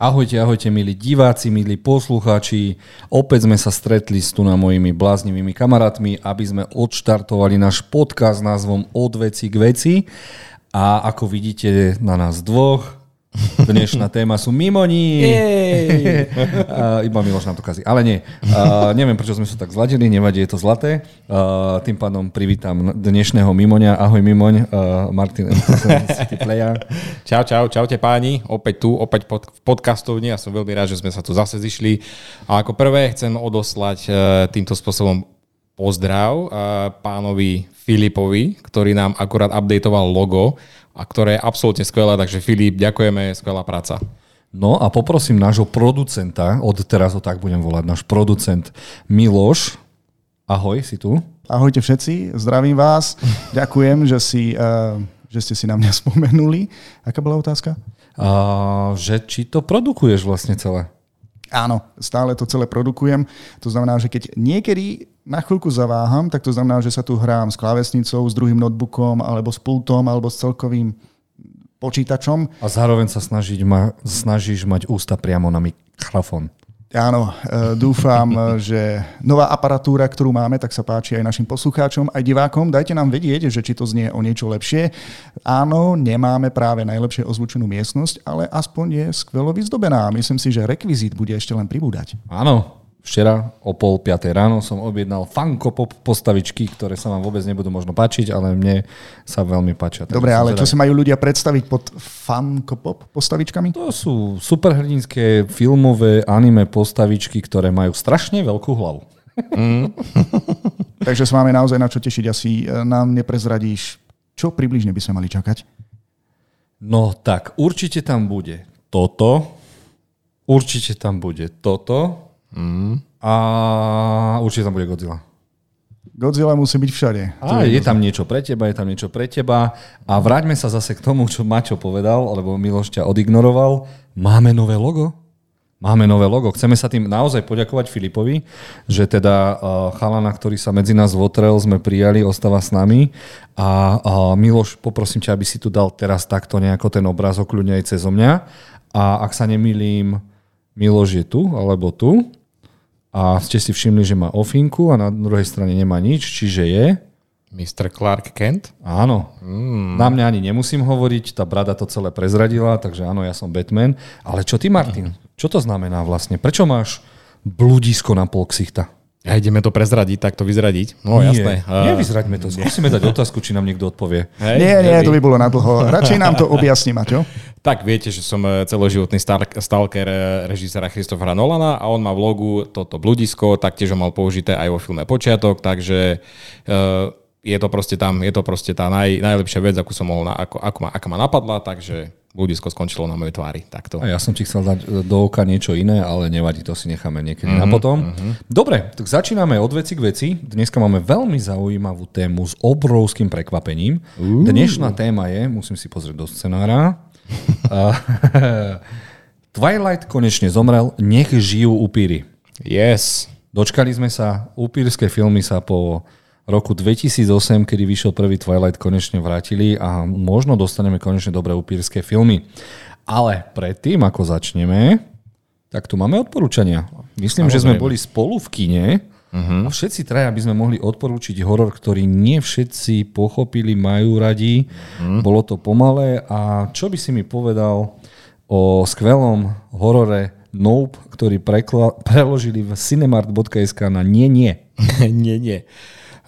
Ahojte, ahojte, milí diváci, milí poslucháči. Opäť sme sa stretli s tu na mojimi bláznivými kamarátmi, aby sme odštartovali náš podcast s názvom Od veci k veci. A ako vidíte na nás dvoch, Dnešná téma sú mimoní. uh, iba Miloš nám to kazí. Ale nie. Uh, neviem, prečo sme sa tak zladili, nevadí, je to zlaté. Uh, tým pádom privítam dnešného mimoňa. Ahoj mimoň, uh, Martin City Player. Čau, čau, čaute páni. Opäť tu, opäť pod, v podcastovni. Ja som veľmi rád, že sme sa tu zase zišli. A ako prvé chcem odoslať uh, týmto spôsobom pozdrav uh, pánovi Filipovi, ktorý nám akurát updateoval logo a ktoré je absolútne skvelé, takže Filip, ďakujeme, skvelá práca. No a poprosím nášho producenta, od teraz ho tak budem volať, náš producent Miloš. Ahoj, si tu? Ahojte všetci, zdravím vás. Ďakujem, že, si, uh, že ste si na mňa spomenuli. Aká bola otázka? Uh, že či to produkuješ vlastne celé? Áno, stále to celé produkujem. To znamená, že keď niekedy na chvíľku zaváham, tak to znamená, že sa tu hrám s klávesnicou, s druhým notebookom, alebo s pultom, alebo s celkovým počítačom. A zároveň sa snažiť ma, snažíš mať ústa priamo na mikrofón. Áno, e, dúfam, že nová aparatúra, ktorú máme, tak sa páči aj našim poslucháčom, aj divákom. Dajte nám vedieť, že či to znie o niečo lepšie. Áno, nemáme práve najlepšie ozvučenú miestnosť, ale aspoň je skvelo vyzdobená. Myslím si, že rekvizít bude ešte len pribúdať. Áno, Včera o pol piatej ráno som objednal Funko Pop postavičky, ktoré sa vám vôbec nebudú možno páčiť, ale mne sa veľmi páčia. Dobre, ale čo si majú ľudia predstaviť pod Funko Pop postavičkami? To sú superhrdinské filmové anime postavičky, ktoré majú strašne veľkú hlavu. Mm. Takže sa máme naozaj na čo tešiť. Asi e, nám neprezradíš, čo približne by sme mali čakať? No tak, určite tam bude toto, určite tam bude toto, Mm. A určite tam bude Godzilla. Godzilla musí byť všade. A je, je tam niečo pre teba, je tam niečo pre teba. A vráťme sa zase k tomu, čo Maťo povedal, alebo Miloš ťa odignoroval. Máme nové logo? Máme nové logo. Chceme sa tým naozaj poďakovať Filipovi, že teda uh, chalana, ktorý sa medzi nás votrel, sme prijali, ostáva s nami. A uh, Miloš, poprosím ťa, aby si tu dal teraz takto nejako ten obrázok, kľudne aj cez mňa. A ak sa nemýlim, Miloš je tu, alebo tu a ste si všimli, že má ofinku a na druhej strane nemá nič, čiže je... Mr. Clark Kent? Áno. Mm. Na mňa ani nemusím hovoriť, tá brada to celé prezradila, takže áno, ja som Batman. Ale čo ty, Martin? Čo to znamená vlastne? Prečo máš bludisko na pol ksichta? A ideme to prezradiť, tak to vyzradiť? No nie, jasné. Nevyzraďme to. Skúsime dať otázku, či nám niekto odpovie. Hej, nie, nie, to by bolo na dlho. Radšej nám to objasní, Maťo. Tak viete, že som e, celoživotný stalker e, režisera Christophera Nolana a on má v logu toto bludisko, taktiež ho mal použité aj vo filme Počiatok, takže uh, je to proste tam, je to proste tá naj, najlepšia vec, akú som mohol, na, ako, ako, ma, ako ma napadla, takže bludisko skončilo na mojej tvári. Takto. A ja som ti chcel dať do oka niečo iné, ale nevadí, to si necháme niekedy mm-hmm, na potom. Mm-hmm. Dobre, tak začíname od veci k veci. Dneska máme veľmi zaujímavú tému s obrovským prekvapením. Uh. Dnešná téma je, musím si pozrieť do scenára, Twilight konečne zomrel, nech žijú upíry. Yes. Dočkali sme sa, upírske filmy sa po roku 2008, kedy vyšiel prvý Twilight, konečne vrátili a možno dostaneme konečne dobré upírske filmy. Ale predtým, ako začneme, tak tu máme odporúčania. Myslím, Samozrejme. že sme boli spolu v kine uh-huh. a všetci traja by sme mohli odporúčiť horor, ktorý nie všetci pochopili, majú radi. Uh-huh. Bolo to pomalé a čo by si mi povedal o skvelom horore Nope, ktorý prekla- preložili v cinemart.sk na nie, nie. nie, nie.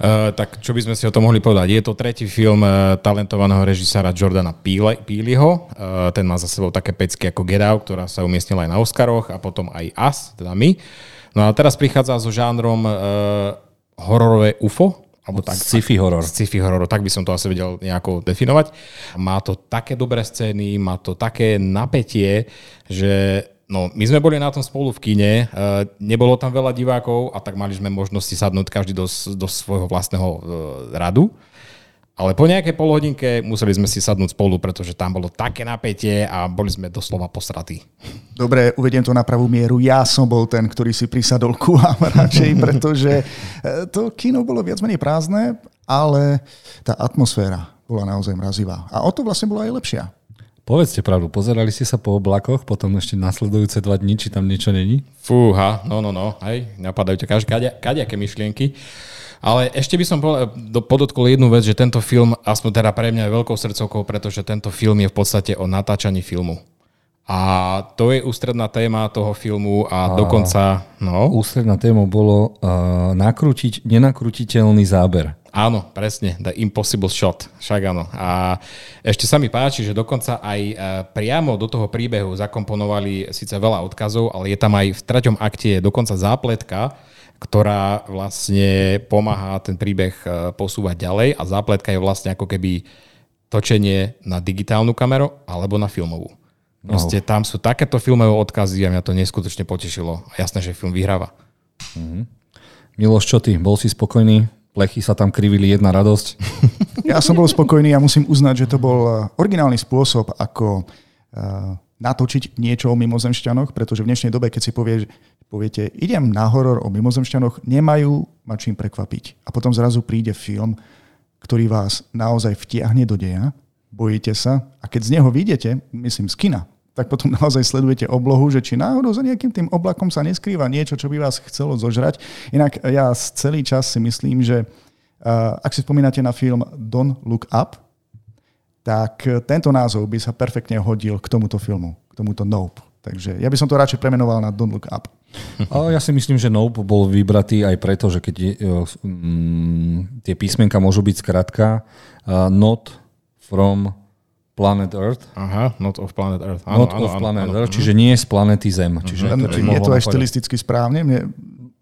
Uh, tak čo by sme si o tom mohli povedať? Je to tretí film uh, talentovaného režisára Jordana Peeleho. Uh, ten má za sebou také pecky ako Get Out, ktorá sa umiestnila aj na Oscaroch a potom aj Us, teda my. No a teraz prichádza so žánrom hororové UFO, alebo tak, sci-fi horor. Sci-fi horor, tak by som to asi vedel nejako definovať. Má to také dobré scény, má to také napätie, že No, my sme boli na tom spolu v kine, uh, nebolo tam veľa divákov a tak mali sme možnosť sadnúť každý do, do svojho vlastného uh, radu. Ale po nejakej polhodinke museli sme si sadnúť spolu, pretože tam bolo také napätie a boli sme doslova posratí. Dobre, uvediem to na pravú mieru. Ja som bol ten, ktorý si prisadol ku vám radšej, pretože eh, to kino bolo viac menej prázdne, ale tá atmosféra bola naozaj mrazivá. A o to vlastne bola aj lepšia. Povedzte pravdu, pozerali ste sa po oblakoch, potom ešte nasledujúce dva dní, či tam niečo není? Fúha, no, no, no, hej, napadajú ťa kadia, kaďaké myšlienky. Ale ešte by som podotkol jednu vec, že tento film, aspoň teda pre mňa je veľkou srdcovkou, pretože tento film je v podstate o natáčaní filmu. A to je ústredná téma toho filmu a, a dokonca... No. Ústredná téma bolo uh, nakrútiť nenakrutiteľný záber. Áno, presne, the impossible shot, však áno. A ešte sa mi páči, že dokonca aj e, priamo do toho príbehu zakomponovali síce veľa odkazov, ale je tam aj v treťom akte dokonca zápletka, ktorá vlastne pomáha ten príbeh e, posúvať ďalej a zápletka je vlastne ako keby točenie na digitálnu kameru alebo na filmovú. Proste no. tam sú takéto filmové odkazy a mňa to neskutočne potešilo. A jasné, že film vyhráva. Mm-hmm. Miloš, čo ty? Bol si spokojný? plechy sa tam krivili jedna radosť. Ja som bol spokojný a musím uznať, že to bol eh, originálny spôsob, ako uh, natočiť niečo o mimozemšťanoch, pretože v dnešnej dobe, keď si povie, poviete, idem na horor o mimozemšťanoch, nemajú ma čím prekvapiť. A potom zrazu príde film, ktorý vás naozaj vtiahne do deja, bojíte sa a keď z neho vyjdete, myslím z kina, tak potom naozaj sledujete oblohu, že či náhodou za nejakým tým oblakom sa neskrýva niečo, čo by vás chcelo zožrať. Inak ja celý čas si myslím, že uh, ak si spomínate na film Don't Look Up, tak tento názov by sa perfektne hodil k tomuto filmu, k tomuto Nope. Takže ja by som to radšej premenoval na Don't Look Up. Ja si myslím, že Nope bol vybratý aj preto, že keď je, um, tie písmenka môžu byť skratka uh, not from Planet Earth. Aha, Not of Planet Earth. Áno, not áno, of áno, Planet áno, Earth, áno. čiže nie z planety Zem. Uh-huh. Čiže to, je to aj štilisticky správne? Mne...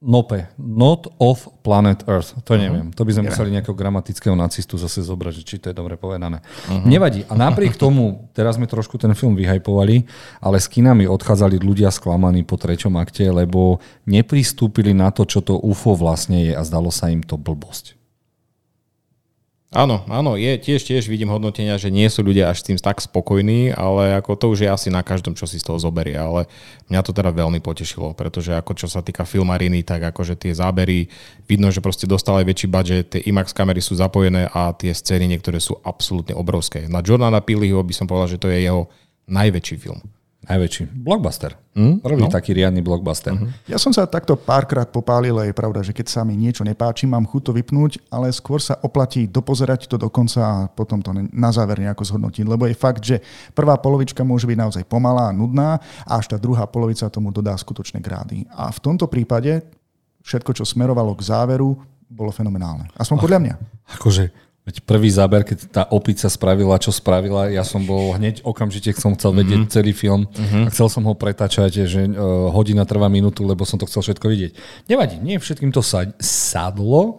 Nope. Not of Planet Earth. To uh-huh. neviem. To by sme yeah. museli nejakého gramatického nacistu zase zobrať, či to je dobre povedané. Uh-huh. Nevadí. A napriek tomu, teraz sme trošku ten film vyhajpovali, ale s kinami odchádzali ľudia sklamaní po treťom akte, lebo nepristúpili na to, čo to UFO vlastne je a zdalo sa im to blbosť. Áno, áno, je, tiež, tiež vidím hodnotenia, že nie sú ľudia až s tým tak spokojní, ale ako to už je asi na každom, čo si z toho zoberie, ale mňa to teda veľmi potešilo, pretože ako čo sa týka filmariny, tak akože tie zábery, vidno, že proste dostal aj väčší budget, tie IMAX kamery sú zapojené a tie scény niektoré sú absolútne obrovské. Na Jordana Peeleho by som povedal, že to je jeho najväčší film. Najväčší. Blockbuster. Mm? Prvý no. taký riadny blockbuster. Uh-huh. Ja som sa takto párkrát popálil a je pravda, že keď sa mi niečo nepáči, mám chuť to vypnúť, ale skôr sa oplatí dopozerať to do konca a potom to na záver nejako zhodnotiť. Lebo je fakt, že prvá polovička môže byť naozaj pomalá a nudná a až tá druhá polovica tomu dodá skutočné grády. A v tomto prípade všetko, čo smerovalo k záveru, bolo fenomenálne. Aspoň podľa mňa. Akože Veď prvý záber, keď tá opica spravila, čo spravila, ja som bol hneď okamžite som chcel vedieť mm-hmm. celý film mm-hmm. a chcel som ho pretáčať, že uh, hodina trvá minútu, lebo som to chcel všetko vidieť. Nevadí, nie všetkým to sadlo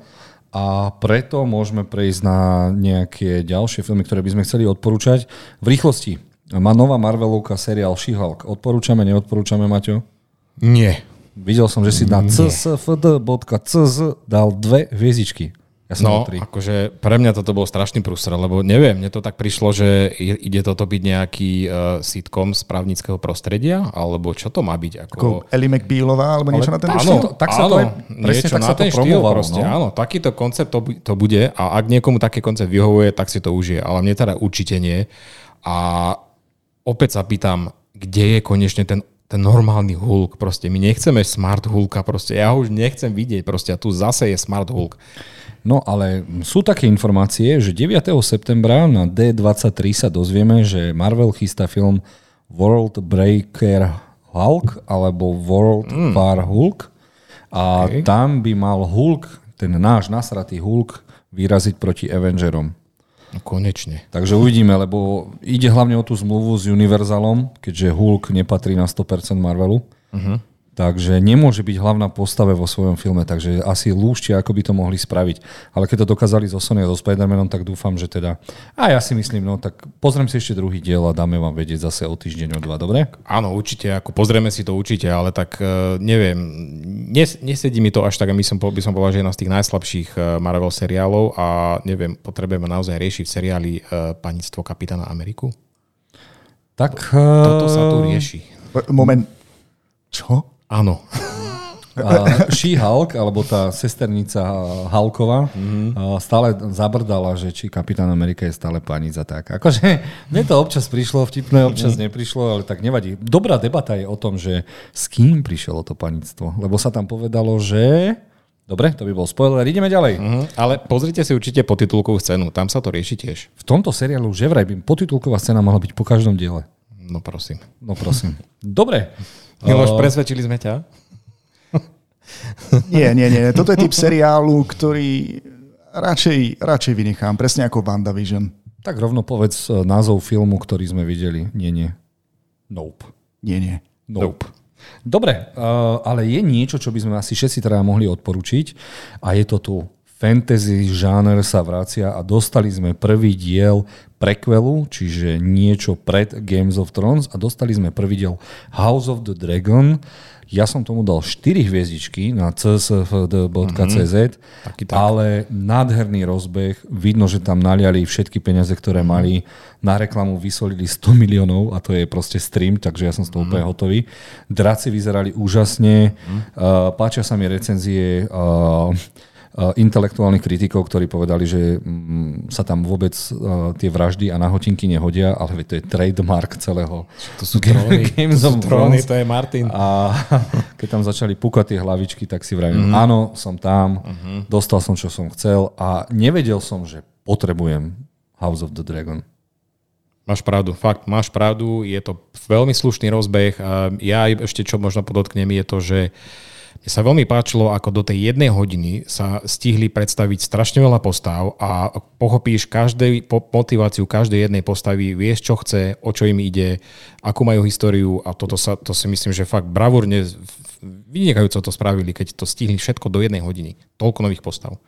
a preto môžeme prejsť na nejaké ďalšie filmy, ktoré by sme chceli odporúčať. V rýchlosti. Má nová Marvelovka seriál She-Hulk. Odporúčame, neodporúčame, Maťo? Nie. Videl som, že si na csfd.cz dal dve hviezdičky. Ja som no, akože pre mňa toto bol strašný prúser, lebo neviem, mne to tak prišlo, že ide toto byť nejaký uh, sitcom z právnického prostredia, alebo čo to má byť? Ako, ako Ellie McBealová, alebo niečo Ale, na ten áno, štýl? Tak sa áno, to je, presne tak sa to promovalo. Proste, no? Áno, takýto koncept to, to bude a ak niekomu taký koncept vyhovuje, tak si to užije. Ale mne teda určite nie. A opäť sa pýtam, kde je konečne ten ten normálny Hulk, proste my nechceme smart Hulka, proste ja ho už nechcem vidieť, proste a tu zase je smart Hulk. No ale sú také informácie, že 9. septembra na D23 sa dozvieme, že Marvel chystá film World Breaker Hulk alebo World mm. War Hulk a okay. tam by mal Hulk, ten náš nasratý Hulk, vyraziť proti Avengerom. No konečne. Takže uvidíme, lebo ide hlavne o tú zmluvu s Univerzalom, keďže Hulk nepatrí na 100% Marvelu. Uh-huh. Takže nemôže byť hlavná postave vo svojom filme, takže asi lúštia, ako by to mohli spraviť. Ale keď to dokázali so Sony a so Spider-Manom, tak dúfam, že teda... A ja si myslím, no tak pozriem si ešte druhý diel a dáme vám vedieť zase o týždeň, o dva, dobre? Áno, určite, ako pozrieme si to určite, ale tak uh, neviem, nes, nesedí mi to až tak a my som, by som povedal, že jedna z tých najslabších uh, Marvel seriálov a neviem, potrebujeme naozaj riešiť v seriáli uh, Panictvo kapitána Ameriku? Tak... Toto sa tu rieši. Moment. Čo? Áno. Uh, She-Hulk, alebo tá sesternica Hulkova, mm-hmm. stále zabrdala, že či Kapitán Amerika je stále panica tak. Akože mne to občas prišlo vtipné, občas mm-hmm. neprišlo, ale tak nevadí. Dobrá debata je o tom, že s kým prišlo to panictvo. Lebo sa tam povedalo, že... Dobre, to by bol spoiler. Ideme ďalej. Uh-huh. Ale pozrite si určite potitulkovú scénu. Tam sa to rieši tiež. V tomto seriálu že vraj by potitulková scéna mohla byť po každom diele. No prosím. No prosím. Dobre. Miloš, presvedčili sme ťa? Nie, nie, nie. Toto je typ seriálu, ktorý radšej, radšej vynechám. Presne ako WandaVision. Tak rovno povedz e, názov filmu, ktorý sme videli. Nie, nie. Nope. Nie, nie. Nope. Dobre, uh, ale je niečo, čo by sme asi všetci teda mohli odporučiť a je to tu. Fantasy žáner sa vracia a dostali sme prvý diel prequelu, čiže niečo pred Games of Thrones a dostali sme prvý diel House of the Dragon. Ja som tomu dal 4 hviezdičky na csfd.cz, mm-hmm. ale nádherný rozbeh. Vidno, že tam naliali všetky peniaze, ktoré mm-hmm. mali. Na reklamu vysolili 100 miliónov a to je proste stream, takže ja som z toho mm-hmm. úplne hotový. Draci vyzerali úžasne. Mm-hmm. Uh, páčia sa mi recenzie uh, intelektuálnych kritikov, ktorí povedali, že mm, sa tam vôbec eh, tie vraždy a nahotinky nehodia, ale to je trademark celého to sú tróny, Games to sú tróny, to je Martin. A keď tam začali púkať tie hlavičky, tak si vravím, mm-hmm. áno, som tam, mm-hmm. dostal som, čo som chcel a nevedel som, že potrebujem House of the Dragon. Máš pravdu, fakt, máš pravdu, je to veľmi slušný rozbeh. Ja ešte čo možno podotknem je to, že uh, sa veľmi páčilo, ako do tej jednej hodiny sa stihli predstaviť strašne veľa postav a pochopíš každej, po, motiváciu každej jednej postavy, vieš, čo chce, o čo im ide, akú majú históriu a toto sa, to si myslím, že fakt bravúrne, vynikajúco to spravili, keď to stihli všetko do jednej hodiny. Toľko nových postav.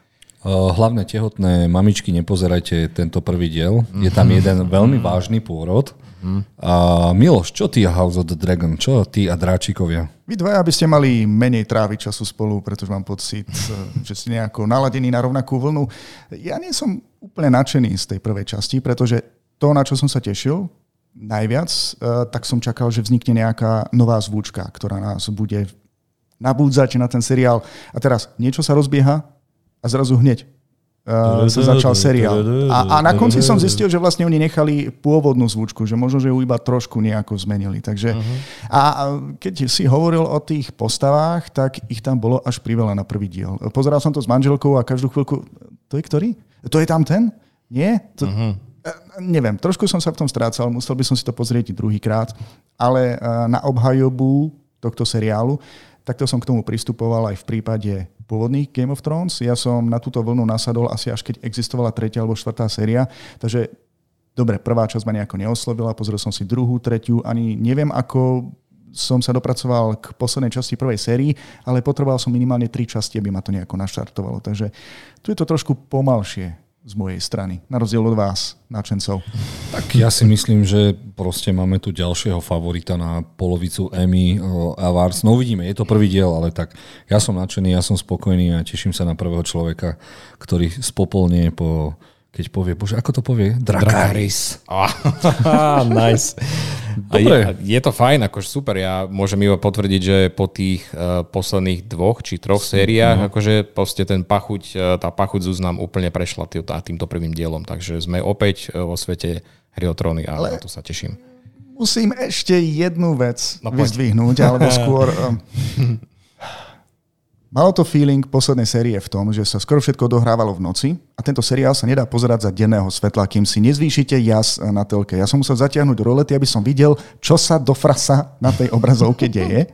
Hlavné tehotné mamičky, nepozerajte tento prvý diel. Je tam jeden veľmi vážny pôrod Mm. A Miloš, čo ty a House of the Dragon? Čo ty a dráčikovia? Vy dvaja by ste mali menej tráviť času spolu, pretože mám pocit, že ste nejako naladení na rovnakú vlnu. Ja nie som úplne nadšený z tej prvej časti, pretože to, na čo som sa tešil najviac, eh, tak som čakal, že vznikne nejaká nová zvučka, ktorá nás bude nabúdzať na ten seriál. A teraz niečo sa rozbieha a zrazu hneď uh, sa začal seriál. A, a na konci som zistil, že vlastne oni nechali pôvodnú zvučku, že možno, že ju iba trošku nejako zmenili. Takže, uh-huh. a keď si hovoril o tých postavách, tak ich tam bolo až priveľa na prvý diel. Pozeral som to s manželkou a každú chvíľku, to je ktorý? To je tam ten? Nie? To, uh-huh. Neviem, trošku som sa v tom strácal, musel by som si to pozrieť druhýkrát, ale na obhajobu tohto seriálu, takto som k tomu pristupoval aj v prípade pôvodných Game of Thrones. Ja som na túto vlnu nasadol asi až keď existovala tretia alebo štvrtá séria, takže dobre, prvá časť ma nejako neoslovila, pozrel som si druhú, tretiu, ani neviem ako som sa dopracoval k poslednej časti prvej sérii, ale potreboval som minimálne tri časti, aby ma to nejako naštartovalo. Takže tu je to trošku pomalšie z mojej strany, na rozdiel od vás, načencov. Tak ja si myslím, že proste máme tu ďalšieho favorita na polovicu Emmy Awards. No uvidíme, je to prvý diel, ale tak ja som nadšený, ja som spokojný a teším sa na prvého človeka, ktorý spopolnie po keď povie, bože, ako to povie? Drakaris. Ah, nice. Dobre. Je, je to fajn, akože super. Ja môžem iba potvrdiť, že po tých uh, posledných dvoch či troch sériách, no. akože proste ten pachuť, uh, tá pachuť z nám úplne prešla tý, týmto prvým dielom. Takže sme opäť uh, vo svete hry o tróny a Ale... na to sa teším. Musím ešte jednu vec no, vyzdvihnúť, alebo skôr... Um, Malo to feeling poslednej série v tom, že sa skoro všetko dohrávalo v noci a tento seriál sa nedá pozerať za denného svetla, kým si nezvýšite jas na telke. Ja som musel zatiahnuť rolety, aby som videl, čo sa do frasa na tej obrazovke deje.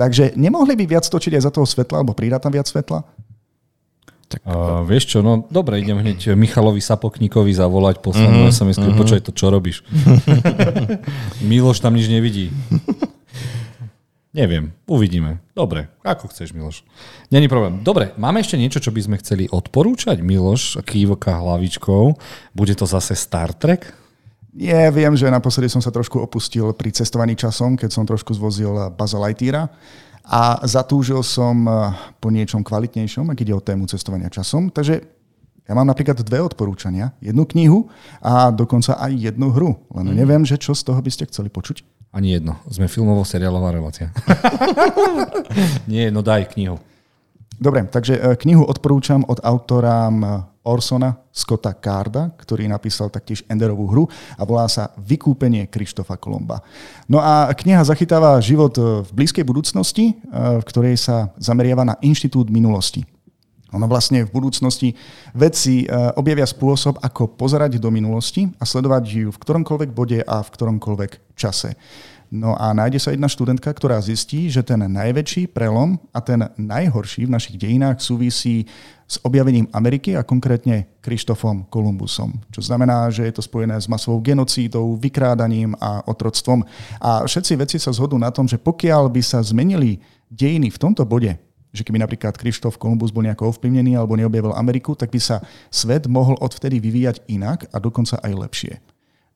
Takže nemohli by viac točiť aj za toho svetla, alebo pridať tam viac svetla? Tak, uh, vieš čo, no dobre, idem hneď Michalovi Sapokníkovi zavolať, poslednú mm-hmm, SMS, mm-hmm. počkaj to, čo robíš? Miloš tam nič nevidí. Neviem, uvidíme. Dobre, ako chceš, Miloš. Není problém. Dobre, máme ešte niečo, čo by sme chceli odporúčať, Miloš, kývoka hlavičkou. Bude to zase Star Trek? Nie, viem, že naposledy som sa trošku opustil pri cestovaní časom, keď som trošku zvozil Baza Lightyeara a zatúžil som eh, po niečom kvalitnejšom, ak ide o tému cestovania časom. Takže ja mám napríklad dve odporúčania. Jednu knihu a dokonca aj jednu hru. Len mm. neviem, že čo z toho by ste chceli počuť. Ani jedno. Sme filmovo-seriálová relácia. Nie, no daj knihu. Dobre, takže e, knihu odporúčam od autora Orsona Scotta Carda, ktorý napísal taktiež Enderovú hru a volá sa Vykúpenie Krištofa Kolomba. No a kniha zachytáva život v blízkej budúcnosti, v ktorej sa zameriava na inštitút minulosti. Ono vlastne v budúcnosti vedci objavia spôsob, ako pozerať do minulosti a sledovať ju v ktoromkoľvek bode a v ktoromkoľvek čase. No a nájde sa jedna študentka, ktorá zistí, že ten najväčší prelom a ten najhorší v našich dejinách súvisí s objavením Ameriky a konkrétne Krištofom Kolumbusom. Čo znamená, že je to spojené s masovou genocídou, vykrádaním a otroctvom. A všetci veci sa zhodnú na tom, že pokiaľ by sa zmenili dejiny v tomto bode, že keby napríklad Krištof Kolumbus bol nejako ovplyvnený alebo neobjavil Ameriku, tak by sa svet mohol odvtedy vyvíjať inak a dokonca aj lepšie.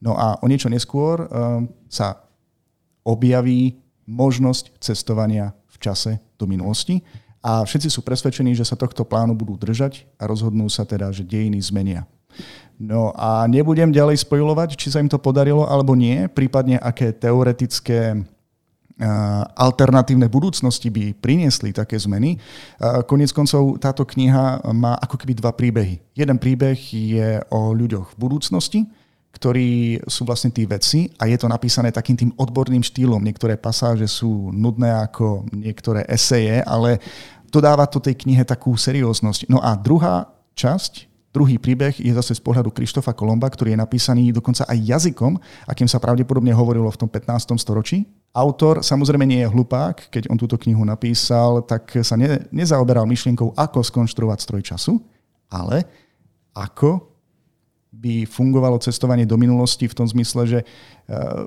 No a o niečo neskôr um, sa objaví možnosť cestovania v čase do minulosti a všetci sú presvedčení, že sa tohto plánu budú držať a rozhodnú sa teda, že dejiny zmenia. No a nebudem ďalej spojovať, či sa im to podarilo alebo nie, prípadne aké teoretické alternatívne budúcnosti by priniesli také zmeny. Konec koncov táto kniha má ako keby dva príbehy. Jeden príbeh je o ľuďoch v budúcnosti, ktorí sú vlastne tí vedci a je to napísané takým tým odborným štýlom. Niektoré pasáže sú nudné ako niektoré eseje, ale to dáva to tej knihe takú serióznosť. No a druhá časť, druhý príbeh je zase z pohľadu Krištofa Kolomba, ktorý je napísaný dokonca aj jazykom, akým sa pravdepodobne hovorilo v tom 15. storočí. Autor samozrejme nie je hlupák, keď on túto knihu napísal, tak sa ne, nezaoberal myšlienkou, ako skonštruovať stroj času, ale ako by fungovalo cestovanie do minulosti v tom zmysle, že eh,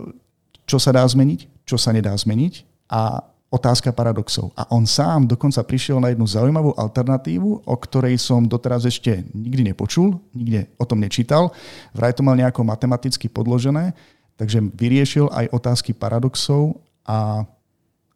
čo sa dá zmeniť, čo sa nedá zmeniť a otázka paradoxov. A on sám dokonca prišiel na jednu zaujímavú alternatívu, o ktorej som doteraz ešte nikdy nepočul, nikde o tom nečítal. Vraj to mal nejako matematicky podložené, takže vyriešil aj otázky paradoxov a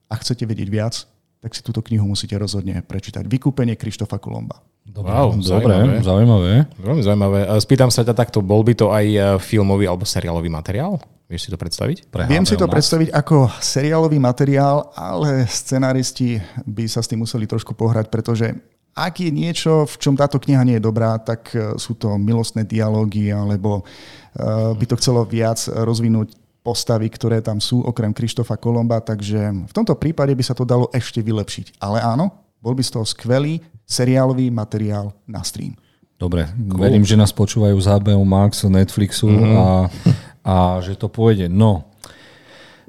ak chcete vedieť viac, tak si túto knihu musíte rozhodne prečítať. Vykúpenie Krištofa Kolomba. Dobre, wow, dobre, zaujímavé. Veľmi zaujímavé. Spýtam sa ťa takto, bol by to aj e, filmový alebo seriálový materiál? Vieš si to predstaviť? Pre Viem si to Max? predstaviť ako seriálový materiál, ale scenáristi by sa s tým museli trošku pohrať, pretože ak je niečo, v čom táto kniha nie je dobrá, tak e, sú to milostné dialógy, alebo uh, by to chcelo viac rozvinúť postavy, ktoré tam sú, okrem Krištofa Kolomba, takže v tomto prípade by sa to dalo ešte vylepšiť. Ale áno, bol by z toho skvelý seriálový materiál na stream. Dobre, cool. verím, že nás počúvajú z HBO Max, Netflixu mm-hmm. a, a že to pôjde. No,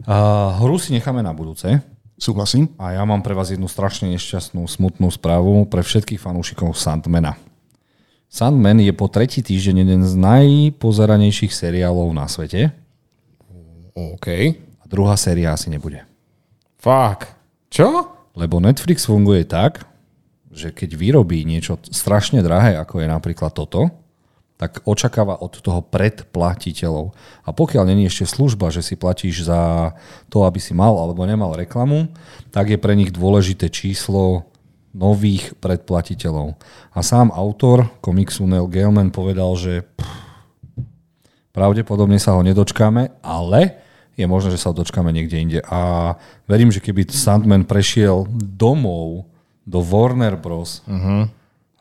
a hru si necháme na budúce. Súhlasím. A ja mám pre vás jednu strašne nešťastnú, smutnú správu pre všetkých fanúšikov Sandmana. Sandman je po tretí týždeň jeden z najpozeranejších seriálov na svete. OK. A druhá séria asi nebude. Fuck. Čo? Lebo Netflix funguje tak, že keď vyrobí niečo strašne drahé, ako je napríklad toto, tak očakáva od toho predplatiteľov. A pokiaľ není ešte služba, že si platíš za to, aby si mal alebo nemal reklamu, tak je pre nich dôležité číslo nových predplatiteľov. A sám autor komiksu Neil Gaiman povedal, že pff, pravdepodobne sa ho nedočkáme, ale je možné, že sa ho dočkáme niekde inde. A verím, že keby Sandman prešiel domov do Warner Bros. Uh-huh.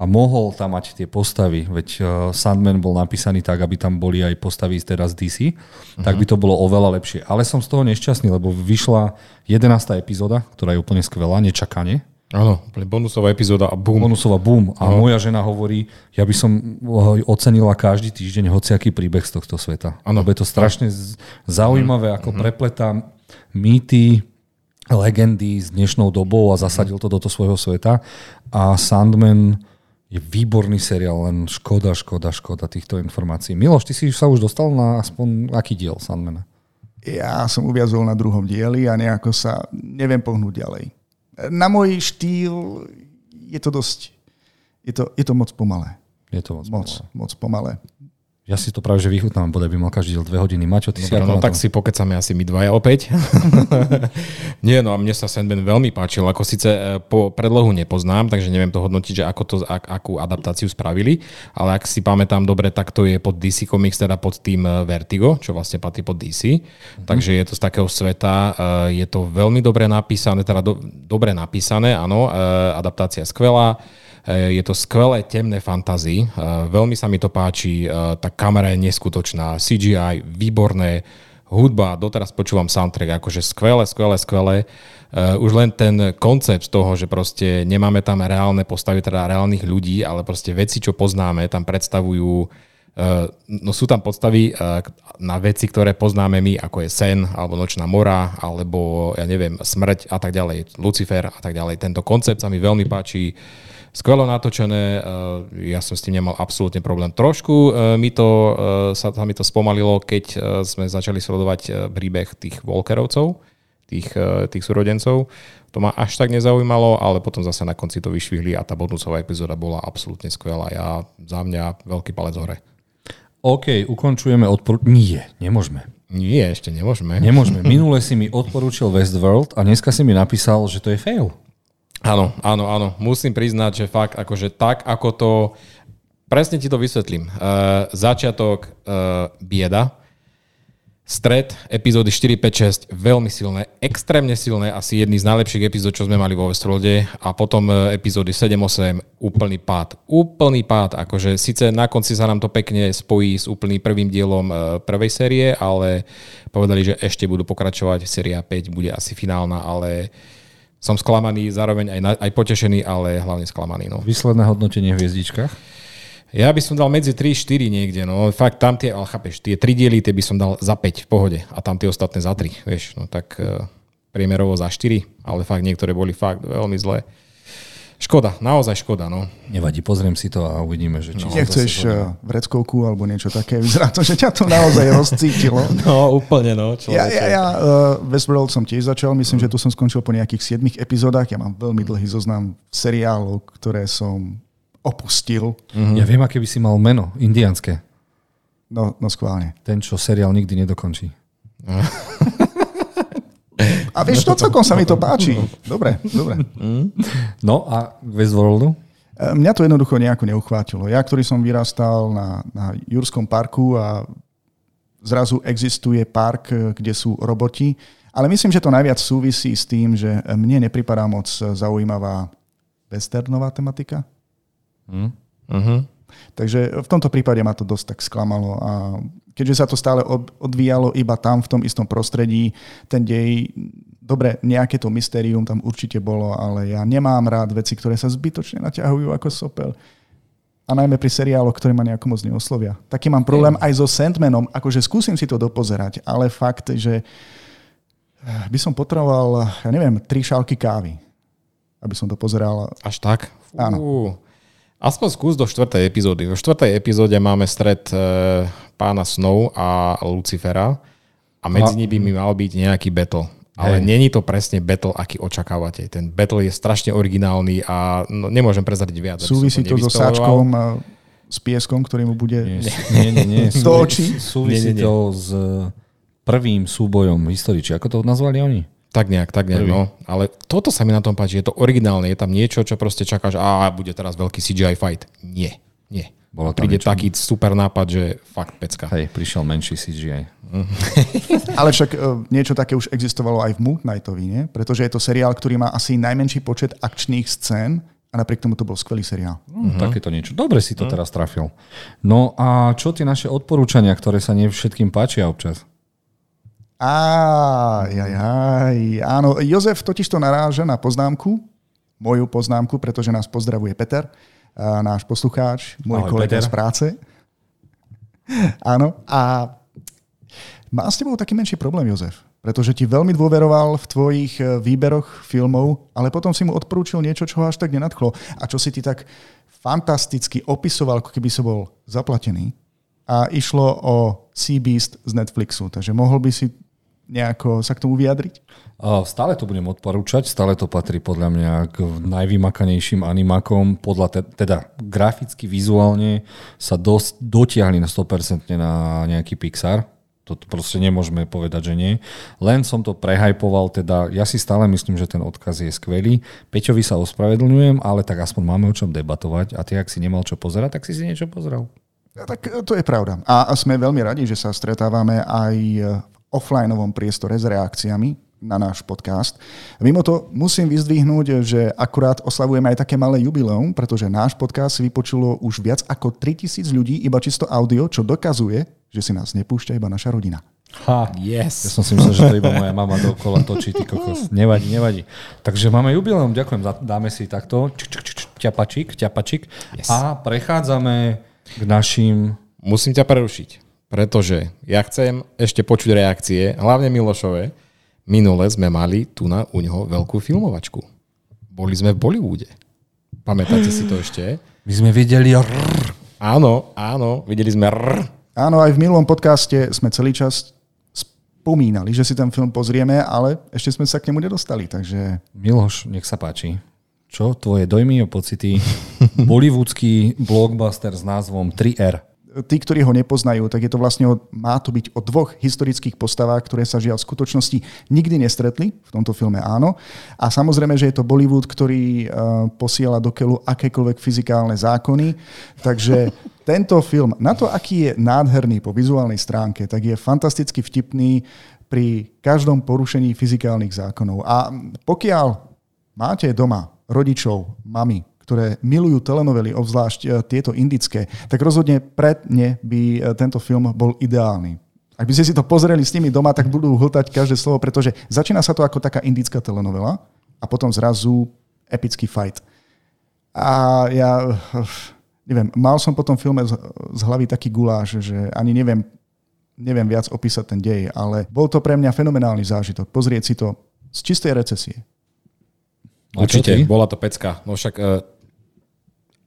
A mohol tam mať tie postavy, veď uh, Sandman bol napísaný tak, aby tam boli aj postavy teraz DC, uh-huh. tak by to bolo oveľa lepšie. Ale som z toho nešťastný, lebo vyšla 11. epizóda, ktorá je úplne skvelá, nečakane. Áno, bonusová epizóda a boom. Bonusová boom. A uh-huh. moja žena hovorí, ja by som ocenila každý týždeň hociaký príbeh z tohto sveta. Áno. Lebo je to strašne zaujímavé, ako uh-huh. prepletá mýty, legendy s dnešnou dobou a zasadil to do toho svojho sveta. A Sandman je výborný seriál, len škoda, škoda, škoda týchto informácií. Miloš, ty si sa už dostal na aspoň aký diel Sandmana? Ja som uviazol na druhom dieli a nejako sa neviem pohnúť ďalej. Na môj štýl je to dosť... Je to, je to moc pomalé. Je to moc, moc pomalé. Moc pomalé. Ja si to práve že vychutnám, bodaj by mal každý diel dve hodiny. Maťo, ty si Dobre, ako no tak si pokecame asi my dvaja opäť. Nie, no a mne sa Sandman veľmi páčil, ako síce e, po predlohu nepoznám, takže neviem to hodnotiť, že ako to, ak, akú adaptáciu spravili, ale ak si pamätám dobre, tak to je pod DC Comics, teda pod tým e, Vertigo, čo vlastne patrí pod DC. Mm-hmm. Takže je to z takého sveta, e, je to veľmi dobre napísané, teda do, dobre napísané, áno, adaptácia skvelá. Je to skvelé temné fantasy, veľmi sa mi to páči, tá kamera je neskutočná, CGI výborné, hudba, doteraz počúvam soundtrack, akože skvelé, skvelé, skvelé. Už len ten koncept toho, že proste nemáme tam reálne postavy, teda reálnych ľudí, ale proste veci, čo poznáme, tam predstavujú no sú tam podstavy na veci, ktoré poznáme my, ako je sen, alebo nočná mora, alebo ja neviem, smrť a tak ďalej, Lucifer a tak ďalej. Tento koncept sa mi veľmi páči skvelo natočené, ja som s tým nemal absolútne problém. Trošku mi to, sa, sa mi to spomalilo, keď sme začali sledovať príbeh tých Volkerovcov, tých, tých súrodencov. To ma až tak nezaujímalo, ale potom zase na konci to vyšvihli a tá bonusová epizóda bola absolútne skvelá. Ja za mňa veľký palec hore. OK, ukončujeme odpor... Nie, nemôžeme. Nie, ešte nemôžeme. Nemôžeme. Minule si mi odporúčil Westworld a dneska si mi napísal, že to je fail. Áno, áno, áno. Musím priznať, že fakt, akože tak, ako to... Presne ti to vysvetlím. Uh, začiatok uh, bieda, stred epizódy 4, 5, 6 veľmi silné, extrémne silné, asi jedný z najlepších epizód, čo sme mali vo Westworlde a potom epizódy 7, 8, úplný pád. Úplný pád, akože síce na konci sa nám to pekne spojí s úplným prvým dielom prvej série, ale povedali, že ešte budú pokračovať, séria 5 bude asi finálna, ale som sklamaný, zároveň aj, na, aj potešený, ale hlavne sklamaný. No. Výsledné hodnotenie v hviezdičkách? Ja by som dal medzi 3-4 niekde, no fakt tam tie, ale chápeš, tie 3 diely, tie by som dal za 5 v pohode a tam tie ostatné za 3, vieš, no tak uh, priemerovo za 4, ale fakt niektoré boli fakt veľmi zlé. Škoda, naozaj škoda, no. Nevadí, pozriem si to a uvidíme, že či... No, Nechceš vreckovku alebo niečo také, vyzerá to, že ťa to naozaj rozcítilo. No, úplne, no. Ja, ja, ja uh, Westworld som tiež začal, myslím, mm. že tu som skončil po nejakých 7 epizódach. Ja mám veľmi dlhý zoznam seriálov, ktoré som opustil. Mm-hmm. Ja viem, aké by si mal meno, indianské. No, no schválne. Ten, čo seriál nikdy nedokončí. A vieš, to celkom sa mi to páči. Dobre, dobre. No a k Westworldu? Mňa to jednoducho nejako neuchvátilo. Ja, ktorý som vyrastal na, na Jurskom parku a zrazu existuje park, kde sú roboti, ale myslím, že to najviac súvisí s tým, že mne nepripadá moc zaujímavá westernová tematika. Mm. Uh-huh. Takže v tomto prípade ma to dosť tak sklamalo a keďže sa to stále odvíjalo iba tam, v tom istom prostredí, ten dej, dobre, nejaké to mystérium tam určite bolo, ale ja nemám rád veci, ktoré sa zbytočne naťahujú ako sopel. A najmä pri seriáloch, ktoré ma nejako moc neoslovia. Taký mám problém aj so Sandmanom, akože skúsim si to dopozerať, ale fakt, že by som potreboval, ja neviem, tri šálky kávy, aby som to pozeral. Až tak? Áno. Aspoň skús do štvrtej epizódy. V štvrtej epizóde máme stred e, pána Snow a Lucifera a medzi a... nimi by mal byť nejaký battle. Ale hey. není to presne battle, aký očakávate. Ten battle je strašne originálny a no, nemôžem prezradiť viac. Súvisí to so sáčkom a s pieskom, ktorý mu bude nie, nie, nie, nie. do očí? Súvisí nie, nie, nie. to s prvým súbojom v histórii. Či ako to nazvali oni? Tak nejak, tak nejak, no. Ale toto sa mi na tom páči, je to originálne, je tam niečo, čo proste čakáš, a bude teraz veľký CGI fight. Nie, nie. Bolo Príde niečo. taký super nápad, že fakt pecka. Hej, prišiel menší CGI. Ale však niečo také už existovalo aj v Moon Knightovi, nie? Pretože je to seriál, ktorý má asi najmenší počet akčných scén a napriek tomu to bol skvelý seriál. Uh-huh. Takéto niečo. Dobre si to uh-huh. teraz trafil. No a čo tie naše odporúčania, ktoré sa nie všetkým páčia občas? Á, jaj, jaj. Áno, Jozef totiž to naráža na poznámku, moju poznámku, pretože nás pozdravuje Peter, náš poslucháč, môj Ahoj, kolega Peter. z práce. Áno, a má s tebou taký menší problém, Jozef, pretože ti veľmi dôveroval v tvojich e, výberoch filmov, ale potom si mu odporúčil niečo, čo ho až tak nenadchlo a čo si ty tak fantasticky opisoval, ako keby si bol zaplatený. A išlo o Sea Beast z Netflixu, takže mohol by si nejako sa k tomu vyjadriť? Stále to budem odporúčať, stále to patrí podľa mňa k najvymakanejším animákom, podľa te, teda graficky, vizuálne sa dosť dotiahli na 100% na nejaký Pixar. To proste nemôžeme povedať, že nie. Len som to prehajpoval, teda ja si stále myslím, že ten odkaz je skvelý. Peťovi sa ospravedlňujem, ale tak aspoň máme o čom debatovať a ty, ak si nemal čo pozerať, tak si si niečo pozrel. Tak to je pravda. A sme veľmi radi, že sa stretávame aj v offlineovom priestore s reakciami na náš podcast. Mimo to musím vyzdvihnúť, že akurát oslavujeme aj také malé jubileum, pretože náš podcast si vypočulo už viac ako 3000 ľudí iba čisto audio, čo dokazuje, že si nás nepúšťa iba naša rodina. Ha, yes. Ja som si myslel, že to iba moja mama dokola točí, ty kokos. Nevadí, nevadí. Takže máme jubileum, ďakujem, dáme si takto ťapačik, ťapačik yes. a prechádzame k našim... Musím ťa prerušiť, pretože ja chcem ešte počuť reakcie, hlavne Milošové, Minule sme mali tu na u neho veľkú filmovačku. Boli sme v Bollywoode. Pamätáte si to ešte? My sme videli rrr. Áno, áno, videli sme rrr. Áno, aj v minulom podcaste sme celý čas spomínali, že si ten film pozrieme, ale ešte sme sa k nemu nedostali, takže... Miloš, nech sa páči. Čo tvoje dojmy a pocity? Bollywoodský blockbuster s názvom 3R tí, ktorí ho nepoznajú, tak je to vlastne, o, má to byť o dvoch historických postavách, ktoré sa žiaľ v skutočnosti nikdy nestretli, v tomto filme áno. A samozrejme, že je to Bollywood, ktorý uh, posiela do keľu akékoľvek fyzikálne zákony. Takže tento film, na to, aký je nádherný po vizuálnej stránke, tak je fantasticky vtipný pri každom porušení fyzikálnych zákonov. A pokiaľ máte doma rodičov, mami, ktoré milujú telenovely, obzvlášť e, tieto indické, tak rozhodne pred ne by e, tento film bol ideálny. Ak by ste si to pozreli s nimi doma, tak budú hltať každé slovo, pretože začína sa to ako taká indická telenovela a potom zrazu epický fight. A ja, neviem, mal som po tom filme z, hlavy taký guláš, že ani neviem, neviem viac opísať ten dej, ale bol to pre mňa fenomenálny zážitok. Pozrieť si to z čistej recesie. Určite, bola to pecka. No však uh,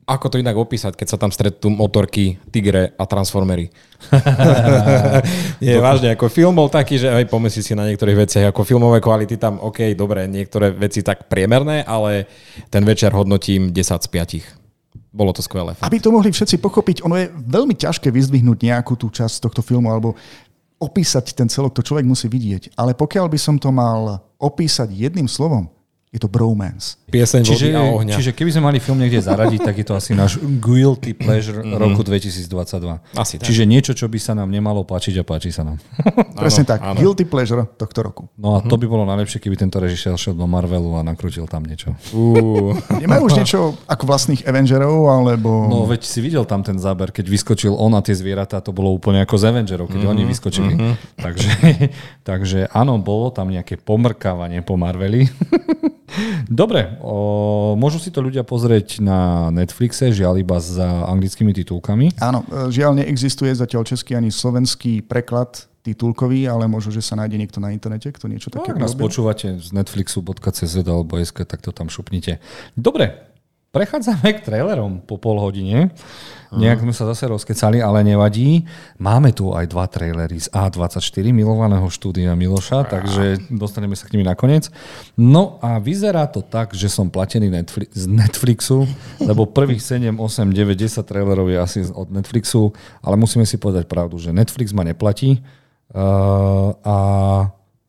ako to inak opísať, keď sa tam stretnú motorky, tigre a transformery? Nie, vážne, ako film bol taký, že aj pomyslí si na niektorých veciach, ako filmové kvality tam, OK, dobre, niektoré veci tak priemerné, ale ten večer hodnotím 10 z 5. Bolo to skvelé. Fakt. Aby to mohli všetci pochopiť, ono je veľmi ťažké vyzdvihnúť nejakú tú časť tohto filmu alebo opísať ten celok, to človek musí vidieť. Ale pokiaľ by som to mal opísať jedným slovom, je to bromance. Pieseň čiže, a ohňa. Čiže keby sme mali film niekde zaradiť, tak je to asi náš guilty pleasure mm-hmm. roku 2022. Asi tak. Čiže niečo, čo by sa nám nemalo páčiť a páči sa nám. Presne tak. Áno. Guilty pleasure tohto roku. No a to by bolo najlepšie, keby tento režisér šiel do Marvelu a nakrútil tam niečo. Uh. Nemajú už niečo ako vlastných Avengerov, alebo... No veď si videl tam ten záber, keď vyskočil on a tie zvieratá, to bolo úplne ako z Avengerov, keď mm-hmm. oni vyskočili. Mm-hmm. Takže, takže áno, bolo tam nejaké pomrkávanie po Marveli. Dobre, o, môžu si to ľudia pozrieť na Netflixe, žiaľ iba za anglickými titulkami. Áno, e, žiaľ neexistuje zatiaľ český ani slovenský preklad titulkový, ale možno, že sa nájde niekto na internete, kto niečo také no, Ak nás počúvate z netflixu.cz alebo SK, tak to tam šupnite. Dobre, Prechádzame k trailerom po pol hodine. Nejak sme sa zase rozkecali, ale nevadí. Máme tu aj dva trailery z A24 milovaného štúdia Miloša, takže dostaneme sa k nimi nakoniec. No a vyzerá to tak, že som platený Netflix, z Netflixu, lebo prvých 7, 8, 9, 10 trailerov je asi od Netflixu, ale musíme si povedať pravdu, že Netflix ma neplatí uh, a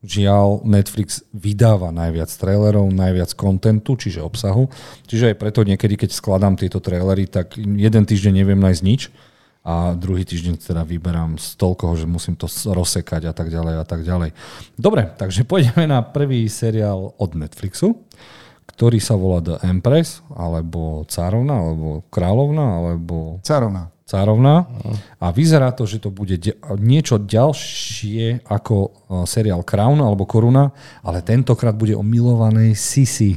Žiaľ, Netflix vydáva najviac trailerov, najviac kontentu, čiže obsahu. Čiže aj preto niekedy, keď skladám tieto trailery, tak jeden týždeň neviem nájsť nič a druhý týždeň teda vyberám z toľkoho, že musím to rozsekať a tak ďalej a tak ďalej. Dobre, takže pôjdeme na prvý seriál od Netflixu, ktorý sa volá The Empress, alebo Cárovna, alebo Kráľovna, alebo... Cárovna cárovna a vyzerá to, že to bude niečo ďalšie ako e, seriál Crown alebo Koruna, ale tentokrát bude o milovanej Sisi.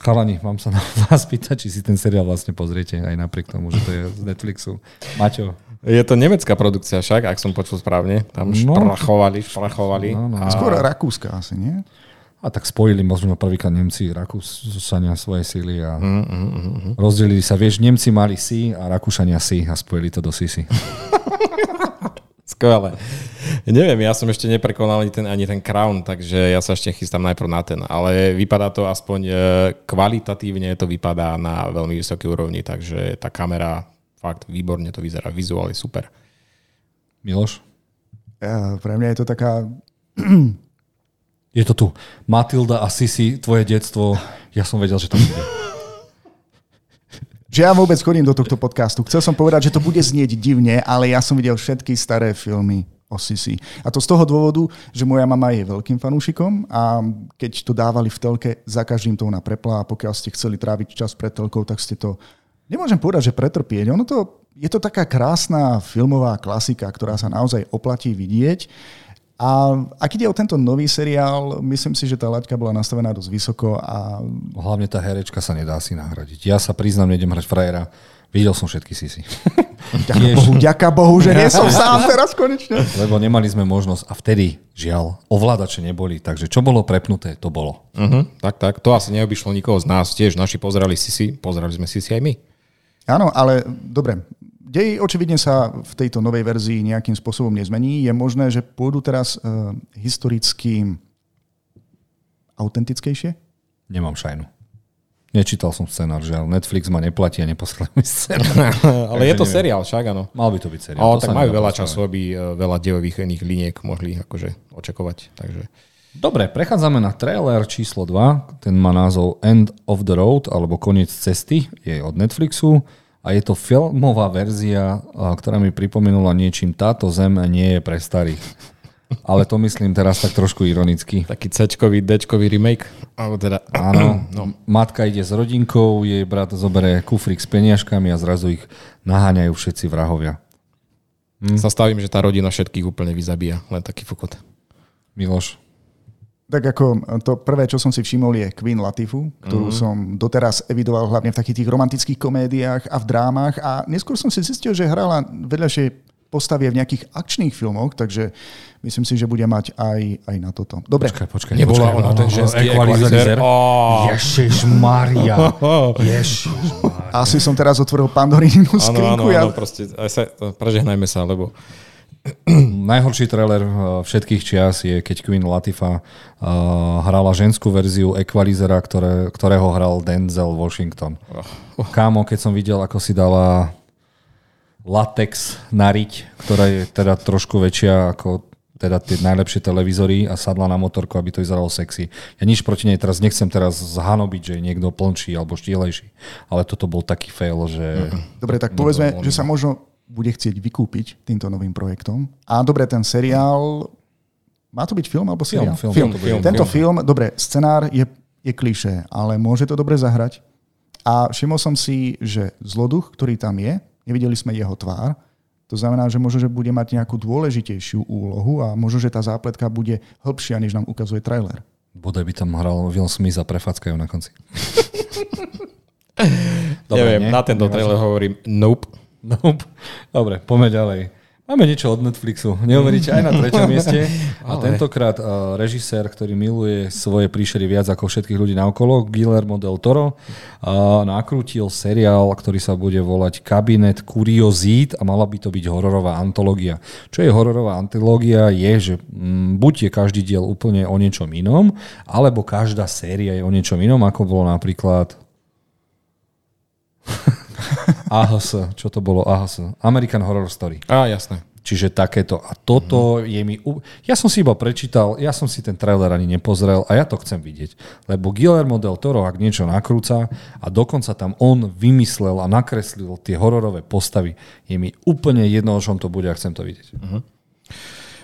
Chalani, mám sa na vás pýtať, či si ten seriál vlastne pozriete, aj napriek tomu, že to je z Netflixu. Maťo. Je to nemecká produkcia však, ak som počul správne. Tam no. šprachovali, šprachovali. No, no. A... Skôr rakúska asi, nie? A tak spojili možno prvýkrát Nemci, Rakúšania svoje síly a mm, mm, mm, mm. rozdelili sa. Vieš, Nemci mali si a Rakúšania si a spojili to do Sisi. Skvelé. Neviem, ja som ešte neprekonal ani ten, ani ten Crown, takže ja sa ešte chystám najprv na ten. Ale vypadá to aspoň e, kvalitatívne, to vypadá na veľmi vysokej úrovni, takže tá kamera fakt výborne to vyzerá, vizuálne super. Miloš? Ja, pre mňa je to taká... Je to tu. Matilda a Sisi, tvoje detstvo. Ja som vedel, že to bude. Že ja vôbec chodím do tohto podcastu. Chcel som povedať, že to bude znieť divne, ale ja som videl všetky staré filmy o Sisi. A to z toho dôvodu, že moja mama je veľkým fanúšikom a keď to dávali v telke, za každým to ona prepla a pokiaľ ste chceli tráviť čas pred telkou, tak ste to, nemôžem povedať, že pretrpieť. Ono to, je to taká krásna filmová klasika, ktorá sa naozaj oplatí vidieť. A ak ide o tento nový seriál, myslím si, že tá laťka bola nastavená dosť vysoko a... Hlavne tá herečka sa nedá si nahradiť. Ja sa priznám, nejdem hrať frajera. Videl som všetky sisi. Ďaká Bohu, ďaká Bohu, že nie som sám teraz konečne. Lebo nemali sme možnosť a vtedy, žiaľ, ovládače neboli. Takže čo bolo prepnuté, to bolo. Uh-huh, tak, tak. To asi neobyšlo nikoho z nás. Tiež naši pozerali Sisi, pozerali sme Sisi aj my. Áno, ale dobre, Dej očividne sa v tejto novej verzii nejakým spôsobom nezmení. Je možné, že pôjdu teraz uh, historicky autentickejšie? Nemám šajnu. Nečítal som scenár, že Netflix ma neplatí a neposlal mi scenár. Ale je to neviem. seriál, však áno. Mal by to byť seriál. Ale to tak majú veľa času, aby e, veľa dejových iných liniek mohli akože očakovať. Takže... Dobre, prechádzame na trailer číslo 2. Ten má názov End of the Road, alebo Koniec cesty. Je od Netflixu a je to filmová verzia, ktorá mi pripomenula niečím táto zem nie je pre starých. Ale to myslím teraz tak trošku ironicky. Taký C-čkový, D-čkový remake? Alebo teda... Áno, no. matka ide s rodinkou, jej brat zoberie kufrik s peniažkami a zrazu ich naháňajú všetci vrahovia. Hm. Sa stavím, že tá rodina všetkých úplne vyzabíja. Len taký fukot. Miloš? Tak ako to prvé, čo som si všimol, je Queen Latifu, ktorú mm-hmm. som doteraz evidoval hlavne v takých tých romantických komédiách a v drámach a neskôr som si zistil, že hrala vedľašie postavie v nejakých akčných filmoch, takže myslím si, že bude mať aj, aj na toto. Dobre. Počkaj, počkaj. Nebola ona ten ženský ekvalizer? Oh. Ježiš Maria. Ježiš Asi som teraz otvoril Pandorinu skrinku. Áno, áno, áno, proste, aj sa, prežehnajme sa, lebo Najhorší trailer eh, všetkých čias je, keď Queen Latifa uh, hrala ženskú verziu Equalizera, ktoré, ktorého hral Denzel Washington. Oh. Kámo, keď som videl, ako si dala latex na riť, ktorá je teda trošku väčšia ako teda tie najlepšie televízory a sadla na motorku, aby to vyzeralo sexy. Ja nič proti nej teraz nechcem teraz zhanobiť, že je niekto plnší alebo štielejší, ale toto bol taký fail, že... Dobre, tak povedzme, že sa možno bude chcieť vykúpiť týmto novým projektom. A dobre, ten seriál... Má to byť film alebo seriál? Film. film. film. film. Tento film, dobre, scenár je, je klišé, ale môže to dobre zahrať. A všimol som si, že zloduch, ktorý tam je, nevideli sme jeho tvár, to znamená, že možno, že bude mať nejakú dôležitejšiu úlohu a možno, že tá zápletka bude hĺbšia, než nám ukazuje trailer. Bodaj by tam hral Will Smith a prefackajú na konci. Dobre, Neviem, nie? na tento trailer hovorím nope. Nope. Dobre, poďme ďalej. Máme niečo od Netflixu. Neuveríte, aj na treťom mieste. A tentokrát uh, režisér, ktorý miluje svoje príšery viac ako všetkých ľudí naokolo, Guillermo del Toro, uh, nakrútil seriál, ktorý sa bude volať Kabinet Kuriozít a mala by to byť hororová antológia. Čo je hororová antológia? Je, že mm, buď je každý diel úplne o niečom inom, alebo každá séria je o niečom inom, ako bolo napríklad AHS, čo to bolo AHS? American Horror Story. Á, jasné. Čiže takéto. A toto mm. je mi... Ja som si iba prečítal, ja som si ten trailer ani nepozrel a ja to chcem vidieť. Lebo Guillermo del Toro, ak niečo nakrúca a dokonca tam on vymyslel a nakreslil tie hororové postavy, je mi úplne jedno, o čom to bude a chcem to vidieť. Mm-hmm.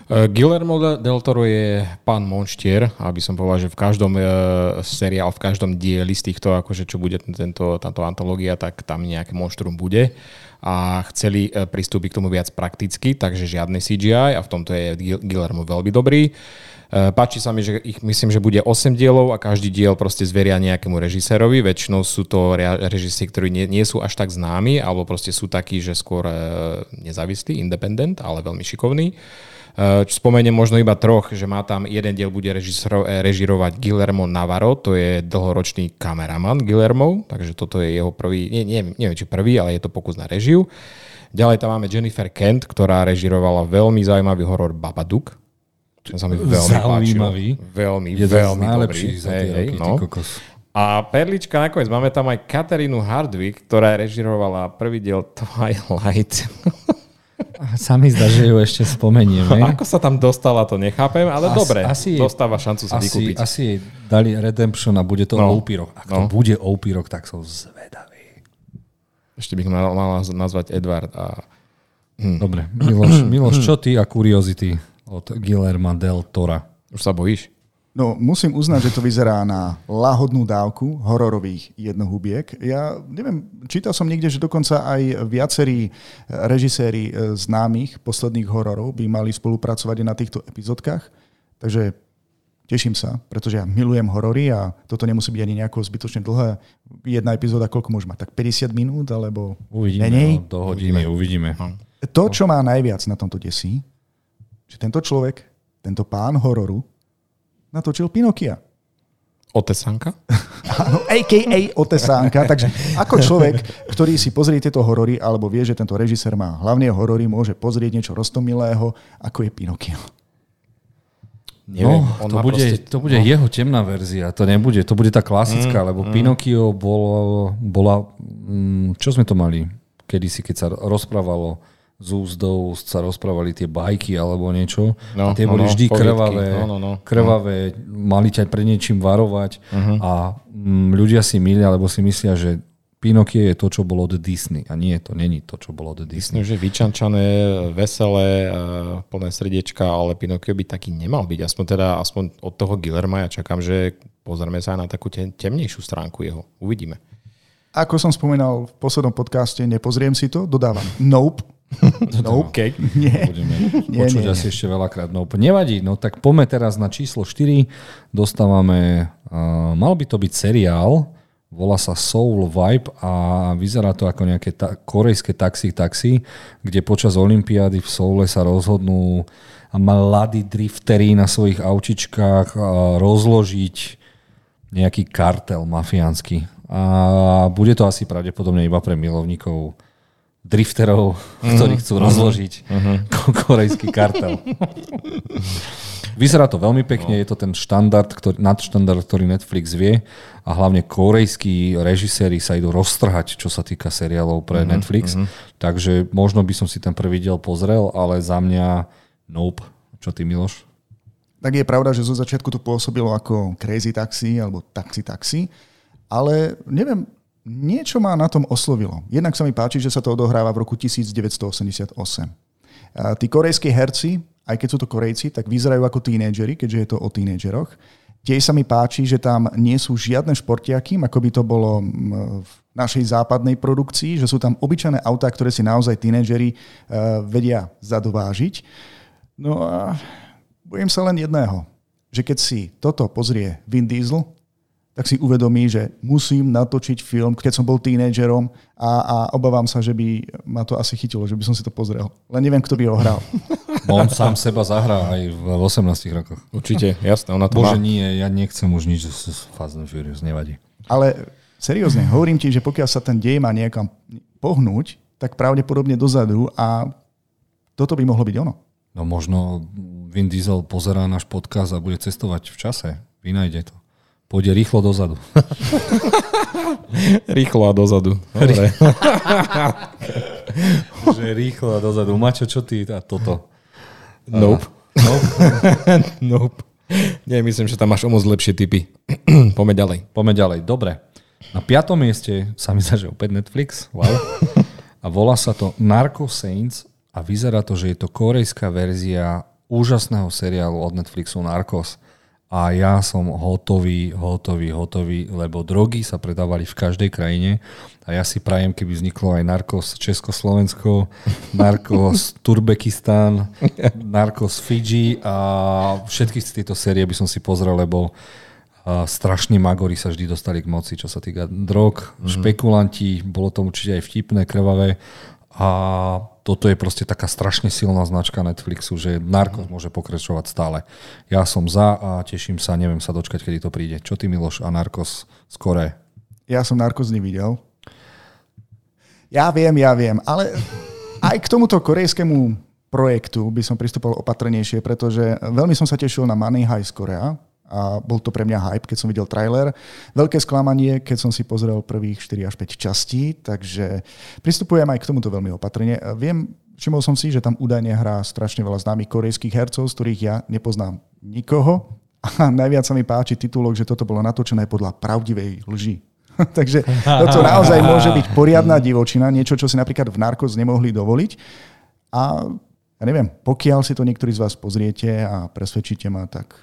Eh, Guillermo del Toro je pán monštier, aby som povedal, že v každom uh, seriál, v každom dieli z týchto, akože čo bude tento, táto antológia, tak tam nejaké monštrum bude a chceli uh, pristúpiť k tomu viac prakticky, takže žiadne CGI a v tomto je Guillermo veľmi dobrý. Páči sa mi, že ich myslím, že bude 8 dielov a každý diel proste zveria nejakému režisérovi. Väčšinou sú to režiséri, ktorí nie, nie sú až tak známi, alebo proste sú takí, že skôr nezávislí, independent, ale veľmi šikovní. Spomeniem možno iba troch, že má tam jeden diel bude eh, režirovať Guillermo Navarro, to je dlhoročný kameraman Guillermo, takže toto je jeho prvý, nie, nie, neviem či prvý, ale je to pokus na režiu. Ďalej tam máme Jennifer Kent, ktorá režirovala veľmi zaujímavý horor Babadook. Čo sa mi veľmi Zaujímavý. páčilo. Veľmi, Je veľmi dobrý. za tie Hej, roky, no. kokos. A perlička nakoniec, máme tam aj Katarínu Hardwick, ktorá režirovala prvý diel Twilight. Sa mi zdá, že ju ešte spomenieme. Ako sa tam dostala, to nechápem, ale Asi- dobre, asi dostáva šancu sa Asi, vykúpiť. asi jej dali Redemption a bude to No. Opírok. Ak No. to bude Opírok, tak som zvedavý. Ešte bych mal, mal nazvať Edward a Dobre, Miloš, Miloš, čo ty a Curiosity od Guillerma del Tora? už sa bojíš? No, musím uznať, že to vyzerá na lahodnú dávku hororových jednohubiek. Ja neviem, čítal som niekde, že dokonca aj viacerí režiséri e, známych posledných hororov by mali spolupracovať na týchto epizódkach. Takže teším sa, pretože ja milujem horory a toto nemusí byť ani nejako zbytočne dlhé. Jedna epizóda koľko môže mať? Tak 50 minút alebo Uvidíme, menej? no, do hodiny, uvidíme. No. To, čo má najviac na tomto desí, že tento človek, tento pán hororu, natočil Pinokia. Otesanka? Áno, a.k.a. Otesánka. Takže ako človek, ktorý si pozrie tieto horory, alebo vie, že tento režisér má hlavne horory, môže pozrieť niečo rostomilého, ako je Pinokio. Neviem, no, on to bude, proste- to bude no. jeho temná verzia, to nebude, to bude tá klasická, Mm, lebo Pinokio bolo, bola, mm, čo sme to mali kedysi, keď sa rozprávalo z úst sa rozprávali tie bajky alebo niečo. No, a tie no, boli no, vždy poviedky. krvavé, No, no, no. krvavé, mali ťa pred niečím varovať Mhm. a mm, ľudia si milia, alebo si myslia, že Pinokio je to, čo bolo od Disney. A nie, to není to, čo bolo od Disney. Myslím, že vyčančané, veselé, eh, plné srdiečka, ale Pinokio by taký nemal byť. Aspoň teda, aspoň od toho Guillerma ja čakám, že pozrieme sa aj na takú tem- temnejšiu stránku jeho. Uvidíme. Ako som spomínal v poslednom podcaste, nepozriem si to, dodávam nope. Nope. Okay. Nie. Budeme Nie, počuť nie, asi ešte veľakrát. No, nevadí, no tak poďme teraz na číslo 4. Dostávame, uh, mal by to byť seriál, volá sa Soul Vibe a vyzerá to ako nejaké ta- korejské taxi taxi, kde počas olympiády v Soule sa rozhodnú mladí driftery na svojich aučičkách uh, rozložiť nejaký kartel mafiánsky. A bude to asi pravdepodobne iba pre milovníkov drifterov, ktorí chcú rozložiť ko- korejský kartel. Vyzerá to veľmi pekne, je to ten štandard, ktorý, nadštandard, ktorý Netflix vie a hlavne korejskí režiséri sa idú roztrhať, čo sa týka seriálov pre Netflix. Takže možno by som si ten prvý diel pozrel, ale za mňa nope. Čo ty, Miloš? Tak je pravda, že zo začiatku to pôsobilo ako Crazy Taxi alebo Taxi Taxi, ale neviem, niečo ma na tom oslovilo. Jednak sa mi páči, že sa to odohráva v roku 1988. A tí korejskí herci, aj keď sú to Korejci, tak vyzerajú ako tínedžeri, keďže je to o tínedžeroch. Tiež sa mi páči, že tam nie sú žiadne športiaky, ako by to bolo v našej západnej produkcii, že sú tam obyčajné autá, ktoré si naozaj tínedžeri uh, vedia zadovážiť. No a bojím sa len jedného, že keď si toto pozrie Vin Diesel, tak si uvedomí, že musím natočiť film, keď som bol tínedžerom a, a obávam sa, že by ma to asi chytilo, že by som si to pozrel. Len neviem, kto by ho hral. No on sám seba zahrá aj v 18 rokoch. Určite, jasné, ona to Bože má. nie, ja nechcem už nič z z Fast and Furious, nevadí. Ale seriózne, hovorím ti, že pokiaľ sa ten dej má niekam pohnúť, tak pravdepodobne dozadu a toto by mohlo byť ono. No možno Vin Diesel pozerá náš podcast a bude cestovať v čase. Vynajde to. Pôjde rýchlo dozadu. Rýchlo a dozadu. Dobre. že rýchlo a dozadu. Mačo, čo ty a toto? Nope. Nope. nope. Nie, myslím, že tam máš o moc lepšie typy. Poďme ďalej. Poďme ďalej. Dobre. Na piatom mieste sa mi zdá, že opäť Netflix. Wow. A volá sa to Narco Saints a vyzerá to, že je to korejská verzia úžasného seriálu od Netflixu Narcos. A ja som hotový, hotový, hotový, lebo drogy sa predávali v každej krajine. A ja si prajem, keby vzniklo aj Narcos Československo, Narcos Turbekistán, Narcos Fiji a všetky tieto série by som si pozrel, lebo strašní magori sa vždy dostali k moci, čo sa týka drog, mm-hmm. špekulanti, bolo to určite aj vtipné, krvavé a toto je proste taká strašne silná značka Netflixu, že Narcos môže pokračovať stále. Ja som za a teším sa, neviem sa dočkať, kedy to príde. Čo ty, Miloš, a Narcos skore? Ja som Narcos nevidel. Ja viem, ja viem, ale Aj k tomuto korejskému projektu by som pristupoval opatrnejšie, pretože veľmi som sa tešil na Money High z Korea a bol to pre mňa hype, keď som videl trailer. Veľké sklamanie, keď som si pozrel prvých 4 až 5 častí, takže pristupujem aj k tomuto veľmi opatrne. Viem, všimol som si, že tam údajne hrá strašne veľa známych korejských hercov, z ktorých ja nepoznám nikoho. A najviac sa mi páči titulok, že toto bolo natočené podľa pravdivej lži. Takže toto naozaj môže byť poriadna divočina, niečo, čo si napríklad v Narcos nemohli dovoliť. A ja neviem, pokiaľ si to niektorí z vás pozriete a presvedčíte ma, tak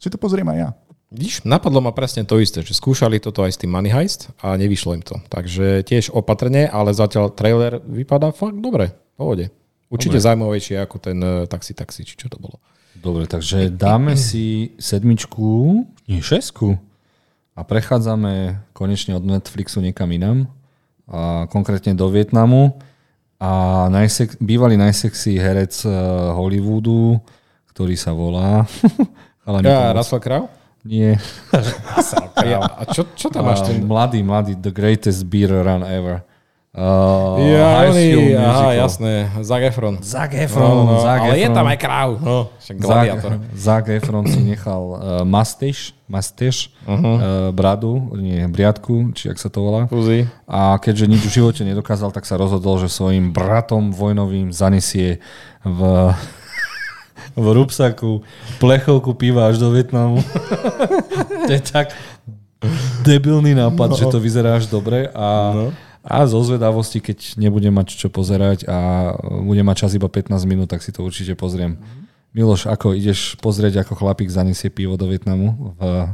si to pozriem aj ja. Víš, napadlo ma presne to isté, že skúšali toto aj s tým Money Heist a nevyšlo im to. Takže tiež opatrne, ale zatiaľ trailer vypadá fakt dobre, v pohode. Určite dobre. zaujímavejšie ako ten uh, Taxi Taxi, či čo to bolo. Dobre, takže dáme si sedmičku, nie šesku a prechádzame konečne od Netflixu niekam inam, a konkrétne do Vietnamu a najsex, bývalý najsexy herec uh, Hollywoodu, ktorý sa volá... ja, Russell Crowe? Nie. a čo, čo tam máš? Ten... Mladý, mladý, the greatest beer run ever. Uh, ja, oni, aha, jasné, Zac Efron. Zac Efron, no, no, Zac ale Efron. je tam aj kráv. No, Zac, Zac Efron si nechal uh, mustache, mustache uh-huh. uh, bradu, nie, briadku, či ak sa to volá. Puzi. A keďže nič v živote nedokázal, tak sa rozhodol, že svojim bratom vojnovým zanesie v v rúbsaku plechovku piva až do Vietnamu. to je tak debilný nápad, no. že to vyzerá až dobre a no a zo zvedavosti, keď nebudem mať čo pozerať a budem mať čas iba 15 minút, tak si to určite pozriem. Miloš, ako ideš pozrieť, ako chlapík zaniesie pivo do Vietnamu v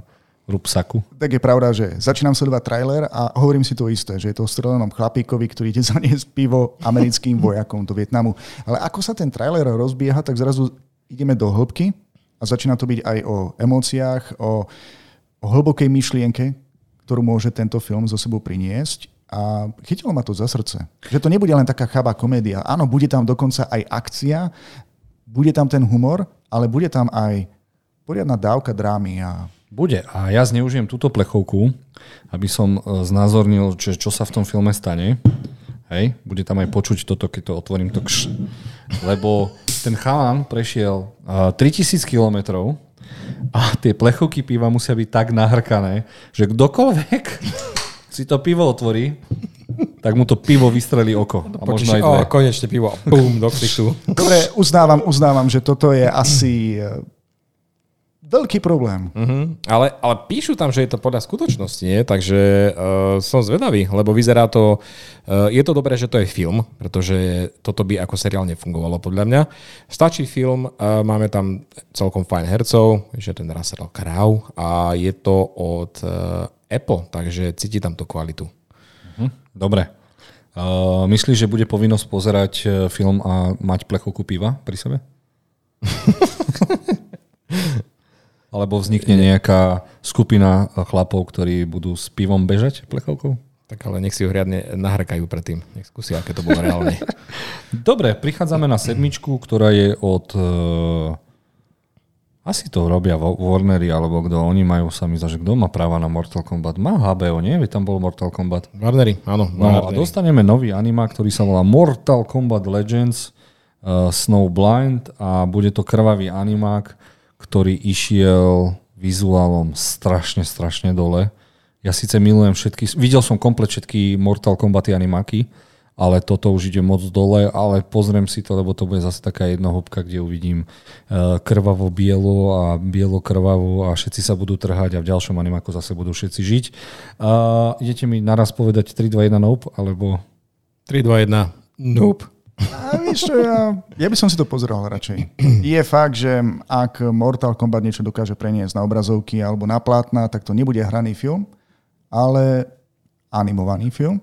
rupsaku? Tak je pravda, že začínam sledovať trailer a hovorím si to isté, že je to o strelenom chlapíkovi, ktorý ide zaniesť pivo americkým vojakom do Vietnamu. Ale ako sa ten trailer rozbieha, tak zrazu ideme do hĺbky a začína to byť aj o emóciách, o, o hlbokej myšlienke, ktorú môže tento film zo sebou priniesť a chytilo ma to za srdce. Že to nebude len taká chabá komédia. Áno, bude tam dokonca aj akcia, bude tam ten humor, ale bude tam aj poriadna dávka drámy. A... Bude. A ja zneužijem túto plechovku, aby som e, znázornil, čo, čo sa v tom filme stane. Hej, bude tam aj počuť toto, keď to otvorím to kš. Lebo ten chalan prešiel uh, 3000 kilometrov a tie plechovky piva musia byť tak nahrkané, že kdokoľvek si to pivo otvorí, tak mu to pivo vystrelí oko. A možno aj dve. O, konečne pivo. Bum, do ksichtu. Dobre, uznávam, uznávam, že toto je asi eh, veľký problém. Uh-huh. Ale, ale píšu tam, že je to podľa skutočnosti, nie? takže uh, som zvedavý, lebo vyzerá to, uh, je to dobré, že to je film, pretože toto by ako seriál nefungovalo podľa mňa. Stačí film, uh, máme tam celkom fajn hercov, že ten Russell Crowe a je to od uh, Apple, takže cíti tam tú kvalitu. Uh-huh. Dobre. Uh, myslíš, že bude povinnosť pozerať film a mať plechovku piva pri sebe? Alebo vznikne nejaká skupina chlapov, ktorí budú s pivom bežať plechovkou? Tak ale nech si ho riadne nahrkajú predtým. Nech skúsia, aké to bolo reálne. Dobre, prichádzame na sedmičku, ktorá je od... Uh, asi to robia Warnery, alebo kto. Oni majú sami za, že kto má práva na Mortal Kombat. Má HBO, nie? Veď tam bol Mortal Kombat. Warnery, áno. No a dostaneme nový anima, ktorý sa volá Mortal Kombat Legends uh, Snow Blind a bude to krvavý animák, ktorý išiel vizuálom strašne, strašne dole. Ja síce milujem všetky, videl som komplet všetky Mortal Kombat animáky, ale toto už ide moc dole, ale pozriem si to, lebo to bude zase taká jednohúbka, kde uvidím e, krvavo bielo a bielo krvavo a všetci sa budú trhať a v ďalšom animáku zase budú všetci žiť. Uh, idete mi naraz povedať 3, 2, 1 nope, alebo... 3, 2, 1 nope. A víš čo, ja, ja by som si to pozeral radšej. Je fakt, že ak Mortal Kombat niečo dokáže preniesť na obrazovky alebo na plátna, tak to nebude hraný film, ale animovaný film.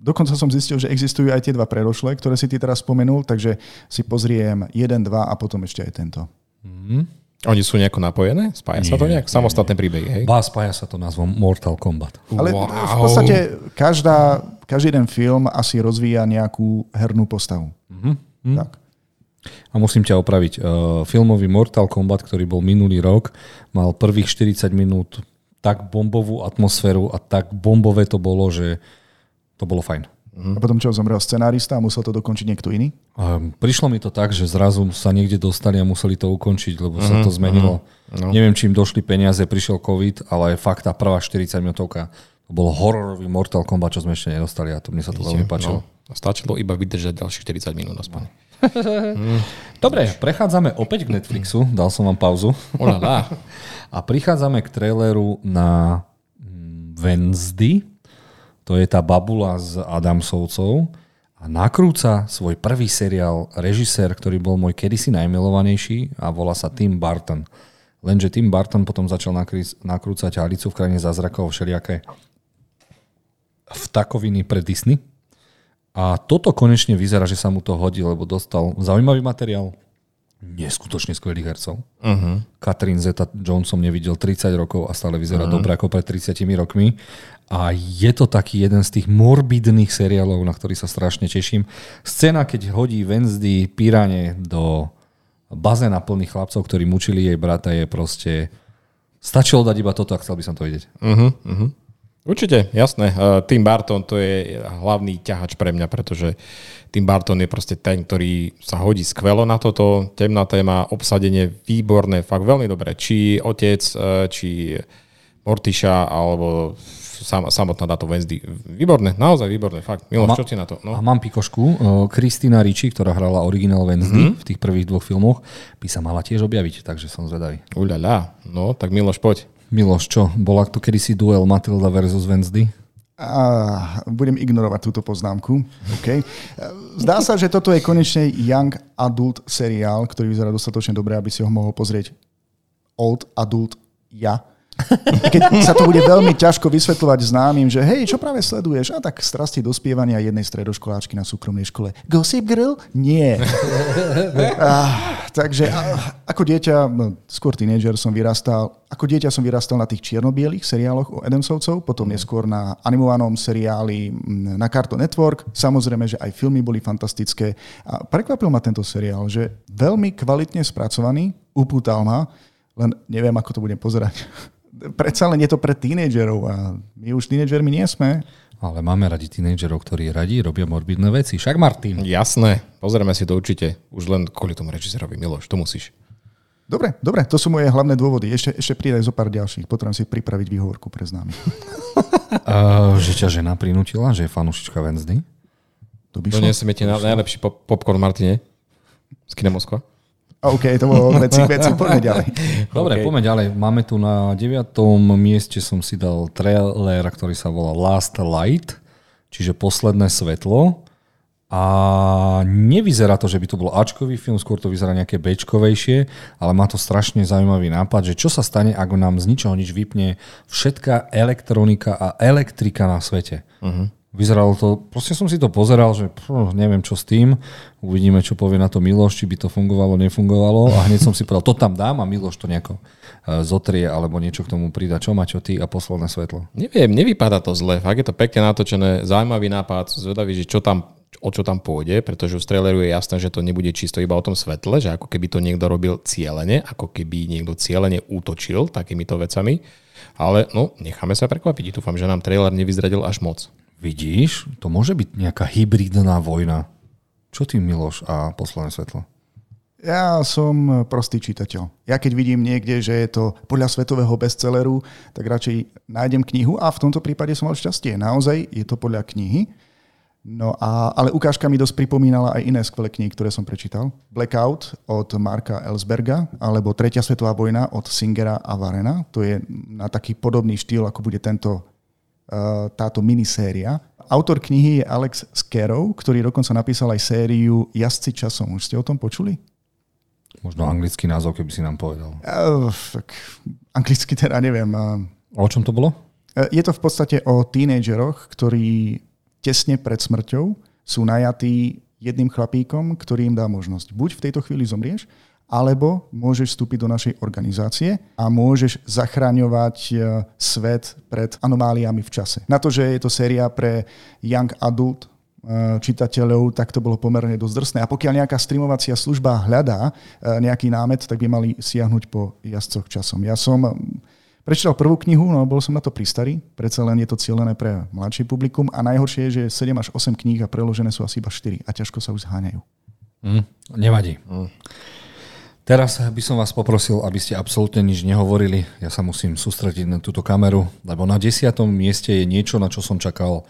Dokonca som zistil, že existujú aj tie dva predošlé, ktoré si ty teraz spomenul, takže si pozriem jeden, dva a potom ešte aj tento. Mm-hmm. Oni sú nejako napojené? Spája nie, sa to nejak? Samostatné príbehy, hej? Bá, spája sa to názvom Mortal Kombat. Ale wow. v podstate každá, každý jeden film asi rozvíja nejakú hernú postavu. Mm-hmm. Tak. A musím ťa opraviť. Uh, filmový Mortal Kombat, ktorý bol minulý rok, mal prvých 40 minút tak bombovú atmosféru a tak bombové to bolo, že to bolo fajn. A potom čo, zomrel scenárista a musel to dokončiť niekto iný? A prišlo mi to tak, že zrazu sa niekde dostali a museli to ukončiť, lebo sa to zmenilo. No. Neviem, čím došli peniaze, prišiel COVID, ale fakt tá prvá 40 minútovka to bol hororový Mortal Kombat, čo sme ešte nedostali a to mne sa to veľmi páčilo. No, stačilo iba vydržať ďalších 40 minút aspoň. Dobre, prechádzame opäť k Netflixu, dal som vám pauzu. Olala. A prichádzame k traileru na mm, Wednesday, to je tá babula s Adamsovcov a nakrúca svoj prvý seriál režisér, ktorý bol môj kedysi najmilovanejší a volá sa Tim Burton. Lenže Tim Burton potom začal nakrúcať Alicu v krajine zázrakov všelijaké vtakoviny pre Disney. A toto konečne vyzerá, že sa mu to hodí, lebo dostal zaujímavý materiál, neskutočne skvelých hercov. Uh-huh. Katrin Zeta Jones som nevidel 30 rokov a stále vyzerá uh-huh. dobre ako pred 30 rokmi. A je to taký jeden z tých morbidných seriálov, na ktorý sa strašne teším. Scéna, keď hodí Wednesday Pirane do bazéna plných chlapcov, ktorí mučili jej brata, je proste... Stačilo dať iba toto a chcel by som to vidieť. Uh-huh, uh-huh. Určite, jasné. Tim Burton to je hlavný ťahač pre mňa, pretože Tim Burton je proste ten, ktorý sa hodí skvelo na toto. Temná téma, obsadenie výborné, fakt veľmi dobré. Či otec, uh, či Mortiša, alebo sam, samotná táto Wednesday. Výborné, naozaj výborné, fakt. Miloš, Ma- čo ti na to? No. A mám pikošku. Kristina Ricci, ktorá hrala originál Wednesday mm-hmm. v tých prvých dvoch filmoch, by sa mala tiež objaviť, takže som zvedavý. Uľaľa, no, tak Miloš, poď. Miloš, čo? Bola to kedysi duel Matilda versus Wednesday? A budem ignorovať túto poznámku. Okay. Zdá sa, že toto je konečne young adult seriál, ktorý vyzerá dostatočne dobre, aby si ho mohol pozrieť old adult ja. Keď sa to bude veľmi ťažko vysvetľovať známym, že hej, čo práve sleduješ? A tak strasti dospievania jednej stredoškoláčky na súkromnej škole. Gossip Girl? Nie. Ah, takže a, ako dieťa, no, skôr tínedžer som vyrastal, ako dieťa som vyrastal na tých čiernobielých seriáloch o Adamsovcov, potom neskôr na animovanom seriáli na Cartoon Network. Samozrejme, že aj filmy boli fantastické. A prekvapil ma tento seriál, že veľmi kvalitne spracovaný, upútal ma, len neviem, ako to budem pozerať. Predsa len je to pre tínedžerov a my už tínedžermi nie sme. Ale máme radi tínejdžerov, ktorí radi robia morbidné veci. Však Martin. Jasné, pozrieme si to určite. Už len kvôli tomu režisérovi, Miloš, to musíš. Dobre, dobre, to sú moje hlavné dôvody. Ešte, ešte pridaj zo pár ďalších. Potrebujem si pripraviť výhovorku pre známy. Uh, že ťa žena prinútila, že je fanúšička Wednesday? To by To nesieme ti na, najlepší pop- popcorn, Martine. Z Kina Moskva. OK, to bolo veci, veci, poďme ďalej. Dobre, OK. poďme ďalej. Máme tu na 9. mieste som si dal trailer, ktorý sa volá Last Light, čiže posledné svetlo. A nevyzerá to, že by to bol Ačkový film, skôr to vyzerá nejaké Bčkovejšie, ale má to strašne zaujímavý nápad, že čo sa stane, ak nám z ničoho nič vypne všetká elektronika a elektrika na svete. Uh-huh. Vyzeralo to, proste som si to pozeral, že pff, neviem čo s tým, uvidíme, čo povie na to Miloš, či by to fungovalo, nefungovalo a hneď som si povedal, to tam dám a Miloš to nejako eh, zotrie alebo niečo k tomu prida. Čo má, čo ty a posledné svetlo. Neviem, nevypadá to zle. Fakt je to pekne natočené, zaujímavý nápad, zvedavý, že čo tam, o čo tam pôjde, pretože už traileru je jasné, že to nebude čisto iba o tom svetle, že ako keby to niekto robil cieľene, ako keby niekto cieľene útočil takýmito vecami. Ale no, necháme sa prekvapiť. Dúfam, že nám trailer nevyzradil až moc. Vidíš, to môže byť nejaká hybridná vojna. Čo ty, Miloš, a posledné svetlo? Ja som prostý čitateľ. Ja keď vidím niekde, že je to podľa svetového bestselleru, tak radšej nájdem knihu a v tomto prípade som mal šťastie. Naozaj je to podľa knihy. No a, ale ukážka mi dosť pripomínala aj iné skvelé knihy, ktoré som prečítal. Blackout od Marka Ellsberga alebo Tretia svetová vojna od Singera a Varena. To je na taký podobný štýl, ako bude tento, táto miniséria. Autor knihy je Alex Scarrow, ktorý dokonca napísal aj sériu Jazdci časom. Už ste o tom počuli? Možno anglický názov, keby si nám povedal. Uh, tak, anglicky teda neviem. O čom to bolo? je to v podstate o tínedžeroch, ktorí tesne pred smrťou sú najatí jedným chlapíkom, ktorý im dá možnosť. Buď v tejto chvíli zomrieš, alebo môžeš vstúpiť do našej organizácie a môžeš zachraňovať e, svet pred anomáliami v čase. Na to, že je to séria pre young adult e, čitateľov, tak to bolo pomerne dosť drsné. A pokiaľ nejaká streamovacia služba hľadá e, nejaký námet, tak by mali siahnuť po jazdcoch časom. Ja som Prečítal prvú knihu, no bol som na to pristarý, predsa len je to cieľené pre mladšie publikum a najhoršie je, že 7 až 8 kníh a preložené sú asi iba 4 a ťažko sa už zháňajú. Mm, nevadí. Mm. Teraz by som vás poprosil, aby ste absolútne nič nehovorili. Ja sa musím sústrediť na túto kameru, lebo na desiatom mieste je niečo, na čo som čakal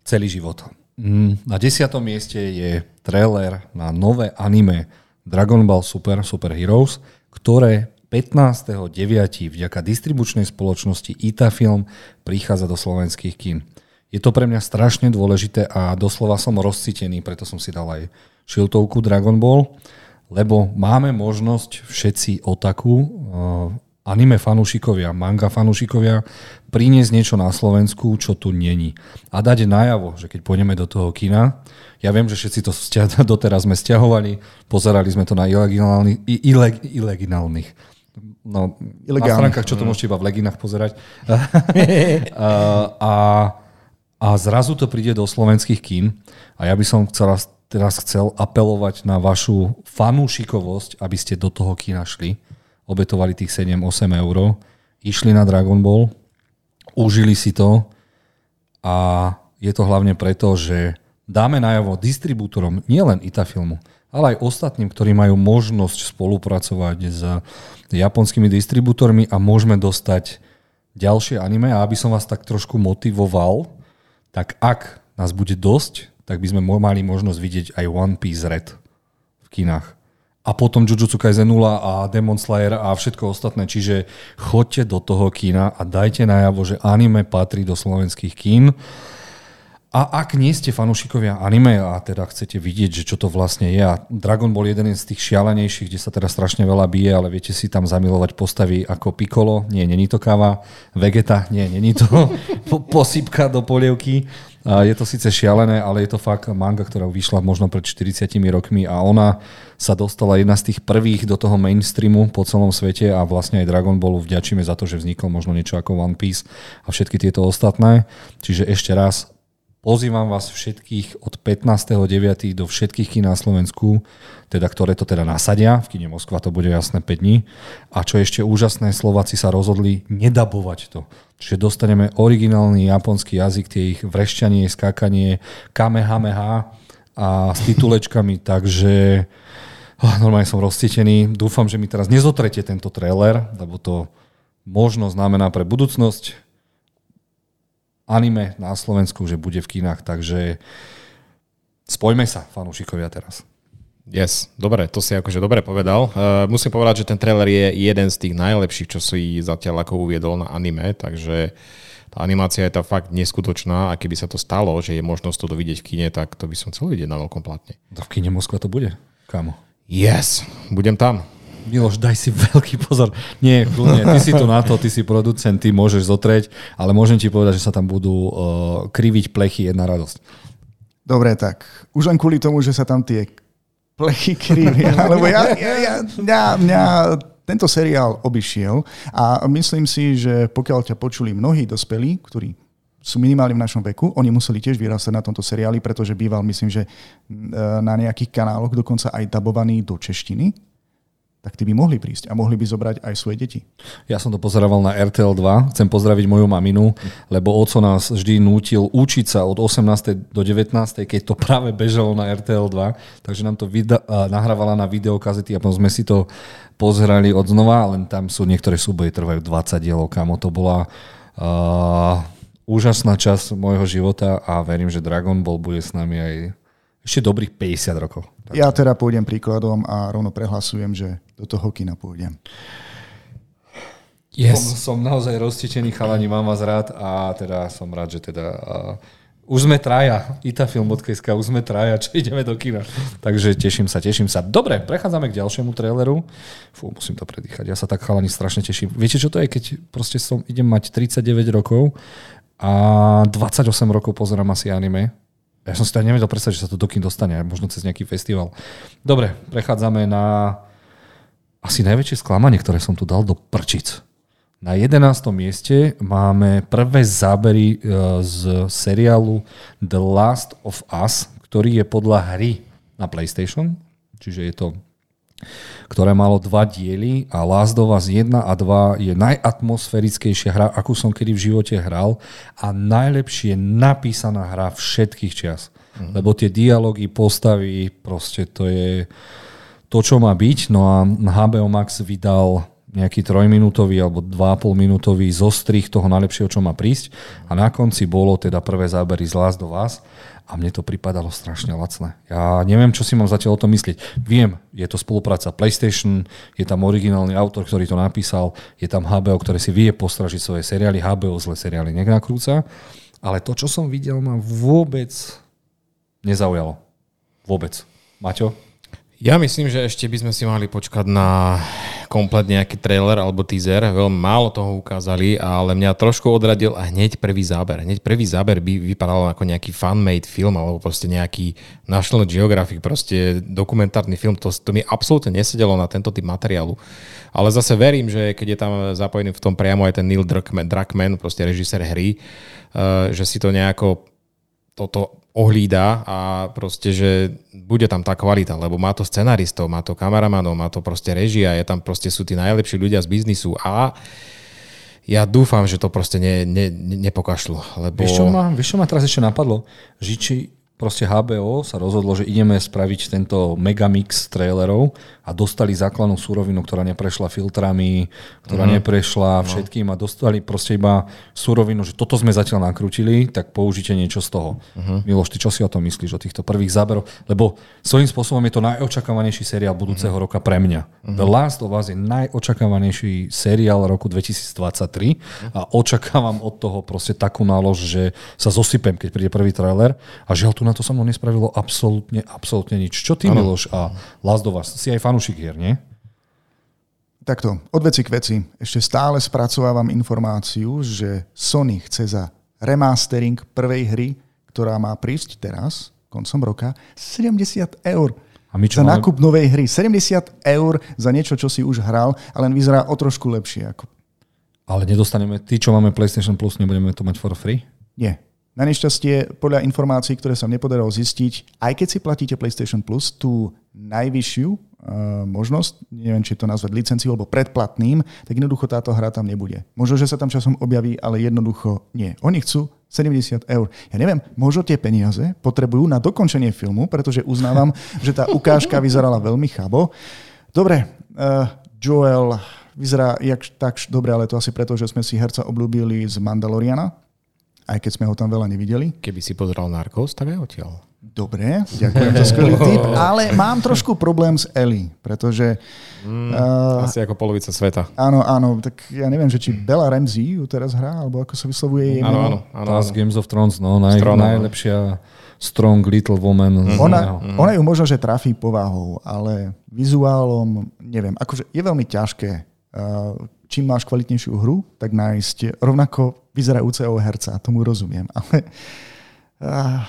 celý život. Mm, na desiatom mieste je trailer na nové anime Dragon Ball Super Super Heroes, ktoré 15.9. vďaka distribučnej spoločnosti Itafilm prichádza do slovenských kín. Je to pre mňa strašne dôležité a doslova som rozcitený, preto som si dal aj šiltovku Dragon Ball, lebo máme možnosť všetci otaku, uh, anime fanúšikovia, manga fanúšikovia, priniesť niečo na Slovensku, čo tu není. A dať najavo, že keď pôjdeme do toho kina, ja viem, že všetci to doteraz sme stiahovali, pozerali sme to na ilegálnych, ileg, ilegálnych no, Ilegálne. na stránkach, čo to môžete iba v leginách pozerať. a, a, a zrazu to príde do slovenských kín a ja by som chcela, teraz chcel apelovať na vašu fanúšikovosť, aby ste do toho kina šli, obetovali tých 7-8 eur, išli na Dragon Ball, užili si to a je to hlavne preto, že dáme najavo distribútorom nielen Itafilmu, ale aj ostatným, ktorí majú možnosť spolupracovať s japonskými distribútormi a môžeme dostať ďalšie anime. A aby som vás tak trošku motivoval, tak ak nás bude dosť, tak by sme mali možnosť vidieť aj One Piece Red v kinách. A potom Jujutsu Kaisen 0 a Demon Slayer a všetko ostatné. Čiže choďte do toho kina a dajte najavo, že anime patrí do slovenských kín. A ak nie ste fanúšikovia anime a teda chcete vidieť, že čo to vlastne je, a Dragon je jeden z tých šialenejších, kde sa teda strašne veľa bije, ale viete si tam zamilovať postavy ako Piccolo, nie, není to káva, Vegeta, nie, není to posypka do polievky. Je to síce šialené, ale je to fakt manga, ktorá vyšla možno pred 40 rokmi a ona sa dostala jedna z tých prvých do toho mainstreamu po celom svete a vlastne aj Dragon Ballu vďačíme za to, že vznikol možno niečo ako One Piece a všetky tieto ostatné. Čiže ešte raz Pozývam vás všetkých od 15.9. do všetkých kín na Slovensku, teda ktoré to teda nasadia, v kine Moskva to bude jasné 5 dní. A čo ešte úžasné, Slováci sa rozhodli nedabovať to. Čiže dostaneme originálny japonský jazyk, tie ich vrešťanie, skákanie, kamehameha a s titulečkami, takže oh, normálne som rozcítený. Dúfam, že mi teraz nezotrete tento trailer, lebo to možno znamená pre budúcnosť anime na Slovensku, že bude v kinách, takže spojme sa, fanúšikovia teraz. Yes, dobre, to si akože dobre povedal. Uh, musím povedať, že ten trailer je jeden z tých najlepších, čo si zatiaľ ako uviedol na anime, takže tá animácia je tá fakt neskutočná a keby sa to stalo, že je možnosť to vidieť v kine, tak to by som chcel vidieť na veľkom platne. To v kine Moskva to bude, kámo. Yes, budem tam. Miloš, daj si veľký pozor. Nie, kľudne, ty si tu na to, ty si producent, ty môžeš zotrieť, ale môžem ti povedať, že sa tam budú uh, kriviť plechy, jedna radosť. Dobre, tak už len kvôli tomu, že sa tam tie plechy krivia, lebo ja, ja, ja, mňa, mňa tento seriál obišiel a myslím si, že pokiaľ ťa počuli mnohí dospelí, ktorí sú minimálne v našom veku. Oni museli tiež vyrastať na tomto seriáli, pretože býval, myslím, že na nejakých kanáloch dokonca aj dabovaný do češtiny tak tí by mohli prísť a mohli by zobrať aj svoje deti. Ja som to pozerával na RTL 2. Chcem pozdraviť moju maminu, lebo oco nás vždy nútil učiť sa od 18. do 19. keď to práve bežalo na RTL 2. Takže nám to vida- nahrávala na videokazety a potom sme si to pozerali od znova, len tam sú niektoré súboje trvajú 20 dielov, kamo to bola uh, úžasná časť môjho života a verím, že Dragon Ball bude s nami aj ešte dobrých 50 rokov. Ja teda pôjdem príkladom a rovno prehlasujem, že do toho kina pôjdem. Yes. Som, som naozaj roztečený, chalani, mám vás rád a teda som rád, že teda uh, už sme traja, itafilm.sk, už sme traja, čo ideme do kina. Takže teším sa, teším sa. Dobre, prechádzame k ďalšiemu traileru. Fú, musím to predýchať. Ja sa tak chalani strašne teším. Viete, čo to je, keď proste som, idem mať 39 rokov a 28 rokov pozerám asi anime ja som si to nevedel predstaviť, že sa to do kým dostane, možno cez nejaký festival. Dobre, prechádzame na asi najväčšie sklamanie, ktoré som tu dal do prčic. Na 11. mieste máme prvé zábery e, z seriálu The Last of Us, ktorý je podľa hry na PlayStation, čiže je to ktoré malo dva diely a Last of Us 1 a 2 je najatmosférickejšia hra, akú som kedy v živote hral a najlepšie napísaná hra všetkých čias. Mm-hmm. Lebo tie dialógy, postavy, proste to je to, čo má byť. No a HBO Max vydal nejaký trojminútový alebo 2,5 minútový zostrih toho najlepšieho, čo má prísť. A na konci bolo teda prvé zábery z Last of Us a mne to pripadalo strašne lacné. Ja neviem, čo si mám zatiaľ o tom myslieť. Viem, je to spolupráca PlayStation, je tam originálny autor, ktorý to napísal, je tam HBO, ktoré si vie postražiť svoje seriály, HBO zlé seriály nakrúca, ale to, čo som videl, ma vôbec nezaujalo. Vôbec. Maťo? Ja myslím, že ešte by sme si mali počkať na komplet nejaký trailer alebo teaser. Veľmi málo toho ukázali, ale mňa trošku odradil a hneď prvý záber. Hneď prvý záber by vypadal ako nejaký fan-made film alebo proste nejaký National Geographic, proste dokumentárny film. To, to mi absolútne nesedelo na tento typ materiálu. Ale zase verím, že keď je tam zapojený v tom priamo aj ten Neil Druckmann, proste režisér hry, uh, že si to nejako toto ohlída a proste, že bude tam tá kvalita, lebo má to scenaristov, má to kameramanov, má to proste režia, je tam proste sú tí najlepší ľudia z biznisu a ja dúfam, že to proste ne, ne, nepokašľú. Lebo... Vieš, čo ma, vieš, čo ma teraz ešte napadlo? Že či, proste HBO sa rozhodlo, že ideme spraviť tento megamix trailerov a dostali základnú súrovinu, ktorá neprešla filtrami, ktorá mm. neprešla no. všetkým a dostali proste iba súrovinu, že toto sme zatiaľ nakrútili, tak použite niečo z toho. Uh-huh. Miloš, ty čo si o tom myslíš, o týchto prvých záberoch? Lebo svojím spôsobom je to najočakávanejší seriál budúceho uh-huh. roka pre mňa. Uh-huh. The Last of Us je najočakávanejší seriál roku 2023 uh-huh. a očakávam od toho proste takú nálož, že sa zosypem, keď príde prvý trailer a žiaľ tu na to sa mnou nespravilo absolútne, absolútne nič. Čo ty, ano. Miloš a Us? Si aj fanúšik hier, nie? Takto, od veci k veci. Ešte stále spracovávam informáciu, že Sony chce za remastering prvej hry, ktorá má prísť teraz, koncom roka, 70 eur. A my čo za máme... nákup novej hry. 70 eur za niečo, čo si už hral, ale len vyzerá o trošku lepšie. Ako... Ale nedostaneme, tí, čo máme PlayStation Plus, nebudeme to mať for free? Nie. Na nešťastie, podľa informácií, ktoré sa nepodarilo zistiť, aj keď si platíte PlayStation Plus, tú najvyššiu uh, možnosť, neviem, či to nazvať licenciou alebo predplatným, tak jednoducho táto hra tam nebude. Možno, že sa tam časom objaví, ale jednoducho nie. Oni chcú 70 eur. Ja neviem, možno tie peniaze potrebujú na dokončenie filmu, pretože uznávam, že tá ukážka vyzerala veľmi chabo. Dobre, uh, Joel vyzerá jak tak dobre, ale to asi preto, že sme si herca obľúbili z Mandaloriana, aj keď sme ho tam veľa nevideli. Keby si pozeral Narcos, tak aj odtiaľ. Dobre, ďakujem za skvelý tip, ale mám trošku problém s Ellie, pretože... Mm, uh, asi ako polovica sveta. Áno, áno, tak ja neviem, že či Bella Ramsey ju teraz hrá, alebo ako sa vyslovuje jej Áno, áno, áno. Tá z Games of Thrones, no, naj, Strong, najlepšia strong little woman. Mm-hmm. Ona, mm-hmm. ona ju možno, že trafí povahou, ale vizuálom, neviem, akože je veľmi ťažké uh, čím máš kvalitnejšiu hru, tak nájsť rovnako vyzerajúceho herca, tomu rozumiem, ale uh,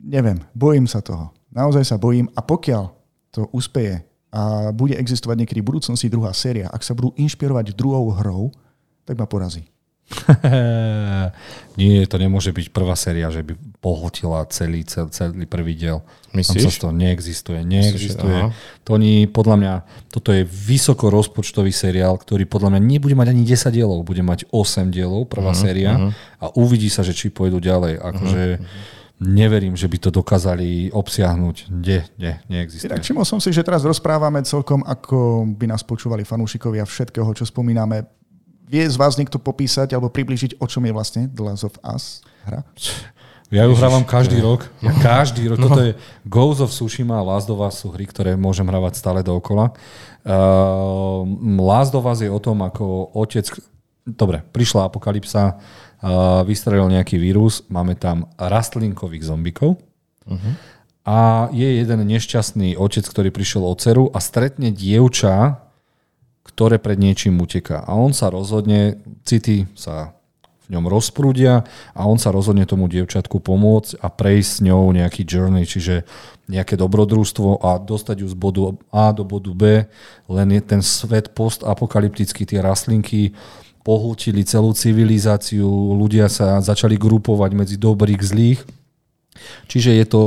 neviem, bojím sa toho. Naozaj sa bojím a pokiaľ to úspeje a bude existovať niekedy v budúcnosti druhá séria, ak sa budú inšpirovať druhou hrou, tak ma porazí. Nie, to nemôže byť prvá séria, že by pohltila celý, celý, celý prvý diel. Myslíš? Tam sa to neexistuje. Neexistuje. Myslíš, to oni, podľa mňa, toto je vysoko rozpočtový seriál, ktorý podľa mňa nebude mať ani 10 dielov, bude mať 8 dielov, prvá uh-huh, séria uh-huh. a uvidí sa, že či pôjdu ďalej. Akože uh-huh neverím, že by to dokázali obsiahnuť. Nie, nie, neexistuje. Tak všimol som si, že teraz rozprávame celkom, ako by nás počúvali fanúšikovia všetkého, čo spomíname Vie z vás niekto popísať alebo približiť, o čom je vlastne The Last of Us hra? Ja ju hrávam každý rok. Ja každý rok. No. Toto je Ghost of Tsushima a Last of Us sú hry, ktoré môžem hrávať stále dookola. Uh, Last of Us je o tom, ako otec... Dobre, prišla apokalypsa, uh, vystrelil nejaký vírus, máme tam rastlinkových zombikov uh-huh. a je jeden nešťastný otec, ktorý prišiel o dceru a stretne dievča, ktoré pred niečím uteká. A on sa rozhodne, city sa v ňom rozprúdia a on sa rozhodne tomu dievčatku pomôcť a prejsť s ňou nejaký journey, čiže nejaké dobrodružstvo a dostať ju z bodu A do bodu B, len je ten svet postapokalyptický, tie rastlinky pohltili celú civilizáciu, ľudia sa začali grupovať medzi dobrých, zlých. Čiže je to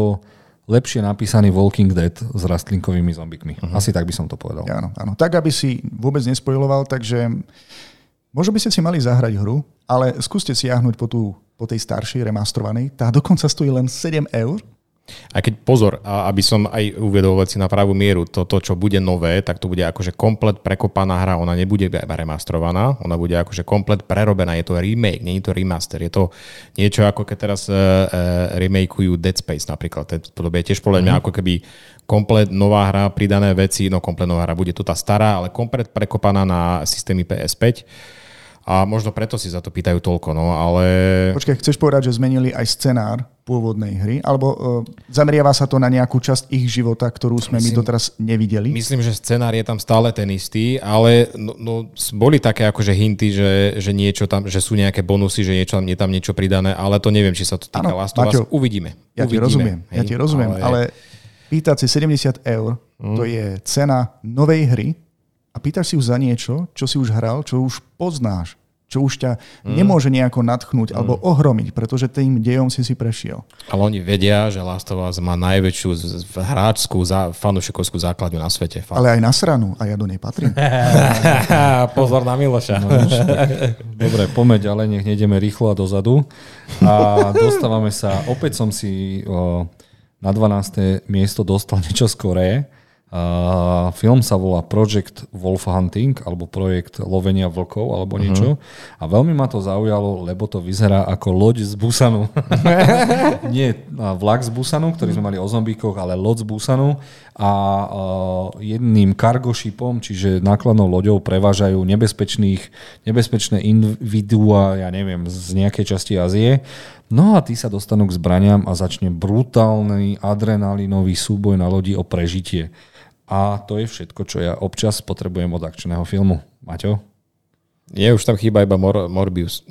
lepšie napísaný Walking Dead s rastlinkovými zombikmi. Uh-huh. Asi tak by som to povedal. Áno, áno. Tak, aby si vôbec nespojiloval, takže možno by ste si mali zahrať hru, ale skúste siahnuť po, tú, po tej staršej remastrovanej. Tá dokonca stojí len 7 eur aj keď pozor, aby som aj uvedol veci na pravú mieru, toto, čo bude nové, tak to bude akože komplet prekopaná hra, ona nebude remastrovaná, ona bude akože komplet prerobená, je to remake, nie je to remaster, je to niečo ako keď teraz uh, uh, remakeujú Dead Space napríklad, to je tiež podľa mňa mm. ako keby komplet nová hra, pridané veci, no komplet nová hra, bude to tá stará, ale komplet prekopaná na systémy PS5 a možno preto si za to pýtajú toľko, no ale... Počkaj, chceš povedať, že zmenili aj scenár pôvodnej hry? Alebo uh, zameriava sa to na nejakú časť ich života, ktorú sme myslím, my doteraz nevideli? Myslím, že scenár je tam stále ten istý, ale no, no, boli také akože hinty, že, že, niečo tam, že sú nejaké bonusy, že niečo, je tam niečo pridané, ale to neviem, či sa to týka ano, Last of Us. Uvidíme. Ja Uvidíme, ti rozumiem, hej, ja ti rozumiem, ale... ale pýtať si 70 eur, to je cena novej hry, a pýtaš si už za niečo, čo si už hral, čo už poznáš, čo už ťa mm. nemôže nejako natchnúť mm. alebo ohromiť, pretože tým dejom si si prešiel. Ale oni vedia, že Last of Us má najväčšiu hráčskú, fanúšikovskú základňu na svete. Fakt. Ale aj na stranu a ja do nej patrím. Pozor na Miloša. No, Dobre, poďme ďalej, nech nejdeme rýchlo a dozadu. A dostávame sa, opäť som si o, na 12. miesto dostal niečo z Film sa volá Project Wolf Hunting, alebo projekt lovenia vlkov, alebo niečo. Uh-huh. A veľmi ma to zaujalo, lebo to vyzerá ako loď z Busanu. Nie vlak z Busanu, ktorý sme mali o zombíkoch, ale loď z Busanu. A uh, jedným cargoshipom, čiže nákladnou loďou prevážajú nebezpečných, nebezpečné individuá, ja neviem, z nejakej časti Ázie. No a tí sa dostanú k zbraniam a začne brutálny adrenalinový súboj na lodi o prežitie. A to je všetko, čo ja občas potrebujem od akčného filmu. Maťo? Je, už tam chýba iba Mor- Morbius.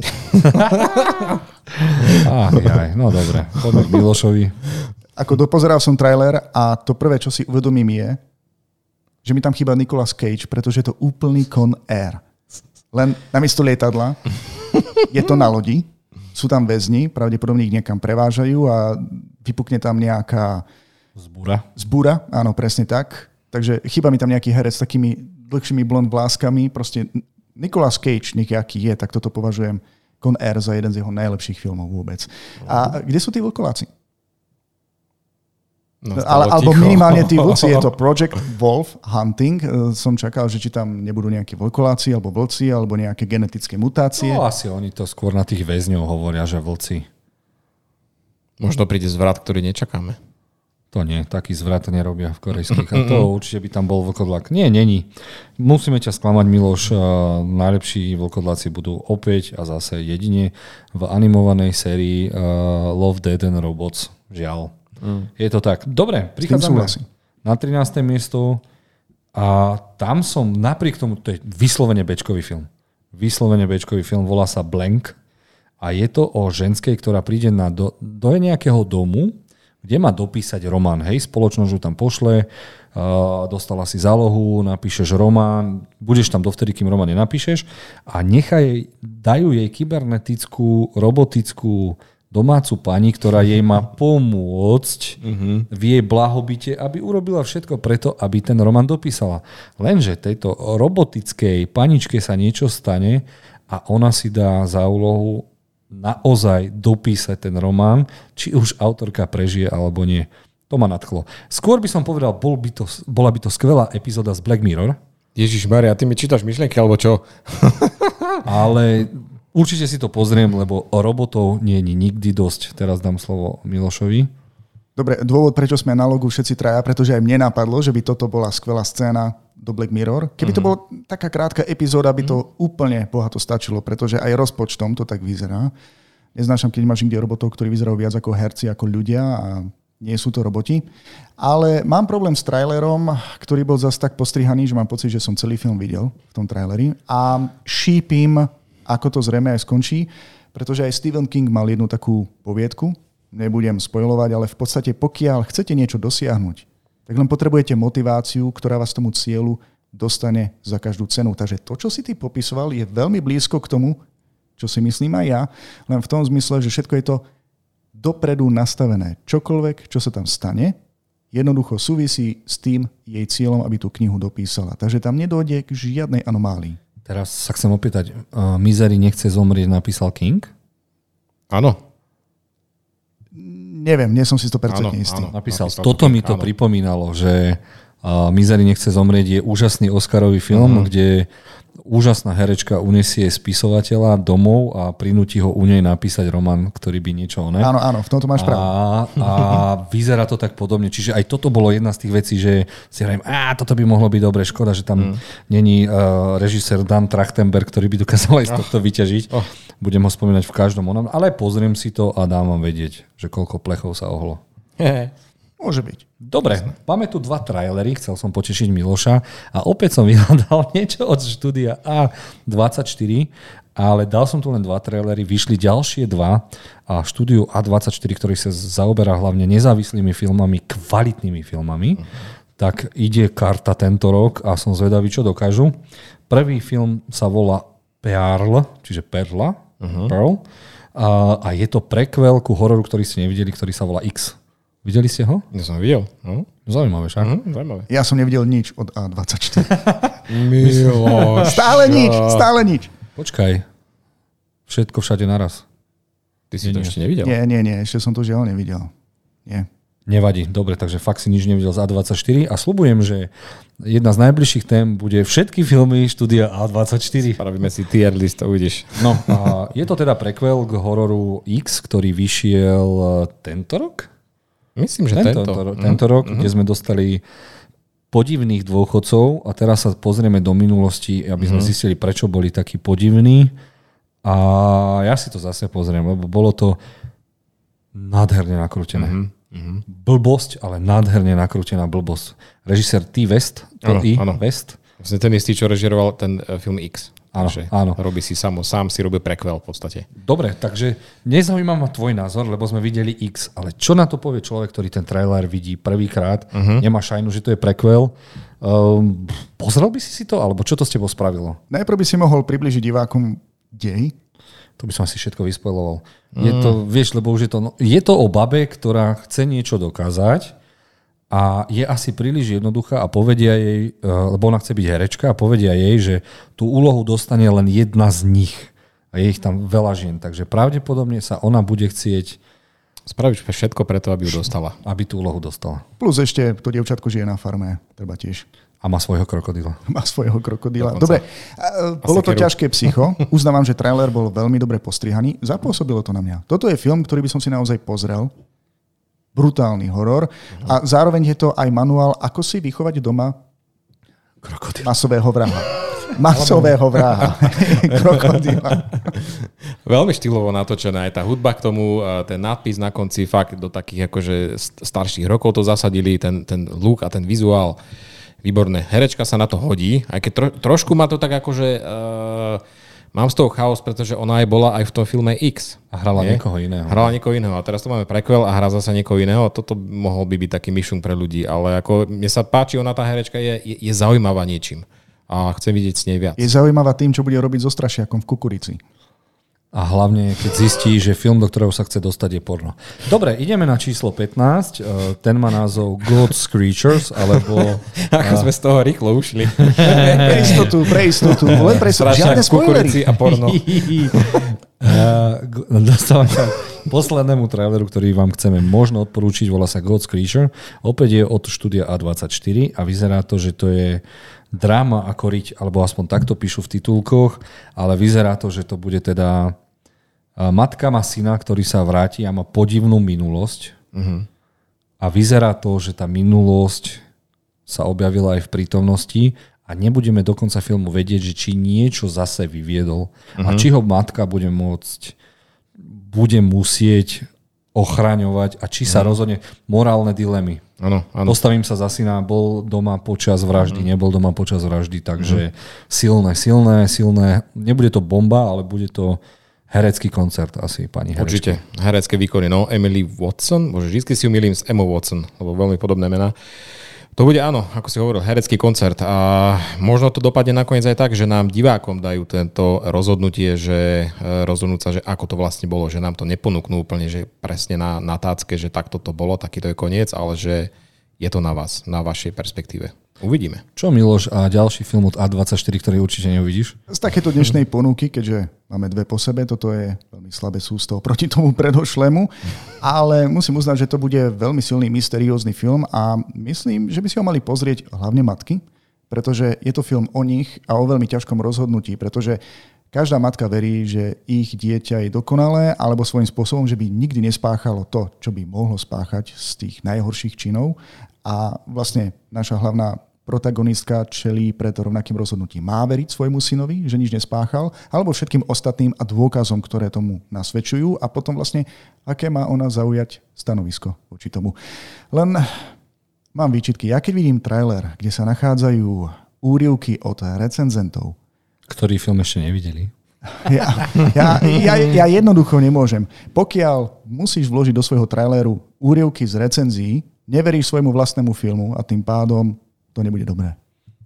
ah, jaj, no dobre, poďme k Milošovi. Ako dopozeral som trailer a to prvé, čo si uvedomím je, že mi tam chýba Nicolas Cage, pretože je to úplný Con Air. Len namiesto lietadla je to na lodi, sú tam väzni, pravdepodobne ich niekam prevážajú a vypukne tam nejaká Zbúra. Zbúra, áno, presne tak. Takže chyba mi tam nejaký herec s takými dlhšími blond vláskami. Proste Nicolas Cage, nejaký je, tak toto považujem Con Air za jeden z jeho najlepších filmov vôbec. A kde sú tí vlkoláci? No, Ale, alebo minimálne tí vlci, je to Project Wolf Hunting. E, som čakal, že či tam nebudú nejakí vlkoláci, alebo vlci, alebo nejaké genetické mutácie. No asi oni to skôr na tých väzňov hovoria, že vlci. Možno príde zvrat, ktorý nečakáme. To nie, taký zvrat nerobia v korejských. A to určite by tam bol vlkodlak. Nie, není. Musíme ťa sklamať, Miloš. Najlepší vlkodláci budú opäť a zase jedine v animovanej sérii Love, Dead and Robots. Žiaľ. Mm. Je to tak. Dobre, prichádzame na 13. miesto a tam som napriek tomu, to je vyslovene bečkový film. Vyslovene bečkový film, volá sa Blank a je to o ženskej, ktorá príde na do, do nejakého domu, kde má dopísať román. Hej, spoločnosť ju tam pošle, uh, dostala si zálohu, napíšeš román, budeš tam dovtedy, kým román nenapíšeš a nechaj, dajú jej kybernetickú, robotickú domácu pani, ktorá jej má pomôcť uh-huh. v jej blahobite, aby urobila všetko preto, aby ten román dopísala. Lenže tejto robotickej paničke sa niečo stane a ona si dá za úlohu naozaj dopísať ten román, či už autorka prežije alebo nie. To ma nadchlo. Skôr by som povedal, bol by to, bola by to skvelá epizóda z Black Mirror. Ježiš Maria, ty mi čítaš myšlienky alebo čo? Ale určite si to pozriem, lebo robotov nie je nikdy dosť. Teraz dám slovo Milošovi. Dobre, dôvod, prečo sme na logu všetci traja, pretože aj mne napadlo, že by toto bola skvelá scéna do Black Mirror. Keby to mm-hmm. bola taká krátka epizóda, by to mm-hmm. úplne bohato stačilo, pretože aj rozpočtom to tak vyzerá. Neznášam, keď máš niekde robotov, ktorí vyzerajú viac ako herci, ako ľudia a nie sú to roboti. Ale mám problém s trailerom, ktorý bol zase tak postrihaný, že mám pocit, že som celý film videl v tom traileri. A šípim, ako to zrejme aj skončí, pretože aj Stephen King mal jednu takú poviedku, nebudem spojovať, ale v podstate pokiaľ chcete niečo dosiahnuť, tak len potrebujete motiváciu, ktorá vás tomu cieľu dostane za každú cenu. Takže to, čo si ty popisoval, je veľmi blízko k tomu, čo si myslím aj ja, len v tom zmysle, že všetko je to dopredu nastavené. Čokoľvek, čo sa tam stane, jednoducho súvisí s tým jej cieľom, aby tú knihu dopísala. Takže tam nedojde k žiadnej anomálii. Teraz sa chcem opýtať, uh, Misery nechce zomrieť, napísal King? Áno. Neviem, nie som si to Áno, istý. áno. Napísal. Napísal Toto to mi to áno. pripomínalo, že uh, Misery nechce zomrieť je úžasný Oscarový film, Mhm. kde úžasná herečka unesie spisovateľa domov a prinúti ho u nej napísať román, ktorý by niečo oné. Áno, áno, v tomto máš pravdu. A, a vyzerá to tak podobne. Čiže aj toto bolo jedna z tých vecí, že si hovorím, a toto by mohlo byť dobre, škoda, že tam Mm. není uh, režisér Dan Trachtenberg, ktorý by dokázal aj z tohto vyťažiť. Oh. Budem ho spomínať v každom onom, ale pozriem si to a dám vám vedieť, že koľko plechov sa ohlo. Môže byť. Dobre, máme tu dva trailery, chcel som potešiť Miloša a opäť som vyhľadal niečo od štúdia A24, ale dal som tu len dva trailery, vyšli ďalšie dva a štúdiu A24, ktorý sa zaoberá hlavne nezávislými filmami, kvalitnými filmami, tak ide karta tento rok a som zvedavý, čo dokážu. Prvý film sa volá Pearl, čiže Perla, Pearl, a, a je to prequel ku hororu, ktorý ste nevideli, ktorý sa volá X. Videli ste ho? Ja som videl. No. Zaujímavé, však? Hm, zaujímavé. Ja som nevidel nič od A24. Miloš. Stále nič, stále nič. Počkaj. Všetko všade naraz. Ty si to ešte nevidel? Nie, nie, nie, ešte som to žiaľ nevidel. Nie. Nevadí. Dobre, takže fakt si nič nevidel z A24 a slubujem, že jedna z najbližších tém bude všetky filmy štúdia A24. Spravíme si tier list a uvidíš. No a je to teda prequel k hororu X, ktorý vyšiel e, tento rok? Myslím, že Tento, tento. tento, tento rok, kde sme dostali podivných dôchodcov a teraz sa pozrieme do minulosti, aby sme zistili, prečo boli takí podivní. A ja si to zase pozriem, lebo bolo to nádherne nakrútené. Blbosť, ale nádherne nakrútená blbosť. Režisér T. West, Áno, I. áno. West, Vlastne ten istý, čo režiroval ten e, film X. Áno, Takže áno. Robí si samo, sám si robil prequel v podstate. Dobre, takže nezaujíma ma tvoj názor, lebo sme videli X, ale čo na to povie človek, ktorý ten trailer vidí prvýkrát, uh-huh. nemá šajnu, že to je prequel. Um, pozrel by si si to, alebo čo to s tebou spravilo? Najprv by si mohol približiť divákom dej. To by som asi všetko vyspojiloval. Je to, vieš, lebo už je to, no, je to o babe, ktorá chce niečo dokázať a je asi príliš jednoduchá a povedia jej, eh, lebo ona chce byť herečka a povedia jej, že tú úlohu dostane len jedna z nich. A je ich tam veľa žien. Takže pravdepodobne sa ona bude chcieť, Spravíš všetko preto, aby ju dostala. aby tú úlohu dostala. Plus ešte to dievčatko žije na farme. Treba tiež. A má svojho krokodila. Má svojho krokodíla. Dokonca. Dobre, a, bolo to sekeru. ťažké psycho. Uznávam, že trailer bol veľmi dobre postrihaný. Zapôsobilo to na mňa. Toto je film, ktorý by som si naozaj pozrel. Brutálny horor. A zároveň je to aj manuál, ako si vychovať doma Krokodil. masového vraha. Masového vraha. Krokodíla. Veľmi štýlovo natočená aj tá hudba k tomu, ten nadpis na konci fakt do takých akože st- starších rokov to zasadili, ten, ten look a ten vizuál. Výborné. Herečka sa na to hodí, aj keď tro, trošku ma to tak akože... Uh, mám z toho chaos, pretože ona aj bola aj v tom filme X. A hrala Nie? niekoho iného. Hrala niekoho iného. A teraz tu máme prequel a hrá zase niekoho iného. Toto mohol by byť taký myšung pre ľudí. Ale ako mne sa páči, ona tá herečka je, je, je zaujímavá niečím. A chcem vidieť s nej viac. Je zaujímavá tým, čo bude robiť so strašiakom v kukurici. A hlavne, keď zistí, že film, do ktorého sa chce dostať, je porno. Dobre, ideme na číslo 15. Eh, Ten má názov God's Creatures, alebo Ako sme z toho rýchlo ušli. Pre istotu, pre istotu. Len pre istotu. Žiadne spoilery. a porno. Uh, dostávame sa poslednému traileru, ktorý vám chceme možno odporúčiť, volá sa God's Creature. Opäť je od štúdia A24 a vyzerá to, že to je dráma ako riť, alebo aspoň takto píšu v titulkoch, ale vyzerá to, že to bude teda matka má syna, ktorý sa vráti a má podivnú minulosť. A vyzerá to, že tá minulosť sa objavila aj v prítomnosti a nebudeme do konca filmu vedieť, že či niečo zase vyviedol a či ho matka bude môcť, bude musieť ochraňovať a či sa rozhodne morálne dilemy. Áno, áno. Postavím sa za syna, bol doma počas vraždy, nebol doma počas vraždy, takže silné, silné, silné. Nebude to bomba, ale bude to herecký koncert asi, pani herečka. Určite. Herecké výkony. No, Emily Watson, bože, vždy si ju milím s Emma Watson, lebo veľmi podobné mená. To bude áno, ako si hovoril, herecký koncert a možno to dopadne nakoniec aj tak, že nám divákom dajú tento rozhodnutie, že e, rozhodnúť sa, že ako to vlastne bolo, že nám to neponúknú úplne, že presne na, na tácke, že takto to bolo, takýto je koniec, ale že je to na vás, na vašej perspektíve. Uvidíme. Čo Miloš a ďalší film od A24, ktorý určite neuvidíš? Z takéto dnešnej ponuky, keďže máme dve po sebe, toto je veľmi slabé sústo proti tomu predošlému, ale musím uznať, že to bude veľmi silný, mysteriózny film a myslím, že by si ho mali pozrieť hlavne matky, pretože je to film o nich a o veľmi ťažkom rozhodnutí, pretože každá matka verí, že ich dieťa je dokonalé alebo svojím spôsobom, že by nikdy nespáchalo to, čo by mohlo spáchať z tých najhorších činov a vlastne naša hlavná protagonistka čelí pred rovnakým rozhodnutím. Má veriť svojmu synovi, že nič nespáchal, alebo všetkým ostatným a dôkazom, ktoré tomu nasvedčujú a potom vlastne, aké má ona zaujať stanovisko voči tomu. Len mám výčitky. Ja keď vidím trailer, kde sa nachádzajú úrivky od recenzentov, ktorí film ešte nevideli. Ja, ja, ja, ja jednoducho nemôžem. Pokiaľ musíš vložiť do svojho traileru úrievky z recenzií, neveríš svojmu vlastnému filmu a tým pádom to nebude dobré.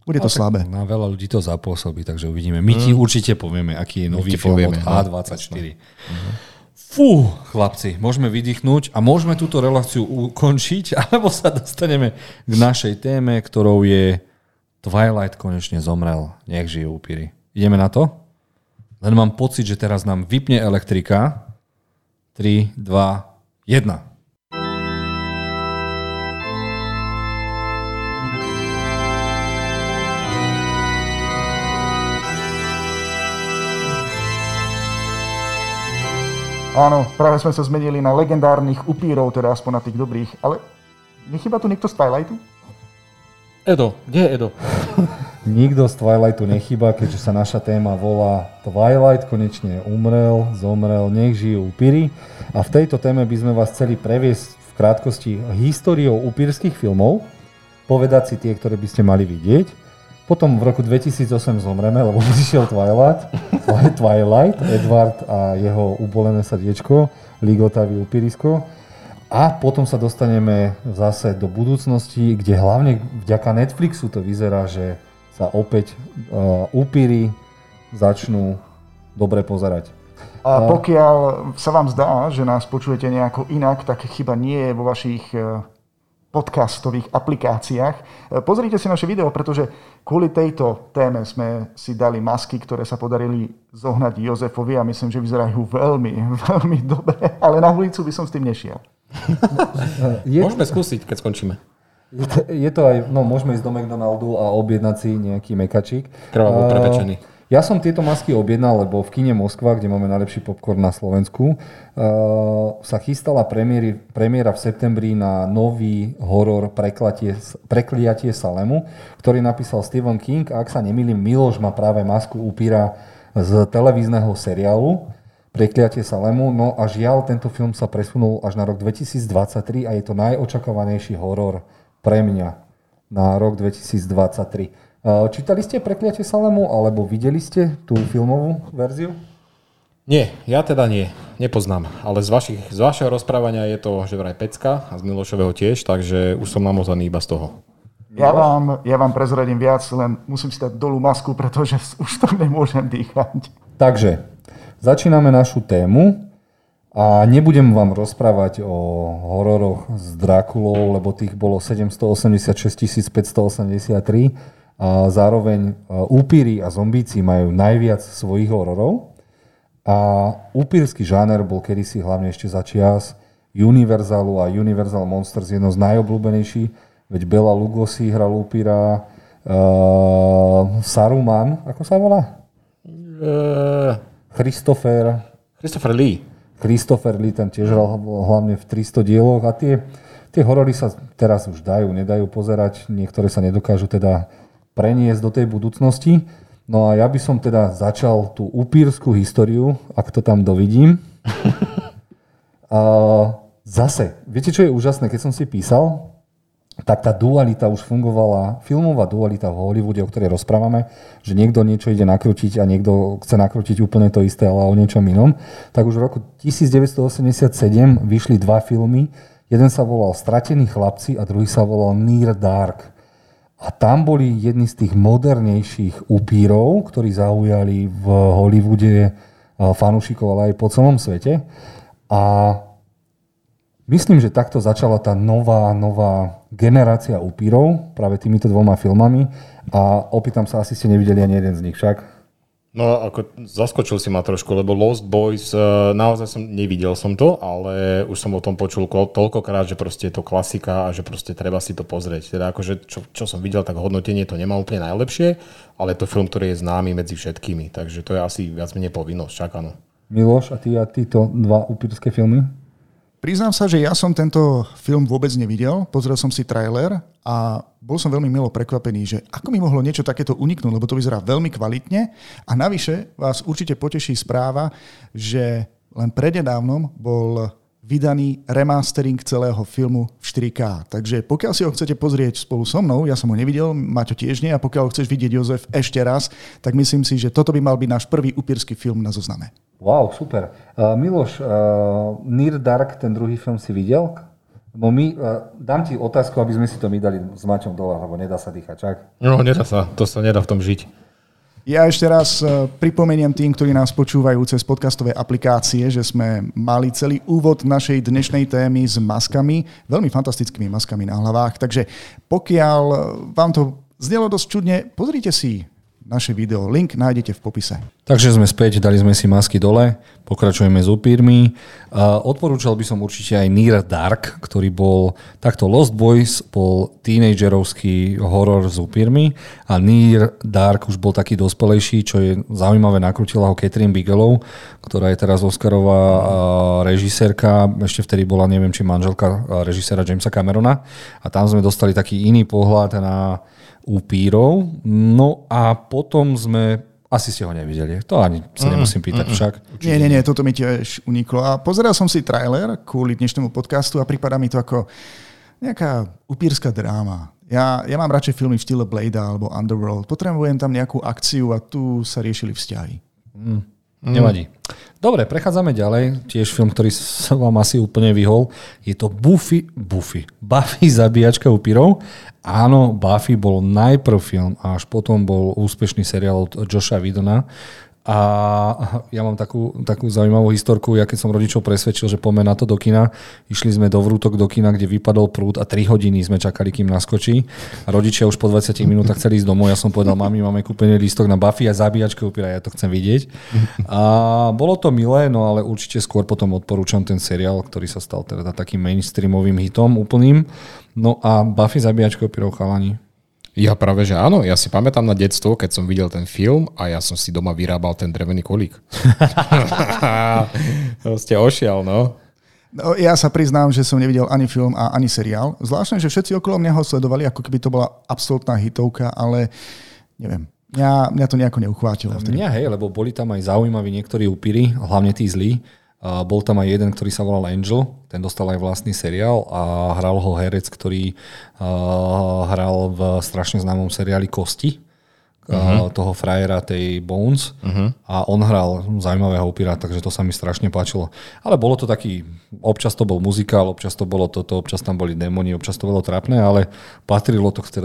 Bude to no, slabé. Na veľa ľudí to zapôsobí, takže uvidíme. My ti mm. určite povieme, aký je nový film povieme, od A24. No. Fú, chlapci, môžeme vydýchnuť a môžeme túto reláciu ukončiť, alebo sa dostaneme k našej téme, ktorou je Twilight konečne zomrel. Nech žijú upíry. Ideme na to? Len mám pocit, že teraz nám vypne elektrika. 3, 2, 1. Áno, práve sme sa zmenili na legendárnych upírov, teda aspoň na tých dobrých. Ale nechyba tu niekto z Twilightu? Edo, kde je Edo? Nikto z Twilightu nechyba, keďže sa naša téma volá Twilight, konečne umrel, zomrel, nech žijú upíry. A v tejto téme by sme vás chceli previesť v krátkosti históriou upírskych filmov, povedať si tie, ktoré by ste mali vidieť potom v roku 2008 zomreme, lebo prišiel Twilight, Twilight, Edward a jeho ubolené srdiečko, Ligotavy upirisko. A potom sa dostaneme zase do budúcnosti, kde hlavne vďaka Netflixu to vyzerá, že sa opäť uh, upíry začnú dobre pozerať. A pokiaľ sa vám zdá, že nás počujete nejako inak, tak chyba nie je vo vašich uh, podcastových aplikáciách. E, pozrite si naše video, pretože kvôli tejto téme sme si dali masky, ktoré sa podarili zohnať Jozefovi a myslím, že vyzerajú veľmi, veľmi dobre, ale na ulicu by som s tým nešiel. Je... Môžeme skúsiť, keď skončíme. Je to, je to aj, no môžeme ísť do McDonaldu a objednať si nejaký mekačík. Krvavo prepečený. Uh, ja som tieto masky objednal, lebo v kine Moskva, kde máme najlepší popcorn na Slovensku, uh, sa chystala premiéry, premiéra v septembri na nový horor Prekliatie Salemu, ktorý napísal Stephen King. A ak sa nemýlim, Miloš má práve masku upíra z televízneho seriálu Prekliatie Salemu. No a žiaľ, tento film sa presunul až na rok 2023 a je to najočakávanejší horor pre mňa na rok 2023. Čítali ste Prekliatie Salemu, alebo videli ste tú filmovú verziu? Nie, ja teda nie, nepoznám. Ale z, vašich, z vašeho rozprávania je to, že vraj pecka a z Milošového tiež, takže už som namozaný iba z toho. Ja vám, ja vám prezradím viac, len musím si dať dolu masku, pretože už to nemôžem dýchať. Takže, začíname našu tému a nebudem vám rozprávať o hororoch s Drakulou, lebo tých bolo 786 583 a zároveň e, upíry a zombíci majú najviac svojich hororov. A upírsky žáner bol kedysi hlavne ešte za čias Universalu a Universal Monsters jedno z najobľúbenejších, veď Bela Lugosi hral upíra, uh, Saruman, ako sa volá? Uh, Christopher. Christopher Lee. Christopher Lee, ten tiež hral hlavne v 300 dieloch a tie, tie horory sa teraz už dajú, nedajú pozerať, niektoré sa nedokážu teda preniesť do tej budúcnosti. No a ja by som teda začal tú upírskú históriu, ak to tam dovidím. a zase, viete čo je úžasné, keď som si písal, tak tá dualita už fungovala, filmová dualita v Hollywoode, o ktorej rozprávame, že niekto niečo ide nakrútiť a niekto chce nakrútiť úplne to isté, ale o niečom inom. Tak už v roku 1987 vyšli dva filmy. Jeden sa volal Stratení chlapci a druhý sa volal Near Dark. A tam boli jedni z tých modernejších upírov, ktorí zaujali v Hollywoode fanúšikov, ale aj po celom svete. A Myslím, že takto začala tá nová, nová generácia upírov práve týmito dvoma filmami a opýtam sa, asi ste nevideli ani jeden z nich však? No ako zaskočil si ma trošku, lebo Lost Boys, eh, naozaj som nevidel som to, ale už som o tom počul toľkokrát, že proste je to klasika a že proste treba si to pozrieť. Teda akože čo, čo som videl, tak hodnotenie to nemá úplne najlepšie, ale to film, ktorý je známy medzi všetkými, takže to je asi viac menej povinnosť, čakanú. Miloš, a ty a títo dva upírske filmy? Priznám sa, že ja som tento film vôbec nevidel, pozrel som si trailer a bol som veľmi milo prekvapený, že ako mi mohlo niečo takéto uniknúť, lebo to vyzerá veľmi kvalitne a navyše vás určite poteší správa, že len prednedávnom bol vydaný remastering celého filmu v 4K. Takže pokiaľ si ho chcete pozrieť spolu so mnou, ja som ho nevidel, Maťo tiež nie, a pokiaľ ho chceš vidieť Jozef ešte raz, tak myslím si, že toto by mal byť náš prvý upírsky film na zozname. Wow, super. Uh, Miloš, uh, Near Dark, ten druhý film si videl? Bo my, uh, dám ti otázku, aby sme si to my dali s Maťom dole, lebo nedá sa dýchať, čak? No, nedá sa, to sa nedá v tom žiť. Ja ešte raz pripomeniem tým, ktorí nás počúvajú cez podcastové aplikácie, že sme mali celý úvod našej dnešnej témy s maskami, veľmi fantastickými maskami na hlavách. Takže pokiaľ vám to znelo dosť čudne, pozrite si naše video. Link nájdete v popise. Takže sme späť, dali sme si masky dole, pokračujeme s upírmi. Odporúčal by som určite aj Near Dark, ktorý bol takto Lost Boys, bol teenagerovský horor s upírmi a Near Dark už bol taký dospelejší, čo je zaujímavé, nakrutila ho Catherine Bigelow, ktorá je teraz Oscarová režisérka, ešte vtedy bola, neviem, či manželka režiséra Jamesa Camerona a tam sme dostali taký iný pohľad na upírov. No a potom sme asi ste ho nevideli. To ani sa nemusím pýtať mm, však. Nie, nie, nie, toto mi tiež uniklo. A pozeral som si trailer kvôli dnešnému podcastu a prípada mi to ako nejaká upírska dráma. Ja, ja mám radšej filmy v štýle Blade alebo Underworld. Potrebujem tam nejakú akciu a tu sa riešili vzťahy. Mm. Mm. Nevadí. Dobre, prechádzame ďalej. Tiež film, ktorý sa vám asi úplne vyhol. Je to Buffy, Buffy, Buffy zabíjačka upírov. Áno, Buffy bol najprv film a až potom bol úspešný seriál od Josha Vidona, a ja mám takú, takú zaujímavú historku, ja keď som rodičov presvedčil, že poďme na to do kina, išli sme do vrútok do kina, kde vypadol prúd a 3 hodiny sme čakali, kým naskočí. A rodičia už po 20 minútach chceli ísť domov. Ja som povedal, mami, máme kúpený lístok na Buffy a zabíjačke upíra, ja to chcem vidieť. A bolo to milé, no ale určite skôr potom odporúčam ten seriál, ktorý sa stal teda takým mainstreamovým hitom úplným. No a Buffy zabíjačka upírov chalani ja práve, že áno. Ja si pamätám na detstvo, keď som videl ten film a ja som si doma vyrábal ten drevený kolík. to ste ošial, no. No, ja sa priznám, že som nevidel ani film a ani seriál. Zvláštne, že všetci okolo mňa ho sledovali, ako keby to bola absolútna hitovka, ale neviem. Mňa, mňa to nejako neuchvátilo. Vtedy. Mňa hej, lebo boli tam aj zaujímaví niektorí upíry, hlavne tí zlí. Bol tam aj jeden, ktorý sa volal Angel, ten dostal aj vlastný seriál a hral ho herec, ktorý uh, hral v strašne známom seriáli Kosti uh-huh. toho frajera tej Bones uh-huh. a on hral zaujímavého upíra, takže to sa mi strašne páčilo. Ale bolo to taký, občas to bol muzikál, občas to bolo toto, občas tam boli démoni, občas to bolo trápne, ale patrilo to k,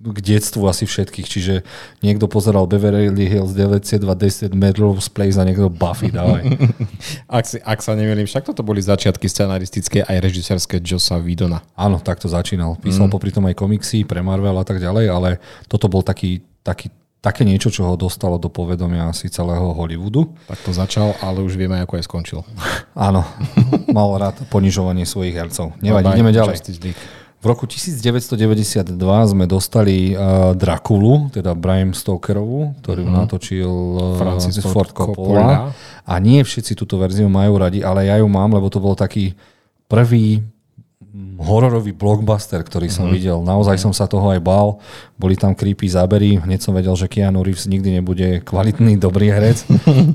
k detstvu asi všetkých, čiže niekto pozeral Beverly Hills 90210 Melrose Place a niekto Buffy, dávaj. ak, si, ak sa nemýlim, však toto boli začiatky scenaristické aj režisérske Josa Vidona. Áno, tak to začínal. Písal mm. popri tom aj komiksy pre Marvel a tak ďalej, ale toto bol taký taký, také niečo, čo ho dostalo do povedomia asi celého Hollywoodu. Tak to začal, ale už vieme, ako aj skončil. Áno, mal rád ponižovanie svojich hercov. Nevadí, ideme ďalej. V roku 1992 sme dostali uh, Drakulu, teda Bram Stokerovú, ktorú mm-hmm. natočil uh, Francis Ford Coppola. Coppola. A nie všetci túto verziu majú radi, ale ja ju mám, lebo to bol taký prvý hororový blockbuster, ktorý som mm-hmm. videl. Naozaj som sa toho aj bál. Boli tam creepy zábery. Hneď som vedel, že Keanu Reeves nikdy nebude kvalitný, dobrý herec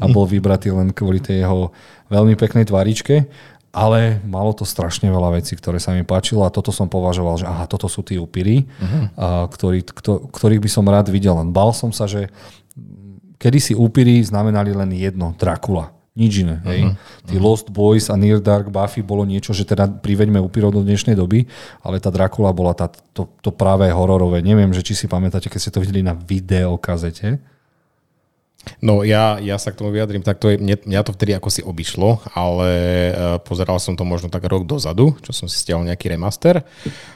a bol vybratý len kvôli tej jeho veľmi peknej tváričke. Ale malo to strašne veľa vecí, ktoré sa mi páčilo a toto som považoval, že aha, toto sú tí upíry, uh-huh. a ktorý, kto, ktorých by som rád videl. Len bál som sa, že kedysi upíry znamenali len jedno, Dracula nič iné. Hej. Uh-huh. Tí Lost Boys a Near Dark Buffy bolo niečo, že teda priveďme upírov do dnešnej doby, ale tá Dracula bola tá, to, to práve hororové. Neviem, že či si pamätáte, keď ste to videli na videokazete. No ja, ja sa k tomu vyjadrím, tak to je, mne, mňa to vtedy ako si obišlo, ale uh, pozeral som to možno tak rok dozadu, čo som si stiahol nejaký remaster.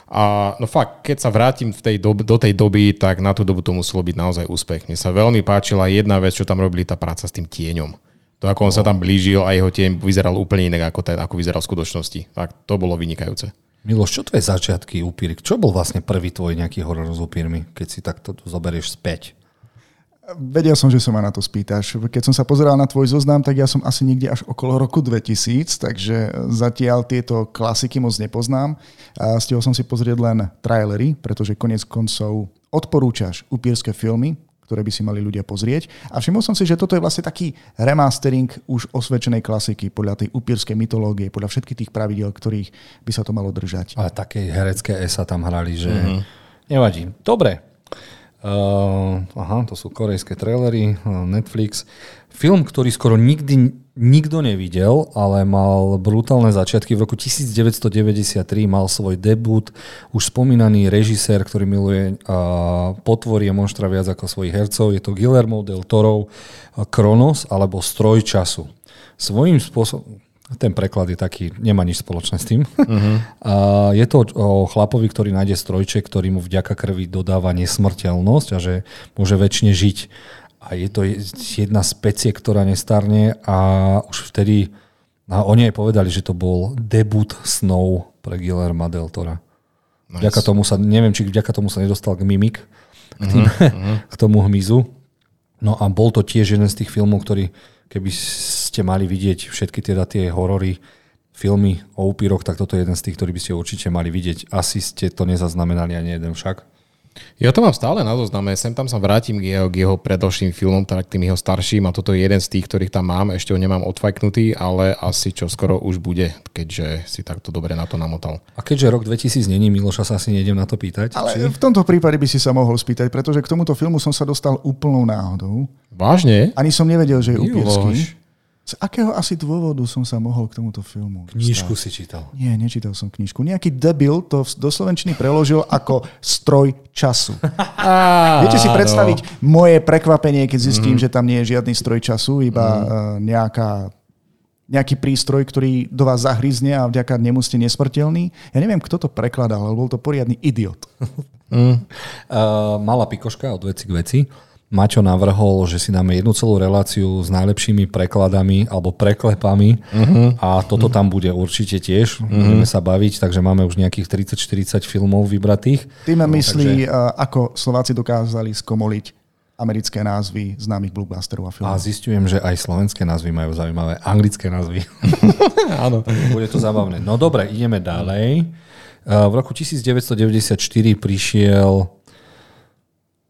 A no fakt, keď sa vrátim v tej dob- do tej doby, tak na tú dobu to muselo byť naozaj úspech. Mne sa veľmi páčila jedna vec, čo tam robili, tá práca s tým tieňom. To, ako on sa tam blížil a jeho tieň vyzeral úplne inak, ako, ten, ako vyzeral v skutočnosti. Tak to bolo vynikajúce. Miloš, čo tvoje začiatky upírik? Čo bol vlastne prvý tvoj nejaký horor s upírmi, keď si takto zoberieš späť? Vedel som, že sa ma na to spýtaš. Keď som sa pozeral na tvoj zoznam, tak ja som asi niekde až okolo roku 2000, takže zatiaľ tieto klasiky moc nepoznám. A stihol som si pozrieť len trailery, pretože konec koncov odporúčaš upírske filmy, ktoré by si mali ľudia pozrieť. A všimol som si, že toto je vlastne taký remastering už osvedčenej klasiky podľa tej upírskej mytológie, podľa všetkých tých pravidel, ktorých by sa to malo držať. Ale také herecké esa tam hrali, že mm-hmm. nevadí. Dobre, Uh, aha, to sú korejské trailery, uh, Netflix. Film, ktorý skoro nikdy nikto nevidel, ale mal brutálne začiatky. V roku 1993 mal svoj debut už spomínaný režisér, ktorý miluje uh, potvory a monštra viac ako svojich hercov. Je to Guillermo del Toro Kronos alebo Stroj času. Svojím spôsobom, ten preklad je taký, nemá nič spoločné s tým. Uh-huh. A je to o chlapovi, ktorý nájde strojček, ktorý mu vďaka krvi dodáva nesmrteľnosť a že môže väčšine žiť. A je to jedna z pecie, ktorá nestarne a už vtedy a oni aj povedali, že to bol debut snov pre Guillermo del Tora. Nice. Vďaka tomu sa, neviem, či vďaka tomu sa nedostal k mimik, k, tým, uh-huh. k tomu hmyzu. No a bol to tiež jeden z tých filmov, ktorý keby ste mali vidieť všetky teda tie horory, filmy o upíroch, tak toto je jeden z tých, ktorý by ste určite mali vidieť. Asi ste to nezaznamenali ani jeden však. Ja to mám stále na zozname, sem tam sa vrátim k jeho, k jeho predošlým filmom, tak tým jeho starším a toto je jeden z tých, ktorých tam mám, ešte ho nemám odfajknutý, ale asi čo skoro už bude, keďže si takto dobre na to namotal. A keďže rok 2000 není, Miloša sa asi nejdem na to pýtať. Ale či? v tomto prípade by si sa mohol spýtať, pretože k tomuto filmu som sa dostal úplnou náhodou. Vážne? Ani som nevedel, že je upírský. Z akého asi dôvodu som sa mohol k tomuto filmu Knižku si čítal. Nie, nečítal som knižku. Nejaký debil to do slovenčiny preložil ako stroj času. Á, Viete si predstaviť no. moje prekvapenie, keď zistím, mm. že tam nie je žiadny stroj času, iba mm. nejaká nejaký prístroj, ktorý do vás zahryzne a vďaka nemu ste nesmrteľní. Ja neviem, kto to prekladal, ale bol to poriadny idiot. Mm. Uh, malá pikoška od veci k veci. Maťo navrhol, že si dáme jednu celú reláciu s najlepšími prekladami alebo preklepami uh-huh. a toto uh-huh. tam bude určite tiež. Uh-huh. Budeme sa baviť, takže máme už nejakých 30-40 filmov vybratých. Tým no, myslí, takže... ako Slováci dokázali skomoliť americké názvy známych blockbusterov a filmov. A zistujem, že aj slovenské názvy majú zaujímavé anglické názvy. Áno. Bude to zábavné. No dobre, ideme ďalej. V roku 1994 prišiel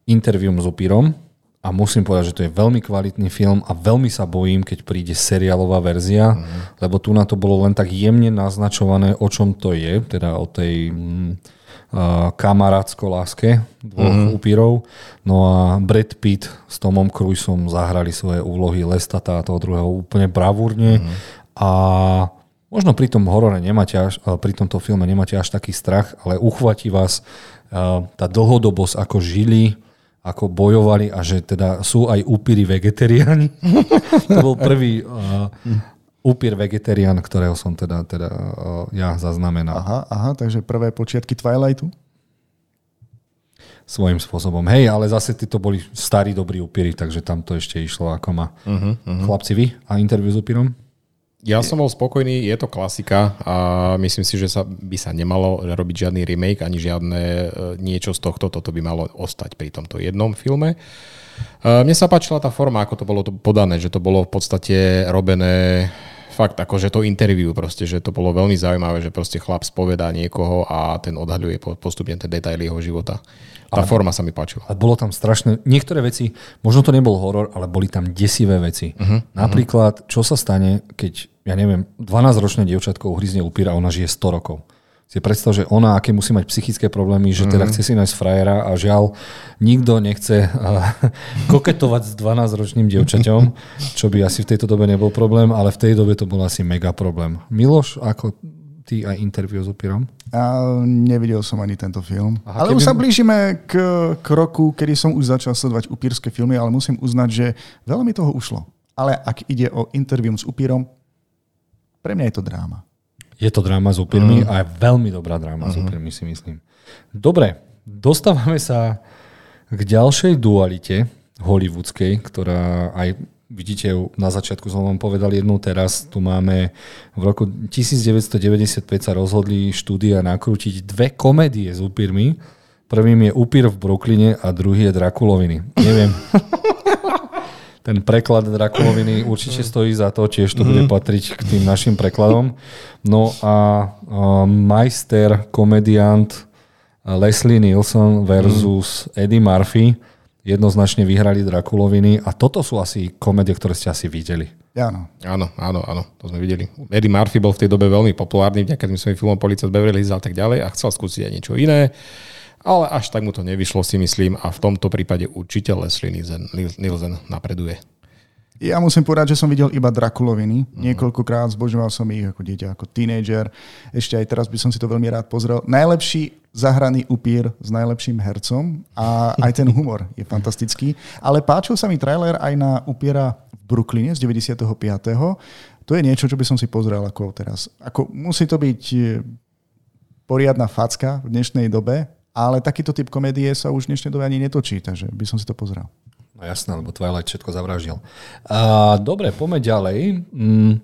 intervium s opírom a musím povedať, že to je veľmi kvalitný film a veľmi sa bojím, keď príde seriálová verzia, mm. lebo tu na to bolo len tak jemne naznačované, o čom to je, teda o tej mm, uh, kamarátsko láske dvoch mm. upírov. No a Brad Pitt s Tomom Cruiseom zahrali svoje úlohy Lestata a toho druhého úplne bravúrne mm. a možno pri tom horore nemáte až, pri tomto filme nemáte až taký strach, ale uchvatí vás uh, tá dlhodobosť, ako žili, ako bojovali a že teda sú aj upíry vegetariáni. to bol prvý uh, upír vegetarián, ktorého som teda, teda uh, ja zaznamenal. Aha, aha, takže prvé počiatky Twilightu? Svojím spôsobom. Hej, ale zase títo boli starí, dobrí upíry, takže tam to ešte išlo ako ma. Uh-huh, uh-huh. Chlapci, vy a interviu s upírom? Ja som bol spokojný, je to klasika a myslím si, že sa, by sa nemalo robiť žiadny remake ani žiadne e, niečo z tohto, toto by malo ostať pri tomto jednom filme. E, mne sa páčila tá forma, ako to bolo podané, že to bolo v podstate robené fakt akože to interview proste, že to bolo veľmi zaujímavé, že proste chlap spovedá niekoho a ten odhaľuje postupne tie detaily jeho života. Tá ale, forma sa mi páčila. A bolo tam strašné, niektoré veci, možno to nebol horor, ale boli tam desivé veci. Uh-huh, Napríklad, čo sa stane, keď, ja neviem, 12-ročné dievčatko uhryzne upíra a ona žije 100 rokov si predstav, že ona, aké musí mať psychické problémy, že teda mhm. chce si nájsť frajera a žiaľ, nikto nechce koketovať s 12-ročným dievčaťom, čo by asi v tejto dobe nebol problém, ale v tej dobe to bol asi mega problém. Miloš, ako ty aj interview s upírom? A nevidel som ani tento film. Aha, ale keby- už sa blížime k, k roku, kedy som už začal sledovať upírske filmy, ale musím uznať, že veľa mi toho ušlo. Ale ak ide o interview s upírom, pre mňa je to dráma. Je to dráma s upírmi uh. a je veľmi dobrá dráma uh-huh. s upírmi, si myslím. Dobre, dostávame sa k ďalšej dualite hollywoodskej, ktorá aj vidíte, na začiatku som vám povedal jednu, teraz tu máme v roku 1995 sa rozhodli štúdia nakrútiť dve komédie s upírmi. Prvým je Upír v Brooklyne a druhý je Drakuloviny. Neviem. Ten preklad Drakuloviny určite stojí za to, tiež to bude patriť k tým našim prekladom. No a uh, majster, komediant uh, Leslie Nielsen versus Eddie Murphy jednoznačne vyhrali Drakuloviny a toto sú asi komédie, ktoré ste asi videli. Áno. Áno, áno, áno, to sme videli. Eddie Murphy bol v tej dobe veľmi populárny vďaka tým svojim filmom Policia z Beverly Hills a tak ďalej a chcel skúsiť aj niečo iné. Ale až tak mu to nevyšlo, si myslím, a v tomto prípade určite Leslie Nielsen, Nielsen napreduje. Ja musím povedať, že som videl iba Drakuloviny. Niekoľkokrát zbožoval som ich ako dieťa, ako tínejdžer. Ešte aj teraz by som si to veľmi rád pozrel. Najlepší zahraný upír s najlepším hercom a aj ten humor je fantastický. Ale páčil sa mi trailer aj na upiera v Brooklyne z 95. To je niečo, čo by som si pozrel ako teraz. Ako, musí to byť e, poriadna facka v dnešnej dobe, ale takýto typ komédie sa už v dnešnej dobe ani netočí, takže by som si to pozrel. No jasné, lebo Twilight všetko zavraždil. Uh, dobre, poďme ďalej. Mm,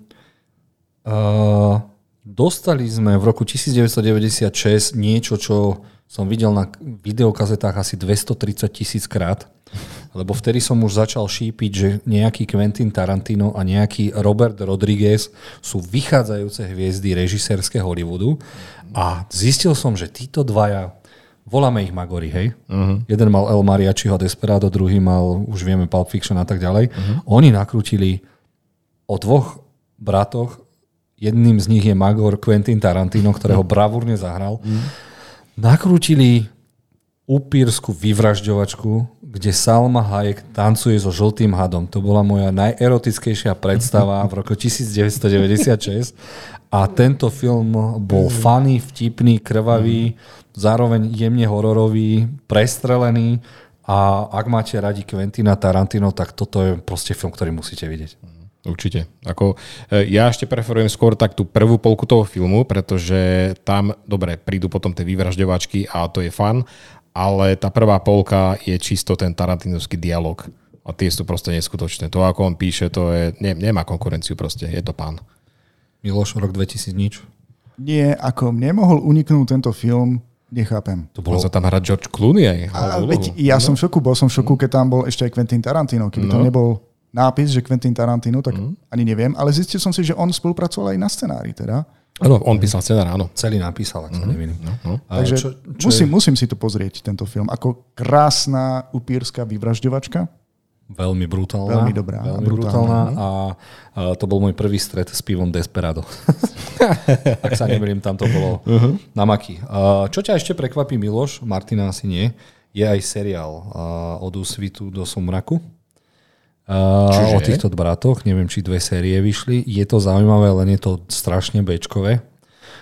uh, dostali sme v roku 1996 niečo, čo som videl na videokazetách asi 230 tisíc krát, lebo vtedy som už začal šípiť, že nejaký Quentin Tarantino a nejaký Robert Rodriguez sú vychádzajúce hviezdy režisérske Hollywoodu a zistil som, že títo dvaja Voláme ich Magori, hej? Uh-huh. Jeden mal El Mariachiho Desperado, druhý mal, už vieme, Pulp Fiction a tak ďalej. Uh-huh. Oni nakrútili o dvoch bratoch, jedným z nich je Magor Quentin Tarantino, ktorého bravúrne zahral. Uh-huh. Nakrútili upírsku vyvražďovačku, kde Salma Hayek tancuje so žltým hadom. To bola moja najerotickejšia predstava v roku 1996 a tento film bol funny, vtipný, krvavý, zároveň jemne hororový, prestrelený a ak máte radi Quentina Tarantino, tak toto je proste film, ktorý musíte vidieť. Určite. Ako, e, ja ešte preferujem skôr tak tú prvú polku toho filmu, pretože tam, dobre, prídu potom tie vyvražďovačky a to je fan, ale tá prvá polka je čisto ten tarantinovský dialog. A tie sú proste neskutočné. To, ako on píše, to je, ne, nemá konkurenciu proste, je to pán. Miloš, rok 2000 nič? Nie, ako nemohol uniknúť tento film, nechápem. To bolo... sa tam hrať George Clooney aj. A, veď, ja no. som v šoku, bol som v šoku, keď tam bol ešte aj Quentin Tarantino. Keby no. tam nebol nápis, že Quentin Tarantino, tak mm. ani neviem. Ale zistil som si, že on spolupracoval aj na scenári teda. Áno, on písal scenár, áno. Celý napísal, ak sa Mhm. nemýlim. No, no. Takže čo, čo musím, je musím si to pozrieť, tento film. Ako krásna upírska vyvražďovačka. veľmi brutálna. Veľmi dobrá Veľmi brutálna. brutálna a, a to bol môj prvý stret s pivom Desperado. ak sa nemýlim, tam to bolo uh-huh. na maky. A čo ťa ešte prekvapí, Miloš, Martina asi nie, je aj seriál a, od úsvitu do sumraku. Čože? o týchto bratoch, neviem, či dve série vyšli. Je to zaujímavé, len je to strašne bečkové.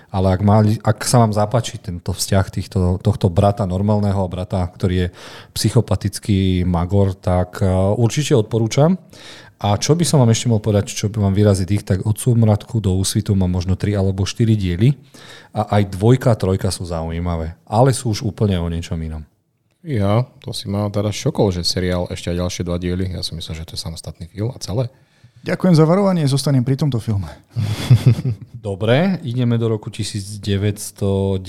Ale ak, mali, ak sa vám zapáči tento vzťah týchto, tohto brata normálneho brata, ktorý je psychopatický magor, tak uh, určite odporúčam. A čo by som vám ešte mohol povedať, čo by vám vyrazí tých, tak od súmratku do úsvitu mám možno 3 alebo 4 diely a aj dvojka a trojka sú zaujímavé, ale sú už úplne o niečom inom. Ja, to si ma teda šokol, že seriál ešte aj ďalšie dva diely. Ja si myslím, že to je samostatný film a celé. Ďakujem za varovanie, zostanem pri tomto filme. Dobre, ideme do roku 1996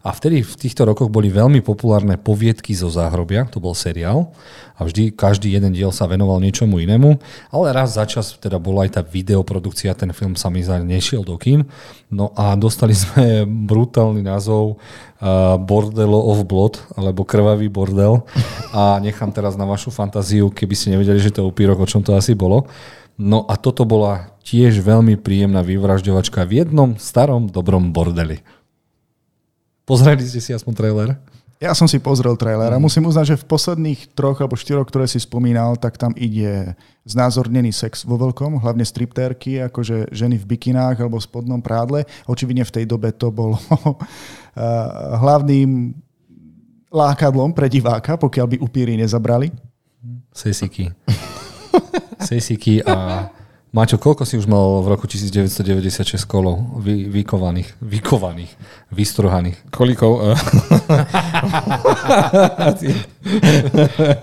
a vtedy v týchto rokoch boli veľmi populárne poviedky zo záhrobia, to bol seriál a vždy každý jeden diel sa venoval niečomu inému, ale raz za čas teda bola aj tá videoprodukcia, ten film sa mi za nešiel do kín, no a dostali sme brutálny názov uh, Bordelo of Blood, alebo Krvavý bordel a nechám teraz na vašu fantáziu, keby ste nevedeli, že to je upírok, o čom to asi bolo. No a toto bola tiež veľmi príjemná vyvražďovačka v jednom starom dobrom bordeli. Pozreli ste si aspoň trailer? Ja som si pozrel trailer a musím uznať, že v posledných troch alebo štyroch, ktoré si spomínal, tak tam ide znázornený sex vo veľkom, hlavne striptérky, akože ženy v bikinách alebo v spodnom prádle. Očividne v tej dobe to bolo hlavným lákadlom pre diváka, pokiaľ by upíry nezabrali. Sesiky. Sesiky a Maťo, koľko si už mal v roku 1996 kolov vy, vykovaných, vykovaných, vystruhaných? Kolikov?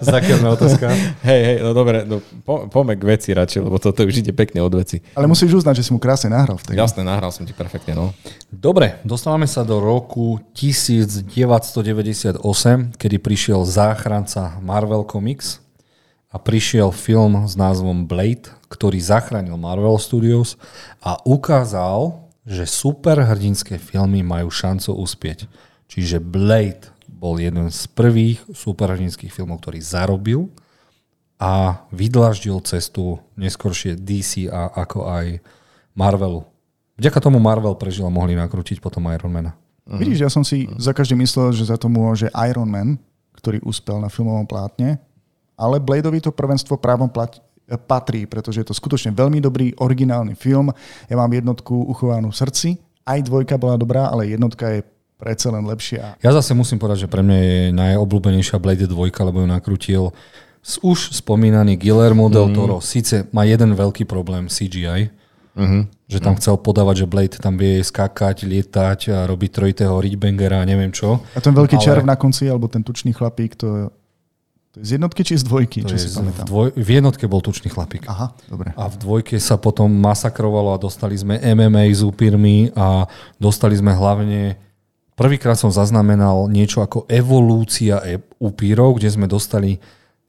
Zakielná otázka. Hej, hej, no dobre, no, po, poďme k veci radšej, lebo toto už ide pekne od veci. Ale musíš uznať, že si mu krásne nahral vtedy. Jasné, nahral som ti perfektne, no. Dobre, dostávame sa do roku 1998, kedy prišiel záchranca Marvel Comics a prišiel film s názvom Blade, ktorý zachránil Marvel Studios a ukázal, že superhrdinské filmy majú šancu uspieť. Čiže Blade bol jeden z prvých superhrdinských filmov, ktorý zarobil a vydlaždil cestu neskoršie DC a ako aj Marvelu. Vďaka tomu Marvel prežil a mohli nakrútiť potom Ironmana. Uh-huh. Vidíš, ja som si za každý myslel, že za to môže Iron Man, ktorý uspel na filmovom plátne, ale Bladeovi to prvenstvo právom plat, patrí, pretože je to skutočne veľmi dobrý, originálny film. Ja mám jednotku uchovanú v srdci, aj dvojka bola dobrá, ale jednotka je predsa len lepšia. Ja zase musím povedať, že pre mňa je najobľúbenejšia Blade 2, lebo ju nakrútil už spomínaný Guillermo del mm. Toro. Sice má jeden veľký problém CGI, uh-huh. že tam uh-huh. chcel podávať, že Blade tam vie skákať, lietať a robiť trojitého Ridbangera a neviem čo. A ten veľký ale... červ na konci, alebo ten tučný chlapík, to to je z jednotky či z dvojky, to čo si pamätám? V, dvoj, v jednotke bol tučný chlapík. Aha, dobre. A v dvojke sa potom masakrovalo a dostali sme MMA s upírmi a dostali sme hlavne Prvýkrát som zaznamenal niečo ako evolúcia e- upírov, kde sme dostali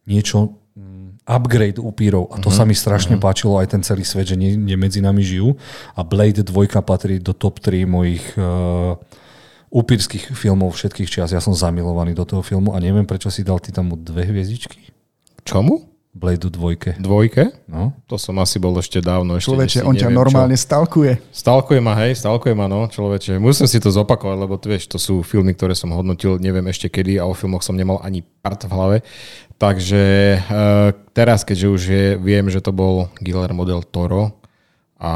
niečo mm, upgrade upírov a to uh-huh. sa mi strašne uh-huh. páčilo aj ten celý svet, že nie, nie medzi nami žijú a Blade 2 patrí do top 3 mojich uh, upírských filmov všetkých čias. Ja som zamilovaný do toho filmu a neviem, prečo si dal ty tam dve hviezdičky. Čomu? Blade dvojke. Dvojke? No. To som asi bol ešte dávno. Ešte človeče, on ťa normálne čo. stalkuje. Stalkuje ma, hej, stalkuje ma, no, človeče. Musím si to zopakovať, lebo tu vieš, to sú filmy, ktoré som hodnotil, neviem ešte kedy a o filmoch som nemal ani part v hlave. Takže e, teraz, keďže už je, viem, že to bol Guillermo del Toro a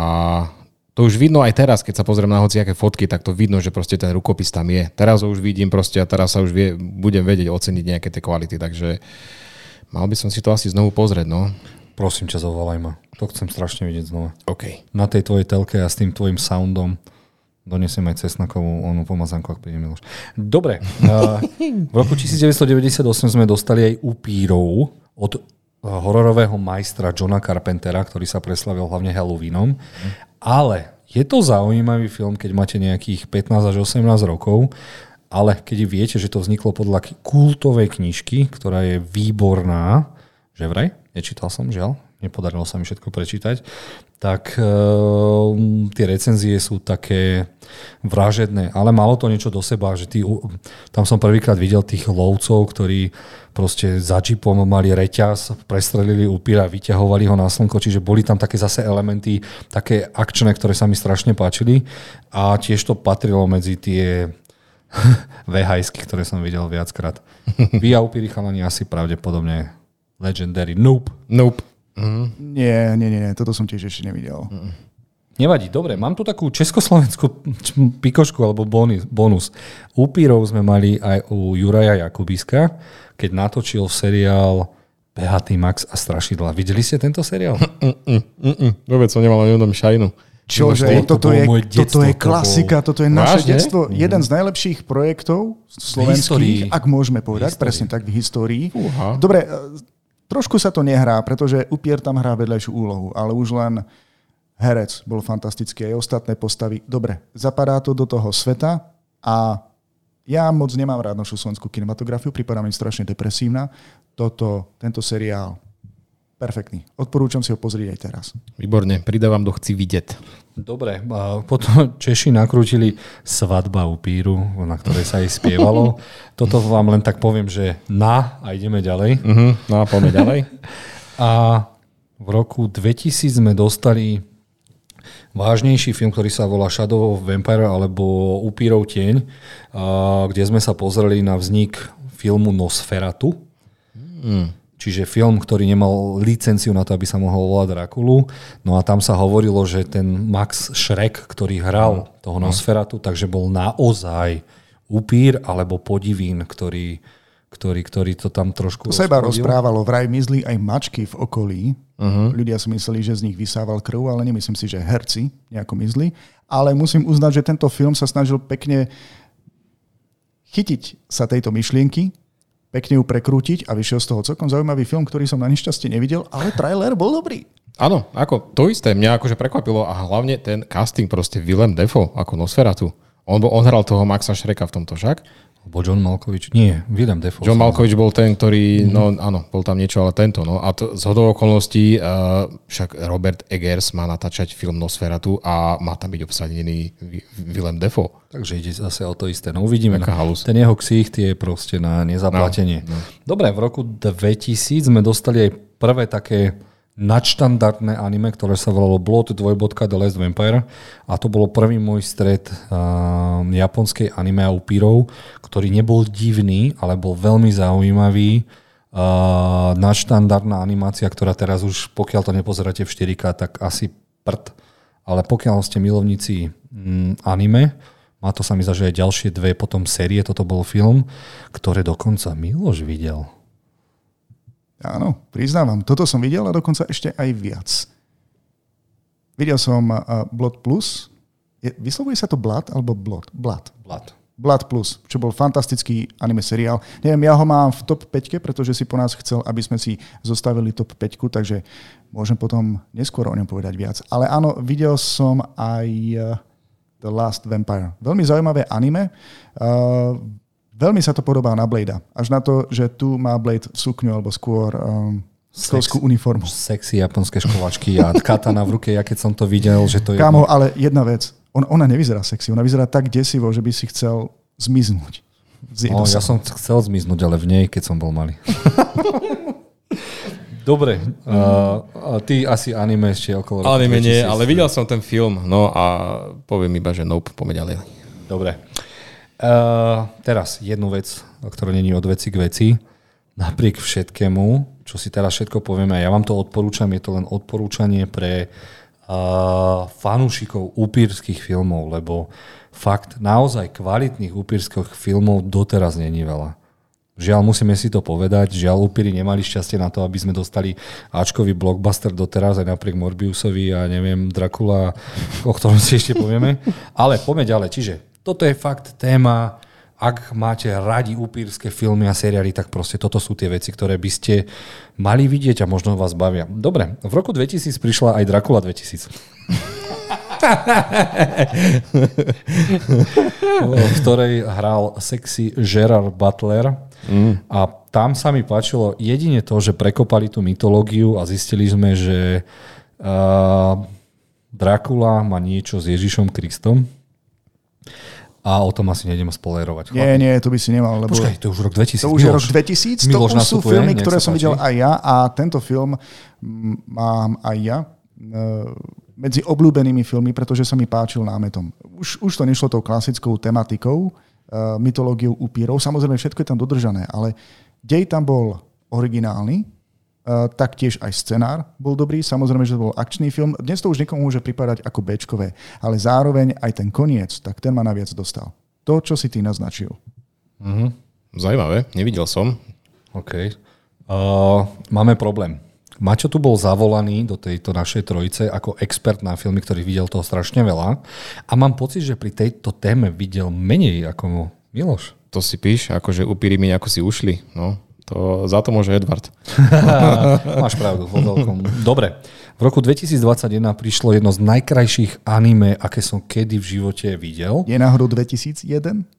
to už vidno aj teraz, keď sa pozriem na hociaké fotky, tak to vidno, že proste ten rukopis tam je. Teraz ho už vidím proste a teraz sa už vie, budem vedieť oceniť nejaké tie kvality, takže mal by som si to asi znovu pozrieť, no. Prosím ťa, zavolaj ma. To chcem strašne vidieť znova. OK. Na tej tvojej telke a s tým tvojim soundom donesiem aj cesnakovú onú pomazanku, ak príde Miloš. Dobre. v roku 1998 sme dostali aj upírov od eh, hororového majstra Johna Carpentera, ktorý sa preslavil hlavne Halloweenom. Ale je to zaujímavý film, keď máte nejakých 15 až 18 rokov, ale keď viete, že to vzniklo podľa kultovej knižky, ktorá je výborná, že vraj, nečítal som, žiaľ, nepodarilo sa mi všetko prečítať, tak uh, tie recenzie sú také vražedné, ale malo to niečo do seba, že tí, tam som prvýkrát videl tých lovcov, ktorí proste za čipom mali reťaz, prestrelili upíra, vyťahovali ho na slnko, čiže boli tam také zase elementy, také akčné, ktoré sa mi strašne páčili a tiež to patrilo medzi tie vhs ktoré som videl viackrát. Vy a upíry chalani asi pravdepodobne Legendary. Nope. Nope. Mm. Nie, nie, nie, toto som tiež ešte nevidel. Mm. Nevadí, dobre, mám tu takú československú pikošku alebo bonus. bonus. Upírov sme mali aj u Juraja Jakubiska, keď natočil seriál Behatý Max a Strašidla. Videli ste tento seriál? Vôbec som nemal ani jednom šajnu. Čože, toto, je, detstvo, toto je klasika, to bol... toto je naše Vážne? detstvo. Mm. Jeden z najlepších projektov slovenských, ak môžeme povedať, presne tak v histórii. Uha. Dobre, Trošku sa to nehrá, pretože Upier tam hrá vedľajšiu úlohu, ale už len herec bol fantastický, aj ostatné postavy. Dobre, zapadá to do toho sveta a ja moc nemám rád našu slovenskú kinematografiu, pripadá mi strašne depresívna. Toto, tento seriál Perfektný. Odporúčam si ho pozrieť aj teraz. Výborne, pridávam do chci vidieť. Dobre, potom Češi nakrútili Svadba u píru, na ktorej sa aj spievalo. Toto vám len tak poviem, že na a ideme ďalej. Uh-huh, no a poďme ďalej. a v roku 2000 sme dostali vážnejší film, ktorý sa volá Shadow of Vampire alebo Upírov tieň, kde sme sa pozreli na vznik filmu Nosferatu. Hmm. Čiže film, ktorý nemal licenciu na to, aby sa mohol volať Drakulu. No a tam sa hovorilo, že ten Max Schreck, ktorý hral hmm. toho Nosferatu, takže bol naozaj upír alebo podivín, ktorý, ktorý, ktorý to tam trošku... To sa iba rozprávalo, vraj mizli aj mačky v okolí. Uh-huh. Ľudia si mysleli, že z nich vysával krv, ale nemyslím si, že herci nejako mizli. Ale musím uznať, že tento film sa snažil pekne chytiť sa tejto myšlienky, pekne ju prekrútiť a vyšiel z toho celkom zaujímavý film, ktorý som na nešťastie nevidel, ale trailer bol dobrý. Áno, ako to isté mňa akože prekvapilo a hlavne ten casting proste Willem Defoe ako Nosferatu. On, on hral toho Maxa Šreka v tomto však. Bo John Malkovich, nie, William Defoe. John Malkovich bol ten, ktorý, mm. no áno, bol tam niečo, ale tento, no. A to, z hodou okolností, uh, však Robert Eggers má natáčať film Nosferatu a má tam byť obsadený Willem Defoe. Takže ide zase o to isté. No uvidíme. halus. Ten jeho ksicht je proste na nezaplatenie. No, no. Dobre, v roku 2000 sme dostali aj prvé také nadštandardné anime, ktoré sa volalo Blood 2. The Last Vampire a to bolo prvý môj stred uh, japonskej anime a upírov, ktorý nebol divný, ale bol veľmi zaujímavý. Uh, nadštandardná animácia, ktorá teraz už, pokiaľ to nepozeráte v 4K, tak asi prd. Ale pokiaľ ste milovníci mm, anime, má to sa mi zdá, že aj ďalšie dve potom série, toto bol film, ktoré dokonca Miloš videl. Áno, priznávam. Toto som videl a dokonca ešte aj viac. Videl som Blood Plus. Je, vyslovuje sa to Blood alebo Blood? Blood. Blood. Blood Plus, čo bol fantastický anime seriál. Neviem, ja ho mám v top 5, pretože si po nás chcel, aby sme si zostavili top 5, takže môžem potom neskôr o ňom povedať viac. Ale áno, videl som aj The Last Vampire. Veľmi zaujímavé anime. Uh, Veľmi sa to podobá na Blade. Až na to, že tu má Blade sukňu alebo skôr um, školskú uniformu. Sexy japonské školačky a katana v ruke, ja keď som to videl, že to je... Kámo, ale jedna vec. On, ona nevyzerá sexy, ona vyzerá tak desivo, že by si chcel zmiznúť. No, ja som chcel zmiznúť, ale v nej, keď som bol malý. Dobre, uh, ty asi anime ešte okolo Anime nie, ale videl som ten film, no a poviem iba, že nope, poďme ďalej. Dobre. Uh, teraz jednu vec, ktorá není od veci k veci. Napriek všetkému, čo si teraz všetko povieme, ja vám to odporúčam, je to len odporúčanie pre uh, fanúšikov upírskych filmov, lebo fakt naozaj kvalitných upírských filmov doteraz není veľa. Žiaľ, musíme si to povedať, žiaľ, upíry nemali šťastie na to, aby sme dostali Ačkový blockbuster doteraz, aj napriek Morbiusovi a neviem, Dracula, o ktorom si ešte povieme. Ale poďme ďalej. Čiže toto je fakt téma, ak máte radi upírske filmy a seriály, tak proste toto sú tie veci, ktoré by ste mali vidieť a možno vás bavia. Dobre, v roku 2000 prišla aj Dracula 2000. v ktorej hral sexy Gerard Butler. Mm. A tam sa mi páčilo jedine to, že prekopali tú mytológiu a zistili sme, že uh, Dracula má niečo s Ježišom Kristom a o tom asi nejdem spoilerovať. Nie, nie, to by si nemal. Lebo Počkaj, to je už rok 2000. To už je rok 2000, Miloš to už sú filmy, ktoré som videl aj ja a tento film mám aj ja e, medzi obľúbenými filmy, pretože sa mi páčil námetom. Už, už to nešlo tou klasickou tematikou, e, mytológiou upírov. Samozrejme, všetko je tam dodržané, ale dej tam bol originálny, taktiež aj scenár bol dobrý, samozrejme, že to bol akčný film. Dnes to už niekomu môže pripadať ako Bčkové, ale zároveň aj ten koniec, tak ten ma naviac dostal. To, čo si ty naznačil. Uh-huh. Zajímavé, nevidel som. OK. Uh, máme problém. Mačo tu bol zavolaný do tejto našej trojice ako expert na filmy, ktorý videl toho strašne veľa. A mám pocit, že pri tejto téme videl menej ako Miloš. To si píš, akože upíri mi ako si ušli. No. To, za to môže Edward. Máš pravdu, vo veľkom. Dobre, v roku 2021 prišlo jedno z najkrajších anime, aké som kedy v živote videl. Je náhodou 2001?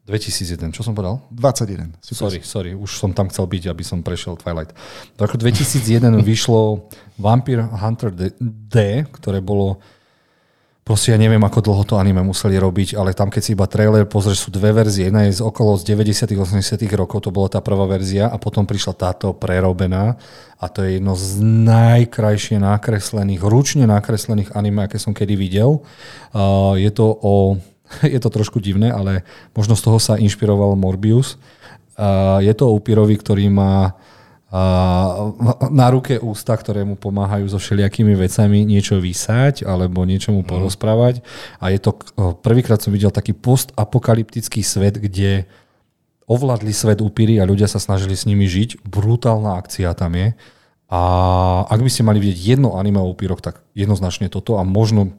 2001, čo som povedal? 21. Super. Sorry, sorry, už som tam chcel byť, aby som prešiel Twilight. V roku 2001 vyšlo Vampire Hunter D, D ktoré bolo Proste ja neviem, ako dlho to anime museli robiť, ale tam keď si iba trailer pozrieš, sú dve verzie. Jedna je z okolo z 90 80 rokov, to bola tá prvá verzia a potom prišla táto prerobená a to je jedno z najkrajšie nakreslených, ručne nakreslených anime, aké som kedy videl. Uh, je to o je to trošku divné, ale možno z toho sa inšpiroval Morbius. Uh, je to o upírovi, ktorý má na ruke ústa, ktoré mu pomáhajú so všelijakými vecami niečo vysať alebo niečo mu mhm. porozprávať. A je to, prvýkrát som videl taký postapokalyptický svet, kde ovládli svet upíry a ľudia sa snažili s nimi žiť. Brutálna akcia tam je. A ak by ste mali vidieť jedno anime o upíroch, tak jednoznačne toto a možno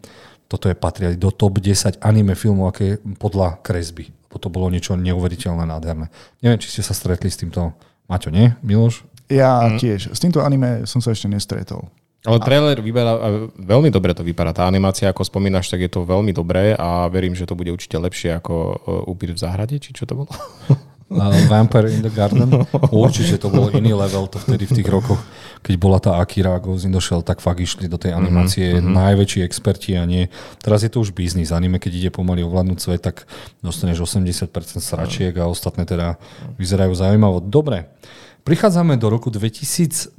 toto je patria do top 10 anime filmov, aké podľa kresby. To bolo niečo neuveriteľné, nádherné. Neviem, či ste sa stretli s týmto. Maťo, nie? Miloš? Ja mm. tiež. S týmto anime som sa ešte nestretol. Ale trailer vyberá, veľmi dobre to vypadá. Tá animácia, ako spomínaš, tak je to veľmi dobré a verím, že to bude určite lepšie ako Upír v záhrade, či čo to bolo? Uh, Vampire in the Garden. Určite to bol iný level to vtedy v tých rokoch, keď bola tá Akira Ghost in the Shell, tak fakt išli do tej animácie mm-hmm. najväčší experti a nie. Teraz je to už biznis. Anime, keď ide pomaly ovládnuť svet, tak dostaneš 80% sračiek a ostatné teda vyzerajú zaujímavo. Dobre. Prichádzame do roku 2003,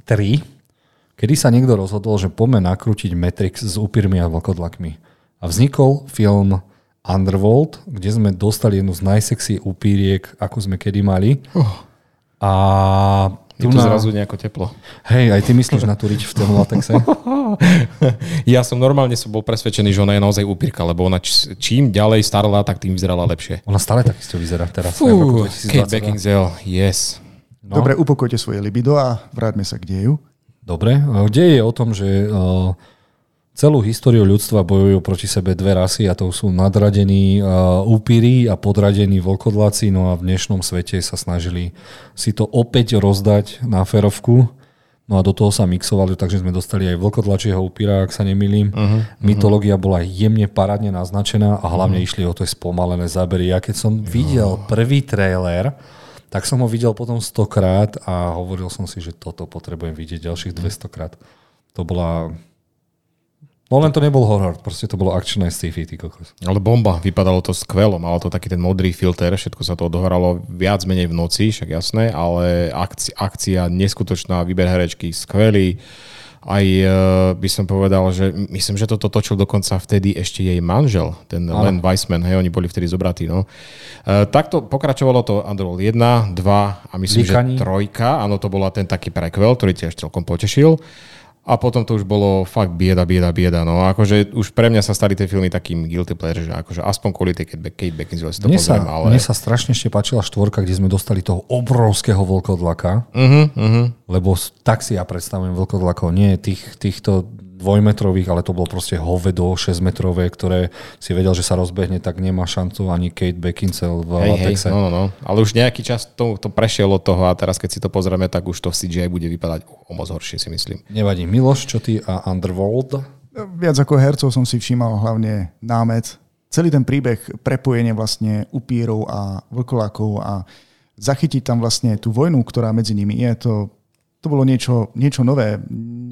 kedy sa niekto rozhodol, že poďme nakrútiť Matrix s upírmi a vlkodlakmi. A vznikol film Underworld, kde sme dostali jednu z najsexy upíriek, ako sme kedy mali. Uh. A je tu na... zrazu nejako teplo. Hej, aj ty myslíš na tú rič v tom latexe? ja som normálne som bol presvedčený, že ona je naozaj upírka, lebo ona čím ďalej starla, tak tým vyzerala lepšie. Ona stále takisto vyzerá teraz. Fú, Kate Beckinsale, yes. No. Dobre, upokojte svoje libido a vráťme sa k deju. Dobre, dej je o tom, že uh, celú históriu ľudstva bojujú proti sebe dve rasy a to sú nadradení uh, upíry a podradení vlkodláci, no a v dnešnom svete sa snažili si to opäť rozdať na ferovku. No a do toho sa mixovali, takže sme dostali aj vlkodlačieho upíra, ak sa nemýlim. Uh-huh, Mytológia bola jemne parádne naznačená a hlavne uh-huh. išli o to spomalené zábery. Ja keď som videl prvý trailer, tak som ho videl potom stokrát a hovoril som si, že toto potrebujem vidieť ďalších 200 krát. To bola... No len to nebol horor, proste to bolo akčné sci-fi, ty kokos. Ale bomba, vypadalo to skvelo, malo to taký ten modrý filter, všetko sa to odohralo viac menej v noci, však jasné, ale akcia, akcia neskutočná, výber herečky skvelý, aj uh, by som povedal, že myslím, že toto točil dokonca vtedy ešte jej manžel, ten ano. Len Weissman, hej, oni boli vtedy zobratí. No. Uh, takto pokračovalo to Underworld 1, 2 a myslím, Líkani. že trojka, áno, to bola ten taký prequel, ktorý tiež celkom potešil. A potom to už bolo fakt bieda, bieda, bieda. No akože už pre mňa sa stali tie filmy takým guilty pleasure, že akože aspoň kvôli tej Kate Beckinsale si to mne pozriem, sa, ale... Mne sa strašne ešte páčila štvorka, kde sme dostali toho obrovského vlkodlaka, uh-huh, uh-huh. lebo tak si ja predstavujem vlkodlakov, nie tých, týchto dvojmetrových, ale to bolo proste hovedo 6-metrové, ktoré si vedel, že sa rozbehne, tak nemá šancu ani Kate Beckinsale v hej, latexe. Hej, no, no, no. Ale už nejaký čas to, to prešiel od toho a teraz keď si to pozrieme, tak už to v CGI bude vypadať o moc horšie, si myslím. Nevadí. Miloš, čo ty a Underworld? Viac ako hercov som si všímal hlavne námec. Celý ten príbeh, prepojenie vlastne upírov a vlkolákov a zachytiť tam vlastne tú vojnu, ktorá medzi nimi je, to to bolo niečo, niečo nové.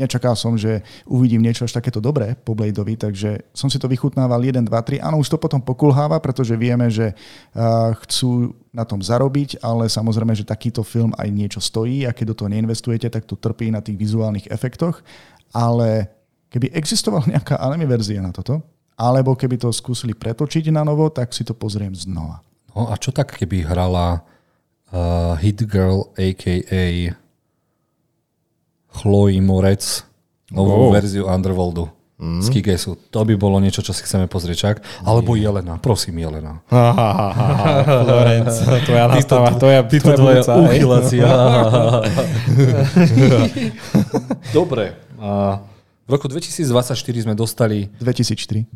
Nečakal som, že uvidím niečo až takéto dobré po Bladeovi, takže som si to vychutnával 1, 2, 3. Áno, už to potom pokulháva, pretože vieme, že uh, chcú na tom zarobiť, ale samozrejme, že takýto film aj niečo stojí a keď do toho neinvestujete, tak to trpí na tých vizuálnych efektoch. Ale keby existovala nejaká anime verzia na toto, alebo keby to skúsili pretočiť na novo, tak si to pozriem znova. No a čo tak, keby hrala uh, Hit Girl, a.k.a. Chloe Morec novú oh. verziu Underworldu. Mm. Z Kigesu. To by bolo niečo, čo si chceme pozrieť čak. Alebo Nie. Jelena. Prosím, Jelena. Florenc, tvoja nastava, tvoja, tvoja, tvoja uchylácia. Dobre. A v roku 2024 sme dostali... 2004.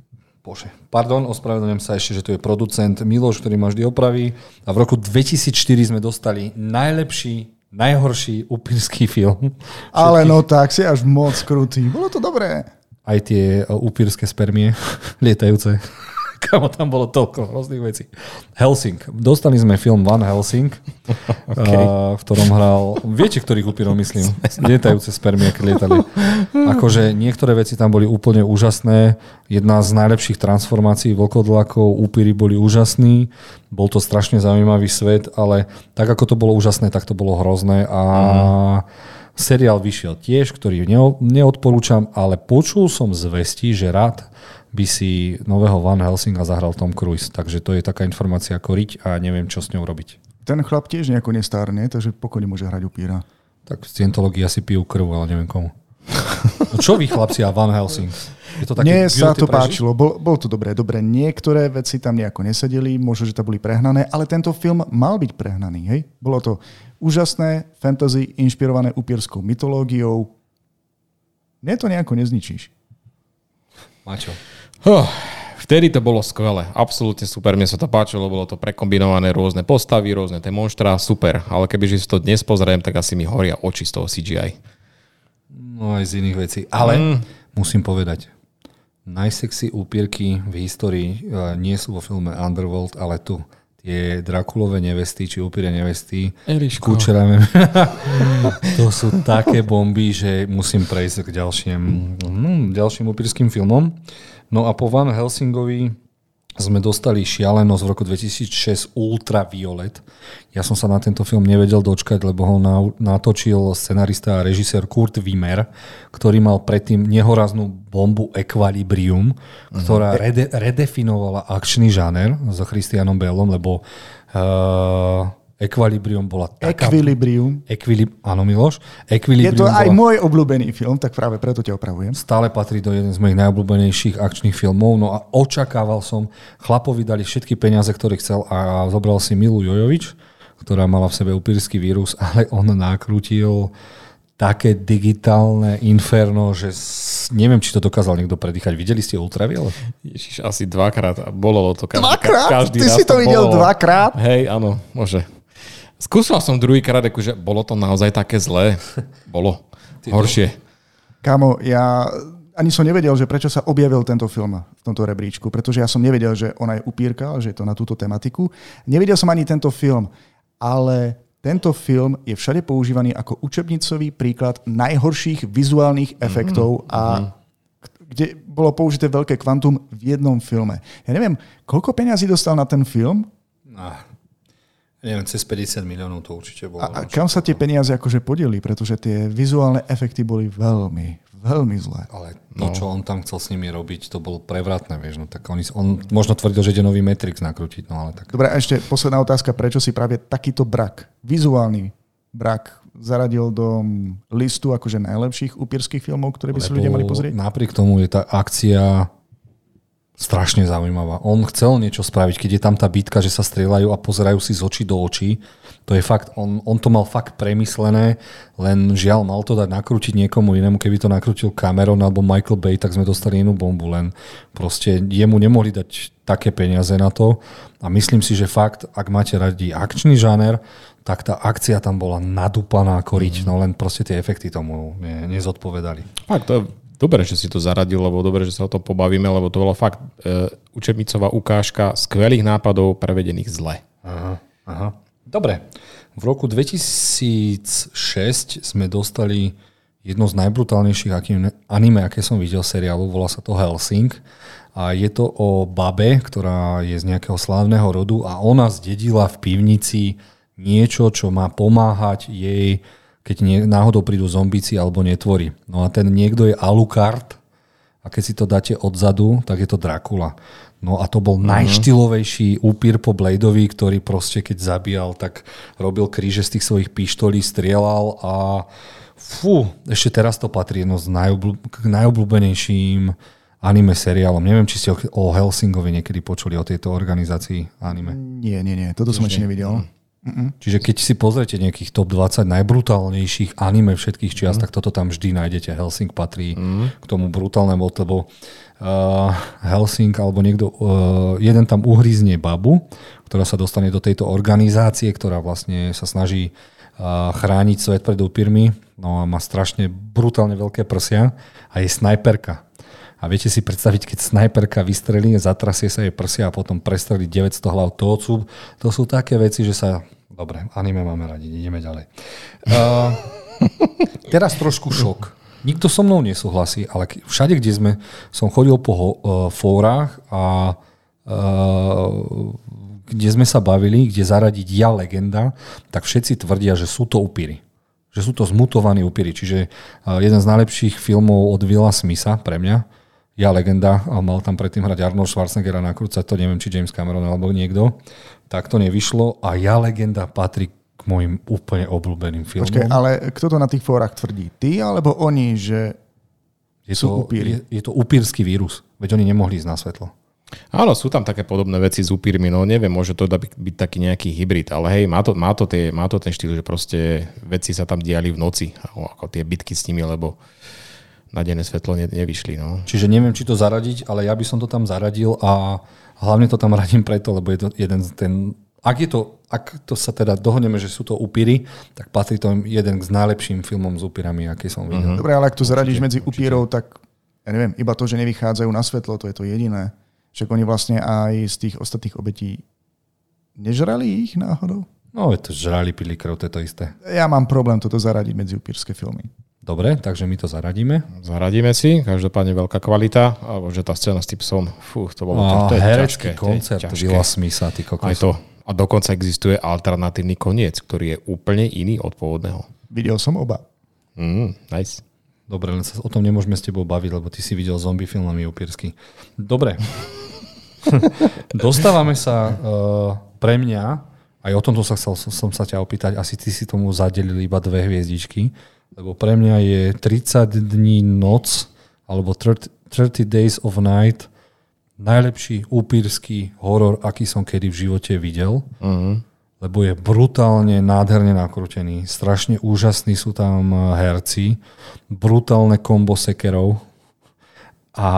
Bože, pardon, ospravedlňujem sa ešte, že tu je producent Miloš, ktorý ma vždy opraví. A v roku 2004 sme dostali najlepší najhorší upírsky film. Ale no tak, si až moc krutý. Bolo to dobré. Aj tie upírske spermie lietajúce, Kamo, tam bolo toľko rôznych vecí. Helsing. Dostali sme film Van Helsing, okay. a, v ktorom hral... Viete, ktorých upírov myslím? Lietajúce spermie, keď lietali. Akože niektoré veci tam boli úplne úžasné. Jedna z najlepších transformácií vlkodlakov, upíry boli úžasní. Bol to strašne zaujímavý svet, ale tak ako to bolo úžasné, tak to bolo hrozné. A mm Seriál vyšiel tiež, ktorý neodporúčam, ale počul som zvesti, že rád by si nového Van Helsinga zahral Tom Cruise. Takže to je taká informácia ako riť a neviem, čo s ňou robiť. Ten chlap tiež nejako nestárne, takže pokojne môže hrať upíra. Tak Scientológi asi pijú krv, ale neviem komu. No čo vy chlapci a Van Helsing? Je to Mne sa to páčilo, bol, bol to dobré. Dobre, niektoré veci tam nejako nesedeli, možno, že to boli prehnané, ale tento film mal byť prehnaný. Hej? Bolo to úžasné fantasy inšpirované upierskou mytológiou. Mne to nejako nezničíš. Mačo. Oh, vtedy to bolo skvelé. Absolútne super. Mne sa to páčilo, bolo to prekombinované rôzne postavy, rôzne tie monštra. Super. Ale keby si to dnes pozriem, tak asi mi horia oči z toho CGI. No aj z iných vecí. Ale mm. musím povedať, najsexy úpierky v histórii uh, nie sú vo filme Underworld, ale tu. Tie Drakulové nevesty, či upíre nevesty. Eliško. to sú také bomby, že musím prejsť k ďalším, hm, ďalším upírským filmom. No a po Van Helsingovi sme dostali šialenosť v roku 2006 Ultraviolet. Ja som sa na tento film nevedel dočkať, lebo ho natočil scenarista a režisér Kurt Wimmer, ktorý mal predtým nehoraznú bombu Equilibrium, uh-huh. ktorá rede, redefinovala akčný žáner so Christianom Bellom, lebo uh, Equilibrium bola taká... Equilibrium. Equilib... Áno, Miloš. Equilibrium je to aj bola... môj obľúbený film, tak práve preto ťa opravujem. Stále patrí do jeden z mojich najobľúbenejších akčných filmov. No a očakával som, chlapovi dali všetky peniaze, ktoré chcel a zobral si Milu Jojovič, ktorá mala v sebe upírsky vírus, ale on nakrútil také digitálne inferno, že neviem, či to dokázal niekto predýchať. Videli ste Ultraviolet? Ježiš, asi dvakrát. Bolo to každý, dvakrát? každý Ty si to, to videl dvakrát? Hej, áno, môže. Skúsil som druhýkrát, akože bolo to naozaj také zlé. Bolo. Horšie. Kamo, ja ani som nevedel, že prečo sa objavil tento film v tomto rebríčku, pretože ja som nevedel, že ona je upírka, že je to na túto tematiku. Nevedel som ani tento film, ale tento film je všade používaný ako učebnicový príklad najhorších vizuálnych efektov mm-hmm. a mhm. kde bolo použité veľké kvantum v jednom filme. Ja neviem, koľko peňazí dostal na ten film? Ah, Neviem, cez 50 miliónov to určite bolo. A, a kam sa tie peniaze akože podeli? Pretože tie vizuálne efekty boli veľmi, veľmi zlé. Ale to, no. čo on tam chcel s nimi robiť, to bolo prevratné, vieš. No, tak on, on možno tvrdil, že ide nový Matrix nakrútiť, no ale tak. Dobre, a ešte posledná otázka. Prečo si práve takýto brak, vizuálny brak zaradil do listu akože najlepších upírských filmov, ktoré by si ľudia mali pozrieť? Napriek tomu je tá akcia strašne zaujímavá. On chcel niečo spraviť, keď je tam tá bitka, že sa strieľajú a pozerajú si z očí do očí. To je fakt, on, on to mal fakt premyslené, len žiaľ, mal to dať nakrútiť niekomu inému. Keby to nakrútil Cameron alebo Michael Bay, tak sme dostali inú bombu, len proste jemu nemohli dať také peniaze na to. A myslím si, že fakt, ak máte radi akčný žáner, tak tá akcia tam bola nadúpaná ako riť, mm. no len proste tie efekty tomu ne, nezodpovedali. Fakt, to Dobre, že si to zaradil, lebo dobre, že sa o tom pobavíme, lebo to bola fakt e, učebnicová ukážka skvelých nápadov prevedených zle. Aha, aha. Dobre. V roku 2006 sme dostali jedno z najbrutálnejších anime, aké som videl seriálu, volá sa to Helsing. A je to o babe, ktorá je z nejakého slávneho rodu a ona zdedila v pivnici niečo, čo má pomáhať jej keď nie, náhodou prídu zombíci alebo netvorí. No a ten niekto je Alucard a keď si to dáte odzadu, tak je to Dracula. No a to bol uh-huh. najštylovejší upír po Bladeovi, ktorý proste keď zabíjal, tak robil kríže z tých svojich pištolí, strieľal a fú, ešte teraz to patrí jedno z najobľú, k najobľúbenejším anime seriálom. Neviem, či ste o Helsingovi niekedy počuli, o tejto organizácii anime. Nie, nie, nie. Toto som ešte nevidel. Mm. Mm-mm. Čiže keď si pozriete nejakých top 20 najbrutálnejších anime všetkých čiast, mm. tak toto tam vždy nájdete. Helsing patrí mm. k tomu brutálnemu, lebo uh, Helsing alebo niekto, uh, jeden tam uhryzne babu, ktorá sa dostane do tejto organizácie, ktorá vlastne sa snaží uh, chrániť svet pred upírmi, no a má strašne brutálne veľké prsia a je snajperka. A viete si predstaviť, keď snajperka vystrelí, zatrasie sa jej prsia a potom prestrelí 900 hlav tócu. To sú také veci, že sa... Dobre, anime máme radi, ideme ďalej. Uh, teraz trošku šok. Nikto so mnou nesúhlasí, ale všade, kde sme, som chodil po uh, fórach a uh, kde sme sa bavili, kde zaradiť ja legenda, tak všetci tvrdia, že sú to upíry že sú to zmutovaní upíry. Čiže jeden z najlepších filmov od Willa Smitha pre mňa, ja legenda, a mal tam predtým hrať Arnold Schwarzenegger a nakrúcať to, neviem, či James Cameron alebo niekto, tak to nevyšlo a ja legenda patrí k mojim úplne obľúbeným filmom. Počkej, ale kto to na tých fórach tvrdí? Ty alebo oni, že je sú to, upíry? Je, je to upírsky vírus, veď oni nemohli ísť na svetlo. Áno, sú tam také podobné veci s upírmi, no neviem, môže to byť, byť taký nejaký hybrid, ale hej, má to, má, to tie, má to ten štýl, že proste veci sa tam diali v noci, ako tie bitky s nimi, lebo na denné svetlo ne, nevyšli. No. Čiže neviem, či to zaradiť, ale ja by som to tam zaradil a hlavne to tam radím preto, lebo je to jeden z ten... Ak, je to, ak to sa teda dohodneme, že sú to upíry, tak patrí to jeden z najlepším filmom s upírami, aký som videl. Dobre, ale ak to zaradíš medzi upírov, tak ja neviem, iba to, že nevychádzajú na svetlo, to je to jediné. Však oni vlastne aj z tých ostatných obetí nežrali ich náhodou? No, je to žrali, pili krv, to je to isté. Ja mám problém toto zaradiť medzi upírske filmy. Dobre, takže my to zaradíme. Zaradíme si, každopádne veľká kvalita, alebo že tá scéna s tým psom, fú, to bolo a, to, to je herecký ťažké, koncert to je Willa Smitha, ty kokos. Aj to. A dokonca existuje alternatívny koniec, ktorý je úplne iný od pôvodného. Videl som oba. Mm, nice. Dobre, len sa o tom nemôžeme s tebou baviť, lebo ty si videl zombie filmami upírsky. Dobre. Dostávame sa uh, pre mňa, aj o tomto sa chcel som sa ťa opýtať, asi ty si tomu zadelili iba dve hviezdičky, lebo pre mňa je 30 dní noc, alebo 30, 30 Days of Night najlepší upírsky horor, aký som kedy v živote videl. Uh-huh. Lebo je brutálne, nádherne nakrútený. Strašne úžasní sú tam herci. Brutálne kombo sekerov. A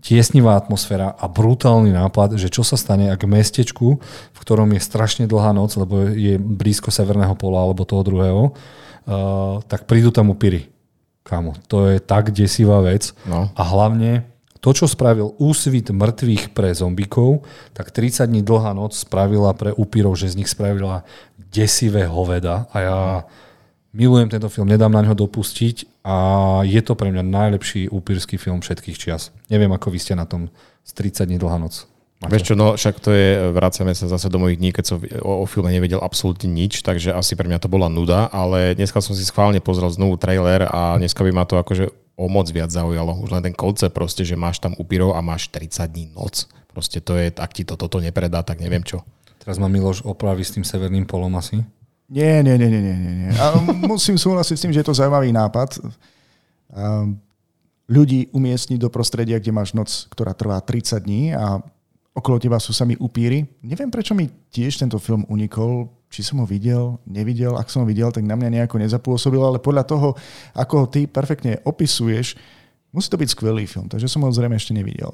tiesnivá atmosféra a brutálny nápad, že čo sa stane, ak v mestečku, v ktorom je strašne dlhá noc, lebo je blízko severného pola alebo toho druhého, uh, tak prídu tam upíry. Kamo, to je tak desivá vec. No. A hlavne to, čo spravil úsvit mŕtvych pre zombikov, tak 30 dní dlhá noc spravila pre upírov, že z nich spravila desivé hoveda. A ja milujem tento film, nedám na neho dopustiť a je to pre mňa najlepší upírsky film všetkých čias. Neviem, ako vy ste na tom z 30 dní dlhá noc. Máte? Vieš čo, no však to je, vracame sa zase do mojich dní, keď som o, o filme nevedel absolútne nič, takže asi pre mňa to bola nuda, ale dneska som si schválne pozrel znovu trailer a dneska by ma to akože o moc viac zaujalo. Už len ten koncept proste, že máš tam upírov a máš 30 dní noc. Proste to je, ak ti to toto nepredá, tak neviem čo. Teraz má Miloš opraví s tým severným polom asi. Nie, nie, nie, nie, nie. nie. A musím súhlasiť s tým, že je to zaujímavý nápad. Ľudí umiestniť do prostredia, kde máš noc, ktorá trvá 30 dní a okolo teba sú sami upíry. Neviem, prečo mi tiež tento film unikol, či som ho videl, nevidel. Ak som ho videl, tak na mňa nejako nezapôsobil, ale podľa toho, ako ho ty perfektne opisuješ, musí to byť skvelý film, takže som ho zrejme ešte nevidel.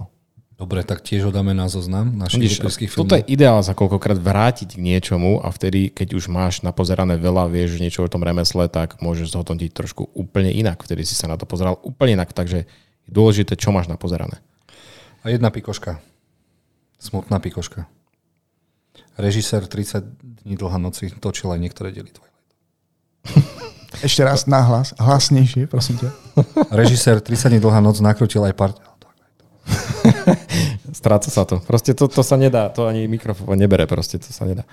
Dobre, tak tiež ho dáme na zoznam našich Vidíš, Toto je ideál za koľkokrát vrátiť k niečomu a vtedy, keď už máš napozerané veľa, vieš niečo o tom remesle, tak môžeš zhodnotiť trošku úplne inak. Vtedy si sa na to pozeral úplne inak, takže je dôležité, čo máš napozerané. A jedna pikoška. Smutná pikoška. Režisér 30 dní dlhá noci točil aj niektoré diely Twilight. Ešte raz nahlas, hlasnejšie, prosím ťa. Režisér 30 dní dlhá noc nakrutil aj part... Stráca sa to. Proste to, to sa nedá, to ani mikrofón nebere, proste to sa nedá.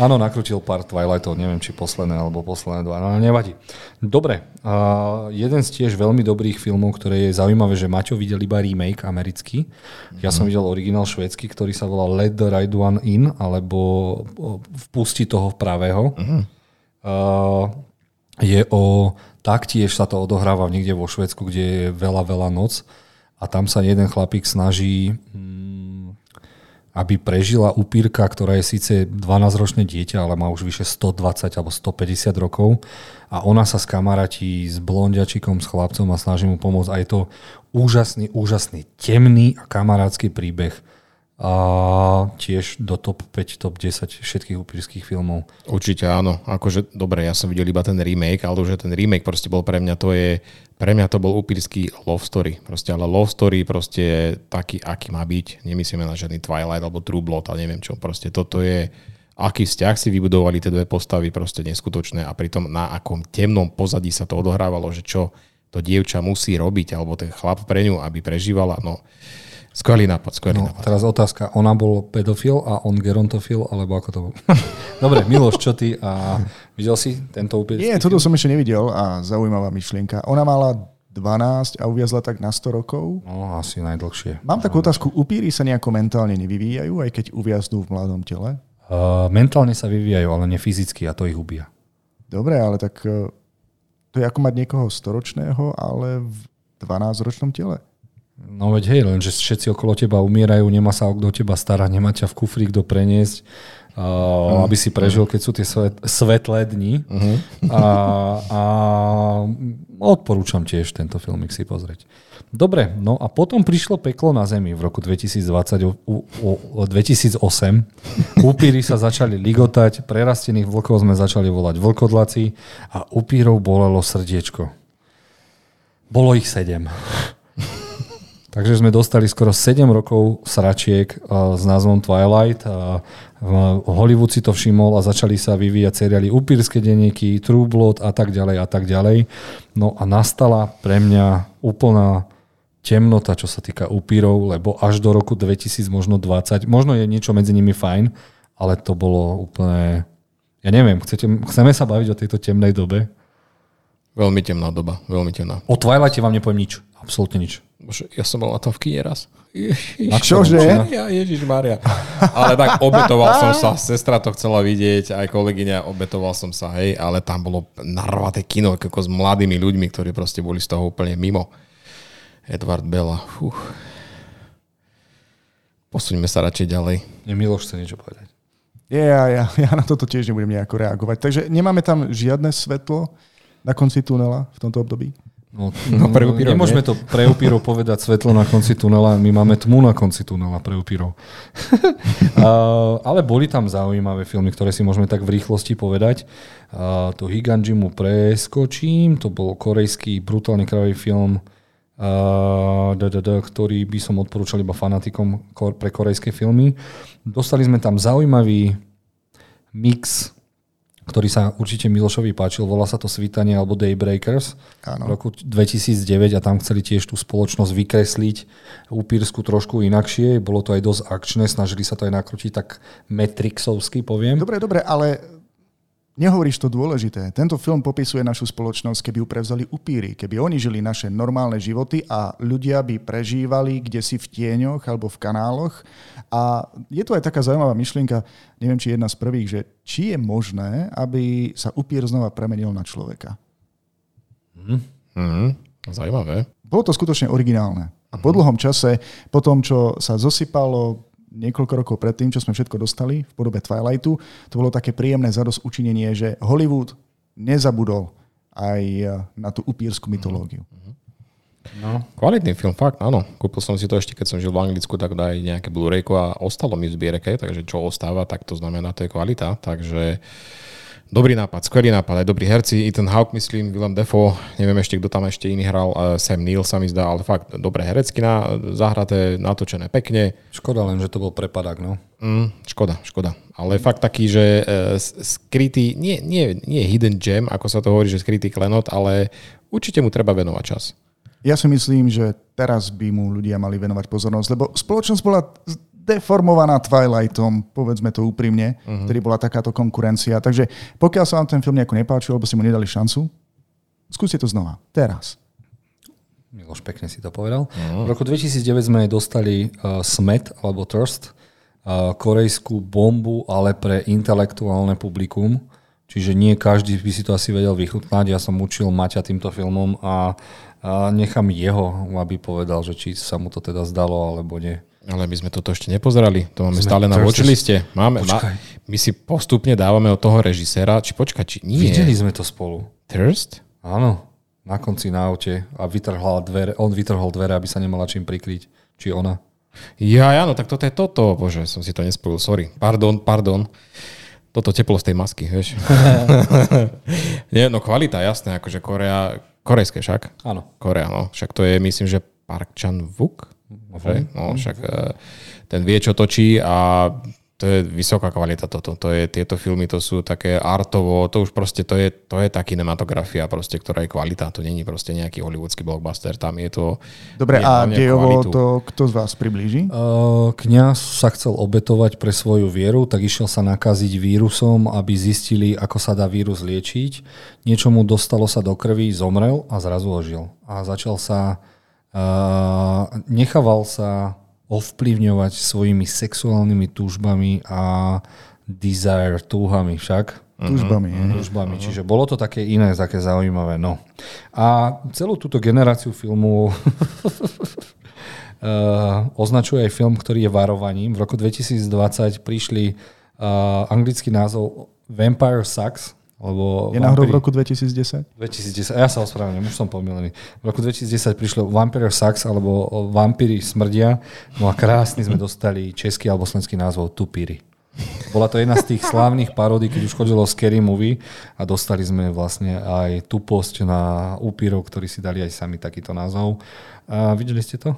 Áno, nakrutil pár Twilightov, neviem, či posledné alebo posledné dva, no nevadí. Dobre, uh, jeden z tiež veľmi dobrých filmov, ktoré je zaujímavé, že Maťo videl iba remake americký. Ja mm. som videl originál švédsky, ktorý sa volá Let the Right One In, alebo Vpusti toho pravého. Mm. Uh, je o, taktiež sa to odohráva niekde vo Švedsku, kde je veľa, veľa noc a tam sa jeden chlapík snaží, mm, aby prežila upírka, ktorá je síce 12-ročné dieťa, ale má už vyše 120 alebo 150 rokov a ona sa skamaratí s blondiačikom, s chlapcom a snaží mu pomôcť. A je to úžasný, úžasný, temný a kamarátsky príbeh. A tiež do top 5, top 10 všetkých upírských filmov. Určite áno. Akože, dobre, ja som videl iba ten remake, ale už ten remake proste bol pre mňa, to je, pre mňa to bol upírsky love story. Proste, ale love story proste je taký, aký má byť. Nemyslíme na žiadny Twilight alebo True Blood, ale neviem čo. Proste toto je, aký vzťah si vybudovali tie dve postavy, proste neskutočné a pritom na akom temnom pozadí sa to odohrávalo, že čo to dievča musí robiť, alebo ten chlap pre ňu, aby prežívala. No, Skvelý nápad, skvelý no, nápad. Teraz otázka, ona bol pedofil a on gerontofil, alebo ako to bol? Dobre, Miloš, čo ty? A videl si tento úplne? Nie, toto som ešte nevidel a zaujímavá myšlienka. Ona mala 12 a uviazla tak na 100 rokov. No, asi najdlhšie. Mám takú otázku, upíry sa nejako mentálne nevyvíjajú, aj keď uviaznú v mladom tele? Uh, mentálne sa vyvíjajú, ale nie fyzicky a to ich ubíja. Dobre, ale tak uh, to je ako mať niekoho storočného, ale v 12-ročnom tele. No veď hej, lenže všetci okolo teba umierajú, nemá sa do teba starať, nemá ťa v kufri kto preniesť, uh, aby si prežil, keď sú tie svet, svetlé dni. Uh-huh. A, a odporúčam tiež tento filmik si pozrieť. Dobre, no a potom prišlo peklo na Zemi v roku 2020, u, u, u, 2008. Upíry sa začali ligotať, prerastených vlkov sme začali volať vlkodlaci a upírov bolelo srdiečko. Bolo ich sedem. Takže sme dostali skoro 7 rokov sračiek uh, s názvom Twilight. Uh, Hollywood si to všimol a začali sa vyvíjať seriály Upírske denníky, True Blood a tak ďalej a tak ďalej. No a nastala pre mňa úplná temnota, čo sa týka upírov, lebo až do roku 2000, možno 20, možno je niečo medzi nimi fajn, ale to bolo úplne... Ja neviem, chcete, chceme sa baviť o tejto temnej dobe? Veľmi temná doba, veľmi temná. O Twilighte vám nepoviem nič, absolútne nič. Ja som bol na tom v kine raz. Ježiš, A čože? Ja, Ježiš Maria. Ale tak obetoval som sa, sestra to chcela vidieť, aj kolegyňa, obetoval som sa, hej, ale tam bolo narvaté kino ako s mladými ľuďmi, ktorí proste boli z toho úplne mimo. Edward Bella. Fuh. Posuňme sa radšej ďalej. Nie, Miloš chce niečo povedať. Ja, ja, ja na toto tiež nebudem nejako reagovať. Takže nemáme tam žiadne svetlo na konci tunela v tomto období? No, no, pre upírov, nemôžeme nie? to pre upírov povedať svetlo na konci tunela, my máme tmu na konci tunela pre upírov. uh, ale boli tam zaujímavé filmy, ktoré si môžeme tak v rýchlosti povedať. Uh, to Higanjimu preskočím, to bol korejský brutálny krvavý film, uh, d, d, d, ktorý by som odporúčal iba fanatikom pre korejské filmy. Dostali sme tam zaujímavý mix ktorý sa určite Milošovi páčil, volá sa to Svítanie alebo Daybreakers Áno. v roku 2009 a tam chceli tiež tú spoločnosť vykresliť upírsku trošku inakšie, bolo to aj dosť akčné, snažili sa to aj nakrútiť tak metrixovsky, poviem. Dobre, dobre, ale Nehovoríš to dôležité. Tento film popisuje našu spoločnosť, keby ju prevzali upíry, keby oni žili naše normálne životy a ľudia by prežívali kde si v tieňoch alebo v kanáloch. A je to aj taká zaujímavá myšlienka, neviem, či jedna z prvých, že či je možné, aby sa upír znova premenil na človeka. Mm. Mm. Zaujímavé. Bolo to skutočne originálne. A po dlhom čase, po tom, čo sa zosypalo niekoľko rokov predtým, čo sme všetko dostali v podobe Twilightu, to bolo také príjemné zados učinenie, že Hollywood nezabudol aj na tú upírskú mytológiu. No. Kvalitný film, fakt, áno. Kúpil som si to ešte, keď som žil v Anglicku, tak daj nejaké Blu-rayku a ostalo mi v zbierke, takže čo ostáva, tak to znamená, to je kvalita. Takže Dobrý nápad, skvelý nápad, aj dobrí herci, Ethan Hawke, myslím, Willem Defoe, neviem ešte, kto tam ešte iný hral, Sam Neill sa mi zdá, ale fakt dobré herecky na, zahraté, natočené pekne. Škoda len, že to bol prepadák, no. Mm, škoda, škoda. Ale fakt taký, že uh, skrytý, nie, nie, nie hidden gem, ako sa to hovorí, že skrytý klenot, ale určite mu treba venovať čas. Ja si myslím, že teraz by mu ľudia mali venovať pozornosť, lebo spoločnosť bola deformovaná Twilightom, povedzme to úprimne, uh-huh. ktorý bola takáto konkurencia. Takže pokiaľ sa vám ten film nejako nepáčil, alebo si mu nedali šancu, skúste to znova. Teraz. Miloš pekne si to povedal. Uh-huh. V roku 2009 sme dostali uh, SMET, alebo Thirst, uh, korejskú bombu, ale pre intelektuálne publikum. Čiže nie každý by si to asi vedel vychutnať. Ja som učil Maťa týmto filmom a, a nechám jeho, aby povedal, že či sa mu to teda zdalo, alebo nie. Ale my sme toto ešte nepozerali, to máme sme stále na watchliste. Máme, ma, my si postupne dávame od toho režiséra, či počkať, či nie. Videli sme to spolu. Thirst? Áno, na konci na aute a vytrhal dvere, on vytrhol dvere, aby sa nemala čím prikryť. Či ona. Ja, áno, tak toto je toto. Bože, som si to nespojil, sorry. Pardon, pardon. Toto teplo z tej masky, vieš. Nie, no kvalita, jasné, akože Korea, korejské však. Áno. Korea, no. Však to je, myslím, že Park Chan-wook. Že? No, však eh, ten vie, čo točí a to je vysoká kvalita toto. To je, tieto filmy to sú také artovo, to už proste to je, to je tá kinematografia, proste, ktorá je kvalita. To není proste nejaký hollywoodský blockbuster, tam je to... Dobre, je a dejovo to kto z vás priblíži? Uh, kňaz sa chcel obetovať pre svoju vieru, tak išiel sa nakaziť vírusom, aby zistili, ako sa dá vírus liečiť. Niečo mu dostalo sa do krvi, zomrel a zrazu ožil. A začal sa, nechával sa ovplyvňovať svojimi sexuálnymi túžbami a desire, túhami však. Túžbami. Mhm. Mm-hmm. Túžbami. Čiže bolo to také iné, také zaujímavé. No. A celú túto generáciu filmu Uh, označuje aj film, ktorý je varovaním. V roku 2020 prišli uh, anglický názov Vampire Sucks, alebo Je náhodou v roku 2010? 2010, ja sa ospravedlňujem, už som pomýlený. V roku 2010 prišlo Vampire Sucks, alebo Vampíry smrdia. No a krásny sme dostali český alebo slovenský názov Tupíry. Bola to jedna z tých slávnych paródy, keď už chodilo Scary Movie a dostali sme vlastne aj tuposť na upírov, ktorí si dali aj sami takýto názov. A videli ste to?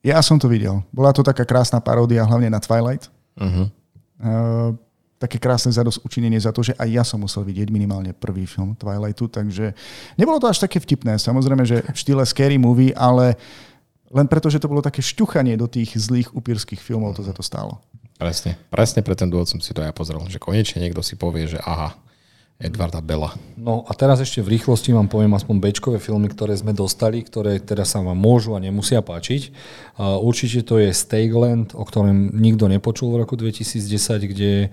Ja som to videl. Bola to taká krásna paródia, hlavne na Twilight. Uh-huh. Uh, také krásne zadosť učinenie za to, že aj ja som musel vidieť minimálne prvý film Twilightu, takže nebolo to až také vtipné. Samozrejme, že v štýle scary movie, ale len preto, že to bolo také šťuchanie do tých zlých upírskych filmov, to za to stálo. Presne. Presne pre ten dôvod som si to ja pozrel, že konečne niekto si povie, že aha, Edvarda Bela. No a teraz ešte v rýchlosti vám poviem aspoň bečkové filmy, ktoré sme dostali, ktoré teraz sa vám môžu a nemusia páčiť. Určite to je Stagland, o ktorom nikto nepočul v roku 2010, kde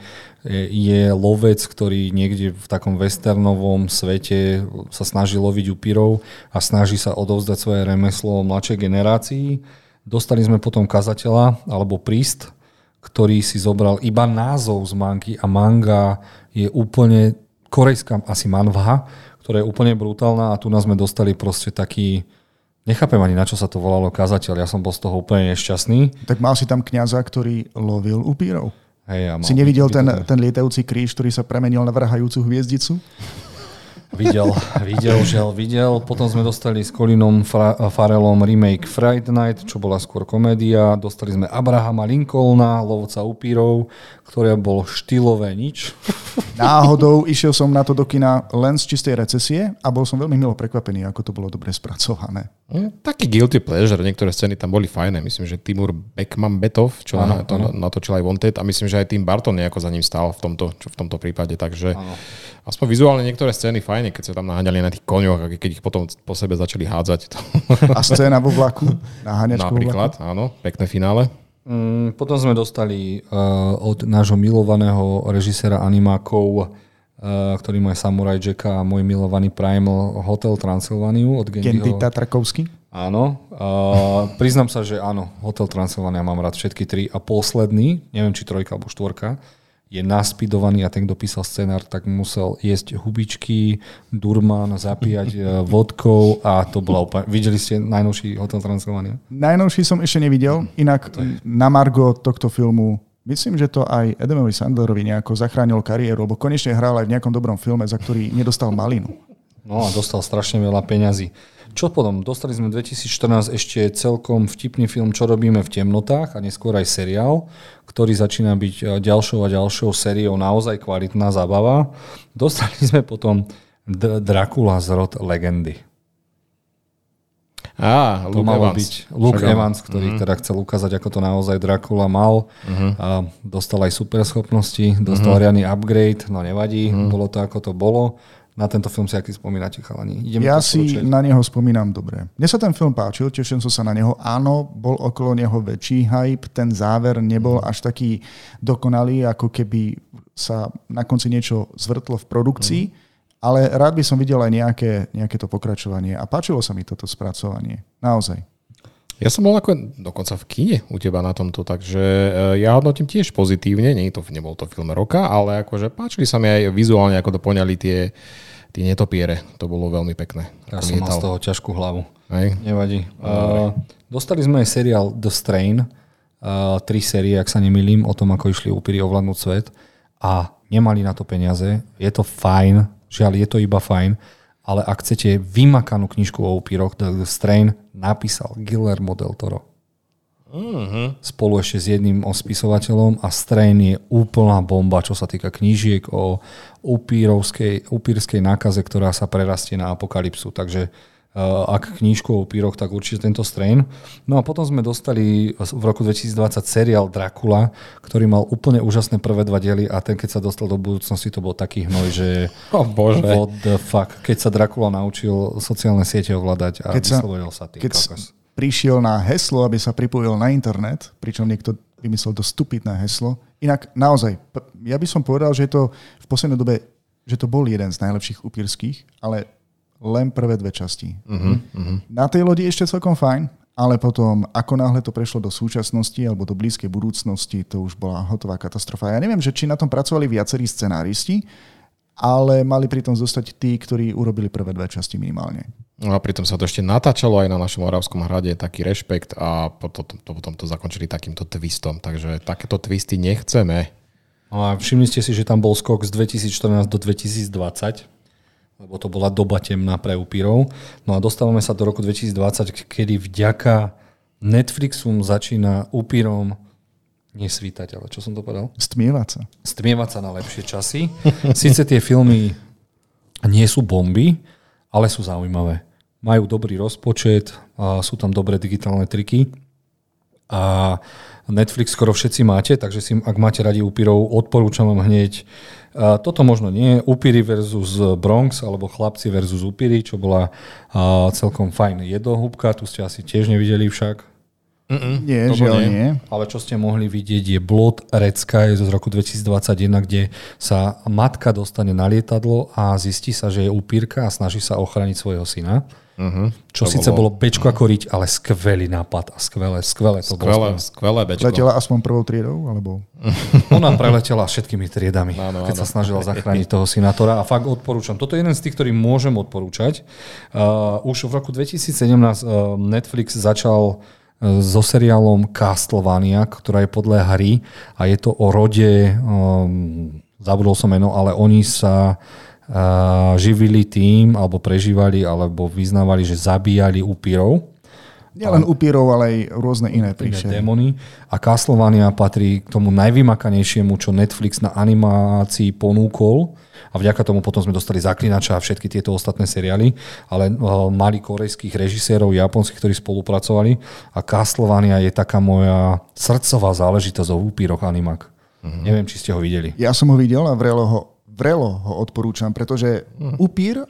je lovec, ktorý niekde v takom westernovom svete sa snaží loviť upírov a snaží sa odovzdať svoje remeslo mladšej generácii. Dostali sme potom kazateľa alebo príst, ktorý si zobral iba názov z manky a manga je úplne korejská asi manva, ktorá je úplne brutálna a tu nás sme dostali proste taký, nechápem ani na čo sa to volalo kazateľ, ja som bol z toho úplne nešťastný. Tak mal si tam kňaza, ktorý lovil upírov. Hej, ja Si nevidel ten, ten lietajúci kríž, ktorý sa premenil na vrhajúcu hviezdicu? Videl, videl, žel, videl. Potom sme dostali s Colinom Farelom remake Friday Night, čo bola skôr komédia. Dostali sme Abrahama Lincolna, lovca upírov, ktoré bolo štýlové nič. Náhodou išiel som na to do kina len z čistej recesie a bol som veľmi milo prekvapený, ako to bolo dobre spracované. Hm, taký guilty pleasure, niektoré scény tam boli fajné. Myslím, že Timur Beckman Betov, čo Áno, na, to áno. natočil aj Wanted a myslím, že aj Tim Barton nejako za ním stál v tomto, čo v tomto prípade. Takže aspoň vizuálne niektoré scény fajne, keď sa tam naháňali na tých koňoch a keď ich potom po sebe začali hádzať. To... A scéna vo vlaku, naháňačka vo vlaku. Napríklad, áno, pekné finále. Mm, potom sme dostali uh, od nášho milovaného režisera animákov, uh, ktorý má Samurai Jacka a môj milovaný Primal Hotel Transylvaniu od Gendyho. Tatrakovsky. Áno. Uh, priznám sa, že áno, Hotel Transylvania mám rád všetky tri a posledný, neviem či trojka alebo štvorka, je naspidovaný a ten, kto písal scenár, tak musel jesť hubičky, durman, zapíjať uh, vodkou a to bola úplne... Videli ste najnovší Hotel Transylvania? Najnovší som ešte nevidel, inak na Margo tohto filmu Myslím, že to aj Edemovi Sandlerovi nejako zachránilo kariéru, lebo konečne hral aj v nejakom dobrom filme, za ktorý nedostal malinu. No a dostal strašne veľa peňazí. Čo potom? Dostali sme 2014 ešte celkom vtipný film Čo robíme v temnotách a neskôr aj seriál, ktorý začína byť e, ďalšou a ďalšou sériou naozaj kvalitná zábava. Dostali sme potom D- Dracula z rod legendy. Á, To Luke malo Evans. byť Luke Však. Evans, ktorý teda chcel ukázať, ako to naozaj Dracula mal. A dostal aj superschopnosti, dostal riadny upgrade, no nevadí, bolo to ako to bolo. Na tento film si aký spomínate, chalani? Ideme Ja si na neho spomínam dobre. Mne sa ten film páčil, teším som sa na neho. Áno, bol okolo neho väčší hype, ten záver nebol až taký dokonalý, ako keby sa na konci niečo zvrtlo v produkcii, ale rád by som videl aj nejaké, nejaké to pokračovanie a páčilo sa mi toto spracovanie. Naozaj. Ja som bol ako dokonca v kine u teba na tomto, takže e, ja hodnotím tiež pozitívne, nie to, nebol to film roka, ale akože páčili sa mi aj vizuálne, ako to poňali tie, tie netopiere. To bolo veľmi pekné. Ja som mal lietal. z toho ťažkú hlavu. Hej. Nevadí. Uh, Dostali sme aj seriál The Strain, uh, tri série, ak sa nemýlim, o tom, ako išli upíry ovládnuť svet a nemali na to peniaze. Je to fajn, žiaľ, je to iba fajn, ale ak chcete vymakanú knižku o upíroch, The Strain napísal Guillermo del Toro. Mm-hmm. Spolu ešte s jedným spisovateľom a Strain je úplná bomba, čo sa týka knížiek o upírovskej, upírskej nákaze, ktorá sa prerastie na apokalypsu. Takže ak knížku o upíroch, tak určite tento strain. No a potom sme dostali v roku 2020 seriál Dracula, ktorý mal úplne úžasné prvé dva diely a ten, keď sa dostal do budúcnosti, to bol taký hnoj, že oh, bože. what the fuck, keď sa Dracula naučil sociálne siete ovládať a keď sa, sa tým keď prišiel na heslo, aby sa pripojil na internet, pričom niekto vymyslel to stupidné heslo. Inak naozaj, ja by som povedal, že je to v poslednej dobe, že to bol jeden z najlepších upírských, ale len prvé dve časti. Uh-huh, uh-huh. Na tej lodi ešte celkom fajn, ale potom, ako náhle to prešlo do súčasnosti alebo do blízkej budúcnosti, to už bola hotová katastrofa. Ja neviem, že či na tom pracovali viacerí scenáristi, ale mali pritom zostať tí, ktorí urobili prvé dve časti minimálne. No a pritom sa to ešte natáčalo aj na našom Oravskom hrade, taký rešpekt a potom to, potom to zakončili takýmto twistom. Takže takéto twisty nechceme. No a všimli ste si, že tam bol skok z 2014 do 2020 lebo to bola doba temná pre upírov. No a dostávame sa do roku 2020, kedy vďaka Netflixu začína upírom nesvítať, ale čo som to povedal? Stmievať sa. Stmievať sa na lepšie časy. Sice tie filmy nie sú bomby, ale sú zaujímavé. Majú dobrý rozpočet, a sú tam dobré digitálne triky a Netflix skoro všetci máte, takže si, ak máte radi upírov, odporúčam vám hneď a toto možno nie. Upíry versus Bronx, alebo chlapci versus Upíry, čo bola a, celkom fajn jednohúbka. Tu ste asi tiež nevideli však. Mm-mm, nie, žiaľ nie. nie. Ale čo ste mohli vidieť je Blood Red Sky z roku 2021, kde sa matka dostane na lietadlo a zistí sa, že je upírka a snaží sa ochrániť svojho syna. Uh-huh. Čo to síce bolo, bolo bečko ako riť, ale skvelý nápad a skvelé, skvelé to skvelé, bolo. Skvelé bečko. Letela aspoň prvou triedou? Alebo... Ona preletela všetkými triedami, áno, keď áno. sa snažila zachrániť toho synátora a fakt odporúčam. Toto je jeden z tých, ktorý môžem odporúčať. Uh, už v roku 2017 uh, Netflix začal uh, so seriálom Castlevania, ktorá je podľa hry a je to o rode, um, zabudol som meno, ale oni sa živili tým, alebo prežívali, alebo vyznávali, že zabíjali upírov. Nielen upírov, ale aj rôzne iné príšery. Démony. A Castlevania patrí k tomu najvymakanejšiemu, čo Netflix na animácii ponúkol. A vďaka tomu potom sme dostali Zaklinača a všetky tieto ostatné seriály. Ale mali korejských režisérov, japonských, ktorí spolupracovali. A Castlevania je taká moja srdcová záležitosť o upíroch animák. Mm-hmm. Neviem, či ste ho videli. Ja som ho videl a vrelo ho vrelo ho odporúčam, pretože uh-huh. upír,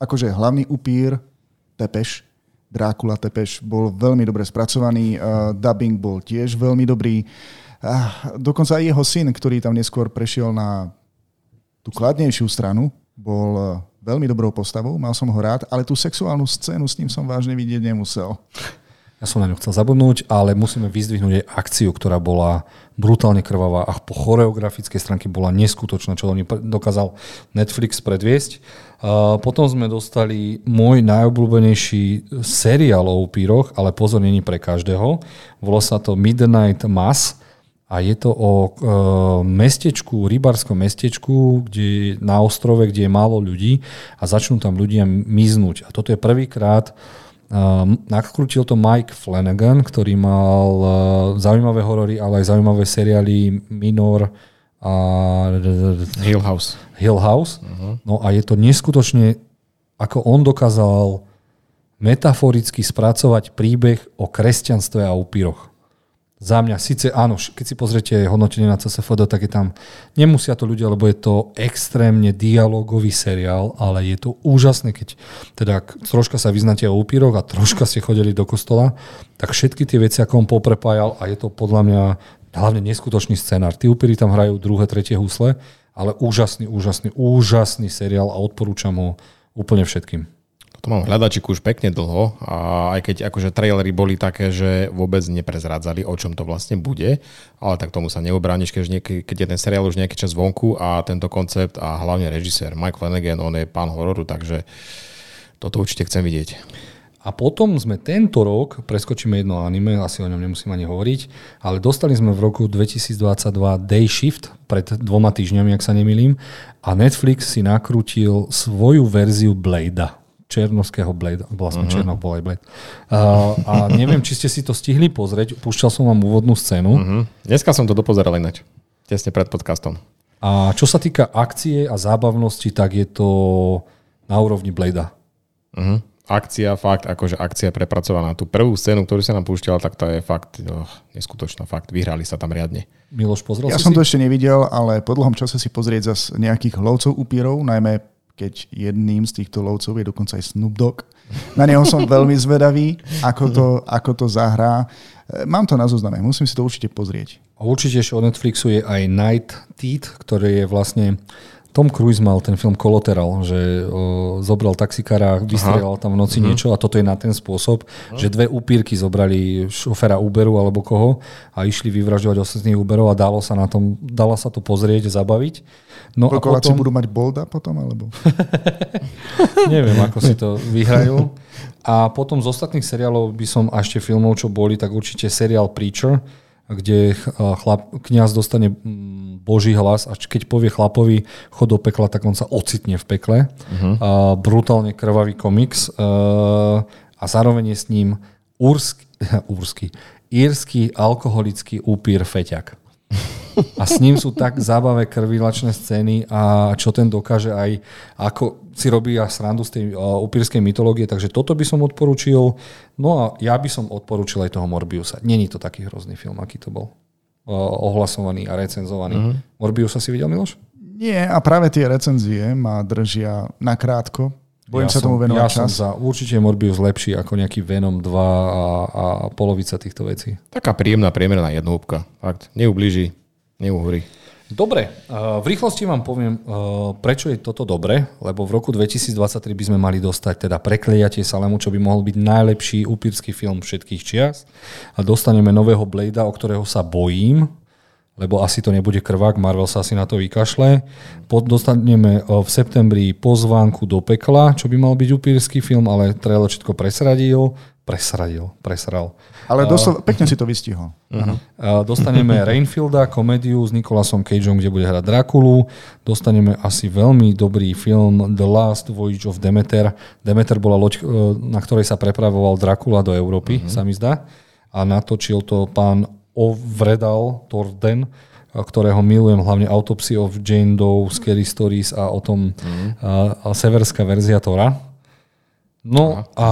akože hlavný upír, Tepeš, Drákula Tepeš, bol veľmi dobre spracovaný, uh, dubbing bol tiež veľmi dobrý. Uh, dokonca aj jeho syn, ktorý tam neskôr prešiel na tú kladnejšiu stranu, bol uh, veľmi dobrou postavou, mal som ho rád, ale tú sexuálnu scénu s ním som vážne vidieť nemusel. Ja som na ňu chcel zabudnúť, ale musíme vyzdvihnúť aj akciu, ktorá bola brutálne krvavá a po choreografickej stránke bola neskutočná, čo oni dokázal Netflix predviesť. Potom sme dostali môj najobľúbenejší seriál o upíroch, ale pozor, není pre každého. Volá sa to Midnight Mass a je to o e, mestečku, rybárskom mestečku, kde, na ostrove, kde je málo ľudí a začnú tam ľudia miznúť. A toto je prvýkrát, nakrútil to Mike Flanagan, ktorý mal uh, zaujímavé horory, ale aj zaujímavé seriály Minor a Hill House. Hill House. Uh-huh. No a je to neskutočne, ako on dokázal metaforicky spracovať príbeh o kresťanstve a upíroch. Za mňa, síce áno, keď si pozriete hodnotenie na CSFD, tak je tam, nemusia to ľudia, lebo je to extrémne dialogový seriál, ale je to úžasné, keď teda troška sa vyznáte o upíroch a troška ste chodili do kostola, tak všetky tie veci, ako on poprepájal a je to podľa mňa hlavne neskutočný scenár. Tí upíry tam hrajú druhé, tretie husle, ale úžasný, úžasný, úžasný seriál a odporúčam ho úplne všetkým. To mám hľadačiku už pekne dlho a aj keď akože trailery boli také, že vôbec neprezrádzali, o čom to vlastne bude, ale tak tomu sa neobrániš, keď, keď je ten seriál už nejaký čas vonku a tento koncept a hlavne režisér Mike Flanagan, on je pán hororu, takže toto určite chcem vidieť. A potom sme tento rok, preskočíme jedno anime, asi o ňom nemusím ani hovoriť, ale dostali sme v roku 2022 Day Shift, pred dvoma týždňami, ak sa nemýlim, a Netflix si nakrútil svoju verziu Bladea černovského Blade, vlastne uh-huh. Černov bol aj Blade. Uh, a neviem, či ste si to stihli pozrieť, púšťal som vám úvodnú scénu. Uh-huh. Dneska som to dopozeral ináč, tesne pred podcastom. A čo sa týka akcie a zábavnosti, tak je to na úrovni Bladea. Uh-huh akcia, fakt, akože akcia prepracovaná. Tú prvú scénu, ktorú sa nám púšťala, tak to je fakt oh, neskutočná. Fakt, vyhrali sa tam riadne. Miloš, pozrel Ja si som si? to ešte nevidel, ale po dlhom čase si pozrieť zase nejakých lovcov upírov, najmä keď jedným z týchto lovcov je dokonca aj Snoop Dogg. Na neho som veľmi zvedavý, ako to, ako to zahrá. E, Mám to na zozname, musím si to určite pozrieť. Určite ešte od Netflixu je aj Night Teeth, ktorý je vlastne Tom Cruise mal ten film Collateral, že o, zobral taxikára, vystrieľal tam v noci uh-huh. niečo a toto je na ten spôsob, uh-huh. že dve upírky zobrali šoféra Uberu alebo koho a išli vyvražďovať ostatných Uberov a dalo sa na tom, dala sa to pozrieť, zabaviť. No a Pokoláci potom, budú mať bolda potom, alebo? neviem, ako si to vyhrajú. A potom z ostatných seriálov by som, a ešte filmov, čo boli, tak určite seriál Preacher, kde ch- chlap, kniaz dostane mm, boží hlas a keď povie chlapovi chod do pekla, tak on sa ocitne v pekle. Uh-huh. A brutálne krvavý komiks a, a zároveň je s ním úrsky, úrsky, írsky alkoholický upír Feťak. A s ním sú tak zábavé krvilačné scény a čo ten dokáže aj, ako si robí a srandu z tej upírskej mytológie. Takže toto by som odporučil. No a ja by som odporučil aj toho Morbiusa. Není to taký hrozný film, aký to bol. Ohlasovaný a recenzovaný. Uh-huh. Morbiusa si videl, Miloš? Nie, a práve tie recenzie ma držia nakrátko. Bojím ja sa tomu venovať ja čas. som za určite Morbius lepší ako nejaký Venom 2 a, a polovica týchto vecí. Taká príjemná, priemerná jednohúbka. Fakt, neublíži, neuhorí. Dobre, v rýchlosti vám poviem, uh, prečo je toto dobre, lebo v roku 2023 by sme mali dostať teda Prekliatie Salemu, čo by mohol byť najlepší upírsky film všetkých čias. A dostaneme nového Bladea, o ktorého sa bojím, lebo asi to nebude krvák, Marvel sa asi na to vykašle. Pod, dostaneme uh, v septembri pozvánku do pekla, čo by mal byť upírsky film, ale trailer všetko presradil. Presradil, presral. Ale doslov, pekne si to vystihol. Uh-huh. Uh, Dostaneme Rainfielda, komédiu s Nikolasom Cageom, kde bude hrať Drakulu. Dostaneme asi veľmi dobrý film The Last Voyage of Demeter. Demeter bola loď, uh, na ktorej sa prepravoval Drakula do Európy, uh-huh. sa mi zdá. A natočil to pán Ovredal Torden, ktorého milujem, hlavne Autopsy of Jane Doe, Scary Stories a o tom uh-huh. a, a severská verzia Tora. No a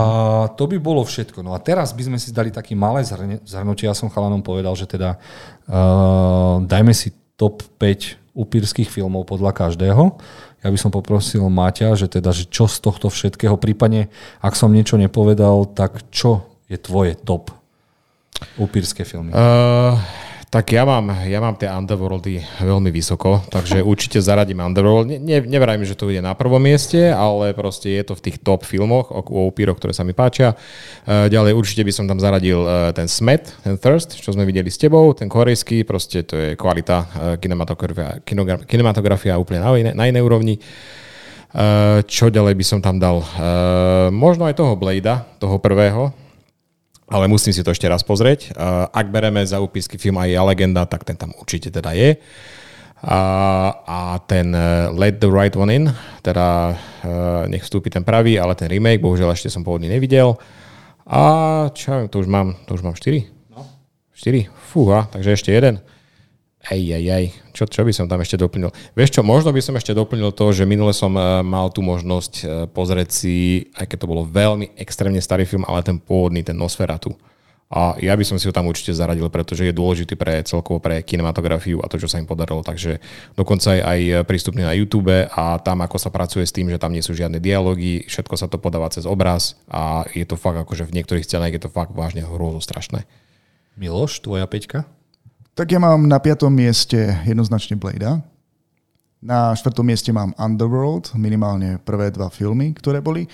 to by bolo všetko. No a teraz by sme si dali také malé zhrnutie. Ja som chalanom povedal, že teda uh, dajme si top 5 upírskych filmov podľa každého. Ja by som poprosil Maťa, že teda, že čo z tohto všetkého, prípadne ak som niečo nepovedal, tak čo je tvoje top upírske filmy? Uh, tak ja mám, ja mám tie Underworldy veľmi vysoko, takže určite zaradím Underworld. Ne, ne, nevrajím, že to bude na prvom mieste, ale proste je to v tých top filmoch o, o upíroch, ktoré sa mi páčia. Uh, ďalej určite by som tam zaradil uh, ten Smet, ten Thirst, čo sme videli s tebou, ten korejský, proste to je kvalita uh, kinematografia, kinogra- kinematografia úplne na, iné, na inej úrovni. Uh, čo ďalej by som tam dal? Uh, možno aj toho Bladea, toho prvého, ale musím si to ešte raz pozrieť. Ak bereme za upísky film aj Ja legenda, tak ten tam určite teda je. A, a ten uh, Let the Right One In, teda uh, nech vstúpi ten pravý, ale ten remake, bohužiaľ ešte som pôvodne nevidel. A čo to už mám, to už mám 4? No. 4? Fúha, takže ešte jeden. Ej, ej, ej, čo, čo by som tam ešte doplnil? Vieš čo, možno by som ešte doplnil to, že minule som uh, mal tú možnosť uh, pozrieť si, aj keď to bolo veľmi extrémne starý film, ale ten pôvodný, ten Nosferatu. A ja by som si ho tam určite zaradil, pretože je dôležitý pre celkovo pre kinematografiu a to, čo sa im podarilo. Takže dokonca aj, aj prístupný na YouTube a tam, ako sa pracuje s tým, že tam nie sú žiadne dialógy, všetko sa to podáva cez obraz a je to fakt akože v niektorých scénach je to fakt vážne hrôzo strašné. Miloš, tvoja peťka? Tak ja mám na piatom mieste jednoznačne Blada. Na štvrtom mieste mám Underworld, minimálne prvé dva filmy, ktoré boli.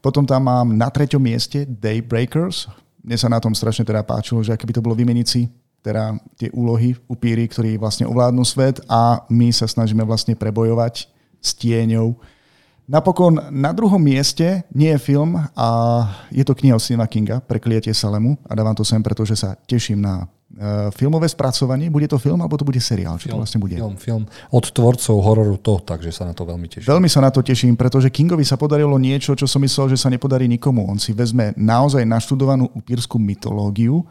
Potom tam mám na treťom mieste Daybreakers. Mne sa na tom strašne teda páčilo, že aké by to bolo vymeniť teda tie úlohy upíry, ktorí vlastne ovládnu svet a my sa snažíme vlastne prebojovať s tieňou Napokon na druhom mieste nie je film a je to kniha od Stephena Kinga, Prekliatie Salemu a dávam to sem, pretože sa teším na filmové spracovanie. Bude to film alebo to bude seriál? Či to vlastne bude? Film, film. Od tvorcov hororu to, takže sa na to veľmi teším. Veľmi sa na to teším, pretože Kingovi sa podarilo niečo, čo som myslel, že sa nepodarí nikomu. On si vezme naozaj naštudovanú upírskú mytológiu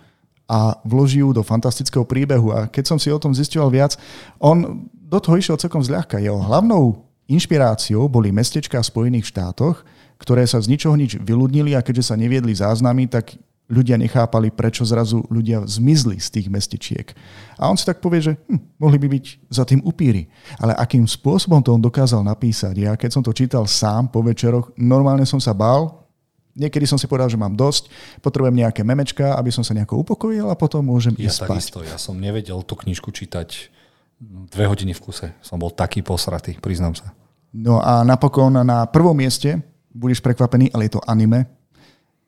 a vloží ju do fantastického príbehu. A keď som si o tom zistoval viac, on do toho išiel celkom zľahka. Jeho hlavnou Inšpiráciou boli mestečka v Spojených štátoch, ktoré sa z ničoho nič vyľudnili a keďže sa neviedli záznamy, tak ľudia nechápali, prečo zrazu ľudia zmizli z tých mestečiek. A on si tak povie, že hm, mohli by byť za tým upíry. Ale akým spôsobom to on dokázal napísať? Ja keď som to čítal sám po večeroch, normálne som sa bál, Niekedy som si povedal, že mám dosť, potrebujem nejaké memečka, aby som sa nejako upokojil a potom môžem ja ísť spať. Takisto, ja som nevedel tú knižku čítať dve hodiny v kuse. Som bol taký posratý, priznám sa. No a napokon na prvom mieste, budeš prekvapený, ale je to anime.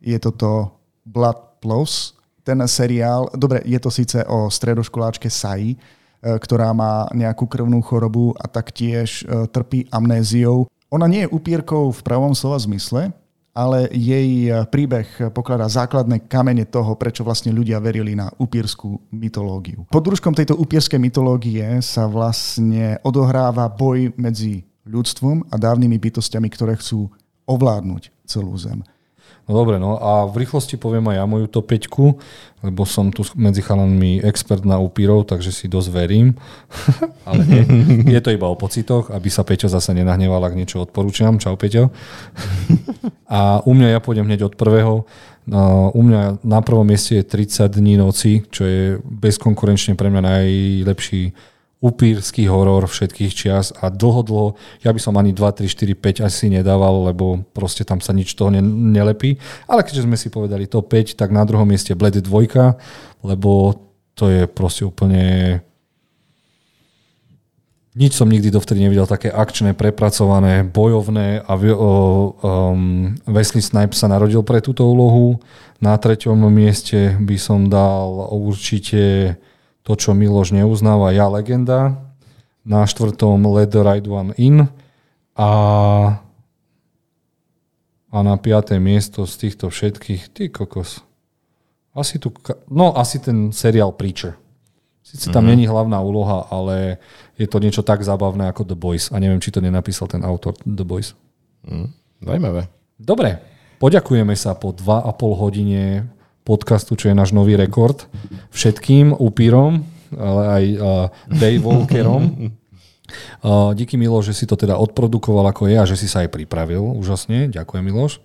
Je toto Blood Plus, ten seriál, dobre, je to síce o stredoškoláčke Sai, e, ktorá má nejakú krvnú chorobu a taktiež e, trpí amnéziou. Ona nie je upírkou v pravom slova zmysle, ale jej eh, príbeh pokladá základné kamene toho, prečo vlastne ľudia verili na upírskú mytológiu. Pod družkom tejto upírskej mytológie sa vlastne odohráva boj medzi ľudstvom a dávnymi bytostiami, ktoré chcú ovládnuť celú Zem. No dobre, no a v rýchlosti poviem aj ja moju top 5, lebo som tu medzi chalanmi expert na upírov, takže si dosť verím. Ale nie, je to iba o pocitoch, aby sa Peťo zase nenahneval, ak niečo odporúčam. Čau Peťo. A u mňa ja pôjdem hneď od prvého. No, u mňa na prvom mieste je 30 dní noci, čo je bezkonkurenčne pre mňa najlepší upírsky horor všetkých čias a dlho, dlho, ja by som ani 2, 3, 4, 5 asi nedával, lebo proste tam sa nič toho ne, nelepí. Ale keďže sme si povedali to 5, tak na druhom mieste Blade 2, lebo to je proste úplne nič som nikdy dovtedy nevidel také akčné, prepracované, bojovné a um, Wesley Snipes sa narodil pre túto úlohu. Na treťom mieste by som dal určite to, čo Miloš neuznáva, ja legenda. Na štvrtom Let the Right One In. A, a na piaté miesto z týchto všetkých, ty kokos. Asi tu, no asi ten seriál Preacher. Sice tam mm-hmm. není hlavná úloha, ale je to niečo tak zábavné ako The Boys. A neviem, či to nenapísal ten autor The Boys. Mm, zajímavé. Dobre, poďakujeme sa po 2,5 hodine podcastu, čo je náš nový rekord. Všetkým upírom, ale aj uh, Dave Walkerom. Uh, díky Milo, že si to teda odprodukoval ako je a že si sa aj pripravil úžasne. Ďakujem Miloš.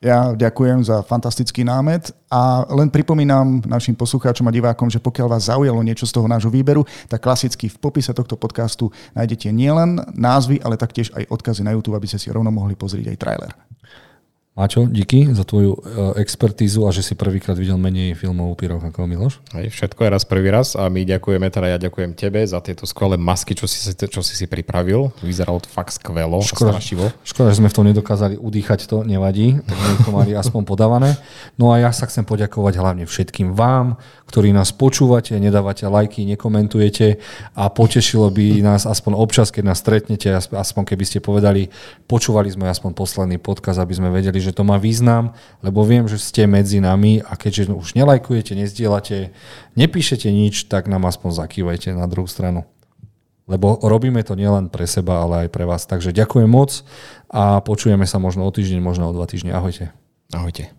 Ja ďakujem za fantastický námet a len pripomínam našim poslucháčom a divákom, že pokiaľ vás zaujalo niečo z toho nášho výberu, tak klasicky v popise tohto podcastu nájdete nielen názvy, ale taktiež aj odkazy na YouTube, aby ste si rovno mohli pozrieť aj trailer. Maťo, díky za tvoju e, expertízu a že si prvýkrát videl menej filmov o upíroch ako Miloš. Hej, všetko je raz prvý raz a my ďakujeme, teda ja ďakujem tebe za tieto skvelé masky, čo si, čo si si pripravil. Vyzeralo to fakt skvelo škoda, strašivo. Škoda, že sme v tom nedokázali udýchať to, nevadí, tak sme to mali aspoň podávané. No a ja sa chcem poďakovať hlavne všetkým vám, ktorí nás počúvate, nedávate lajky, nekomentujete a potešilo by nás aspoň občas, keď nás stretnete, aspoň keby ste povedali, počúvali sme aspoň posledný podkaz, aby sme vedeli, že to má význam, lebo viem, že ste medzi nami a keďže už nelajkujete, nezdielate, nepíšete nič, tak nám aspoň zakývajte na druhú stranu. Lebo robíme to nielen pre seba, ale aj pre vás. Takže ďakujem moc a počujeme sa možno o týždeň, možno o dva týždne. Ahojte. Ahojte.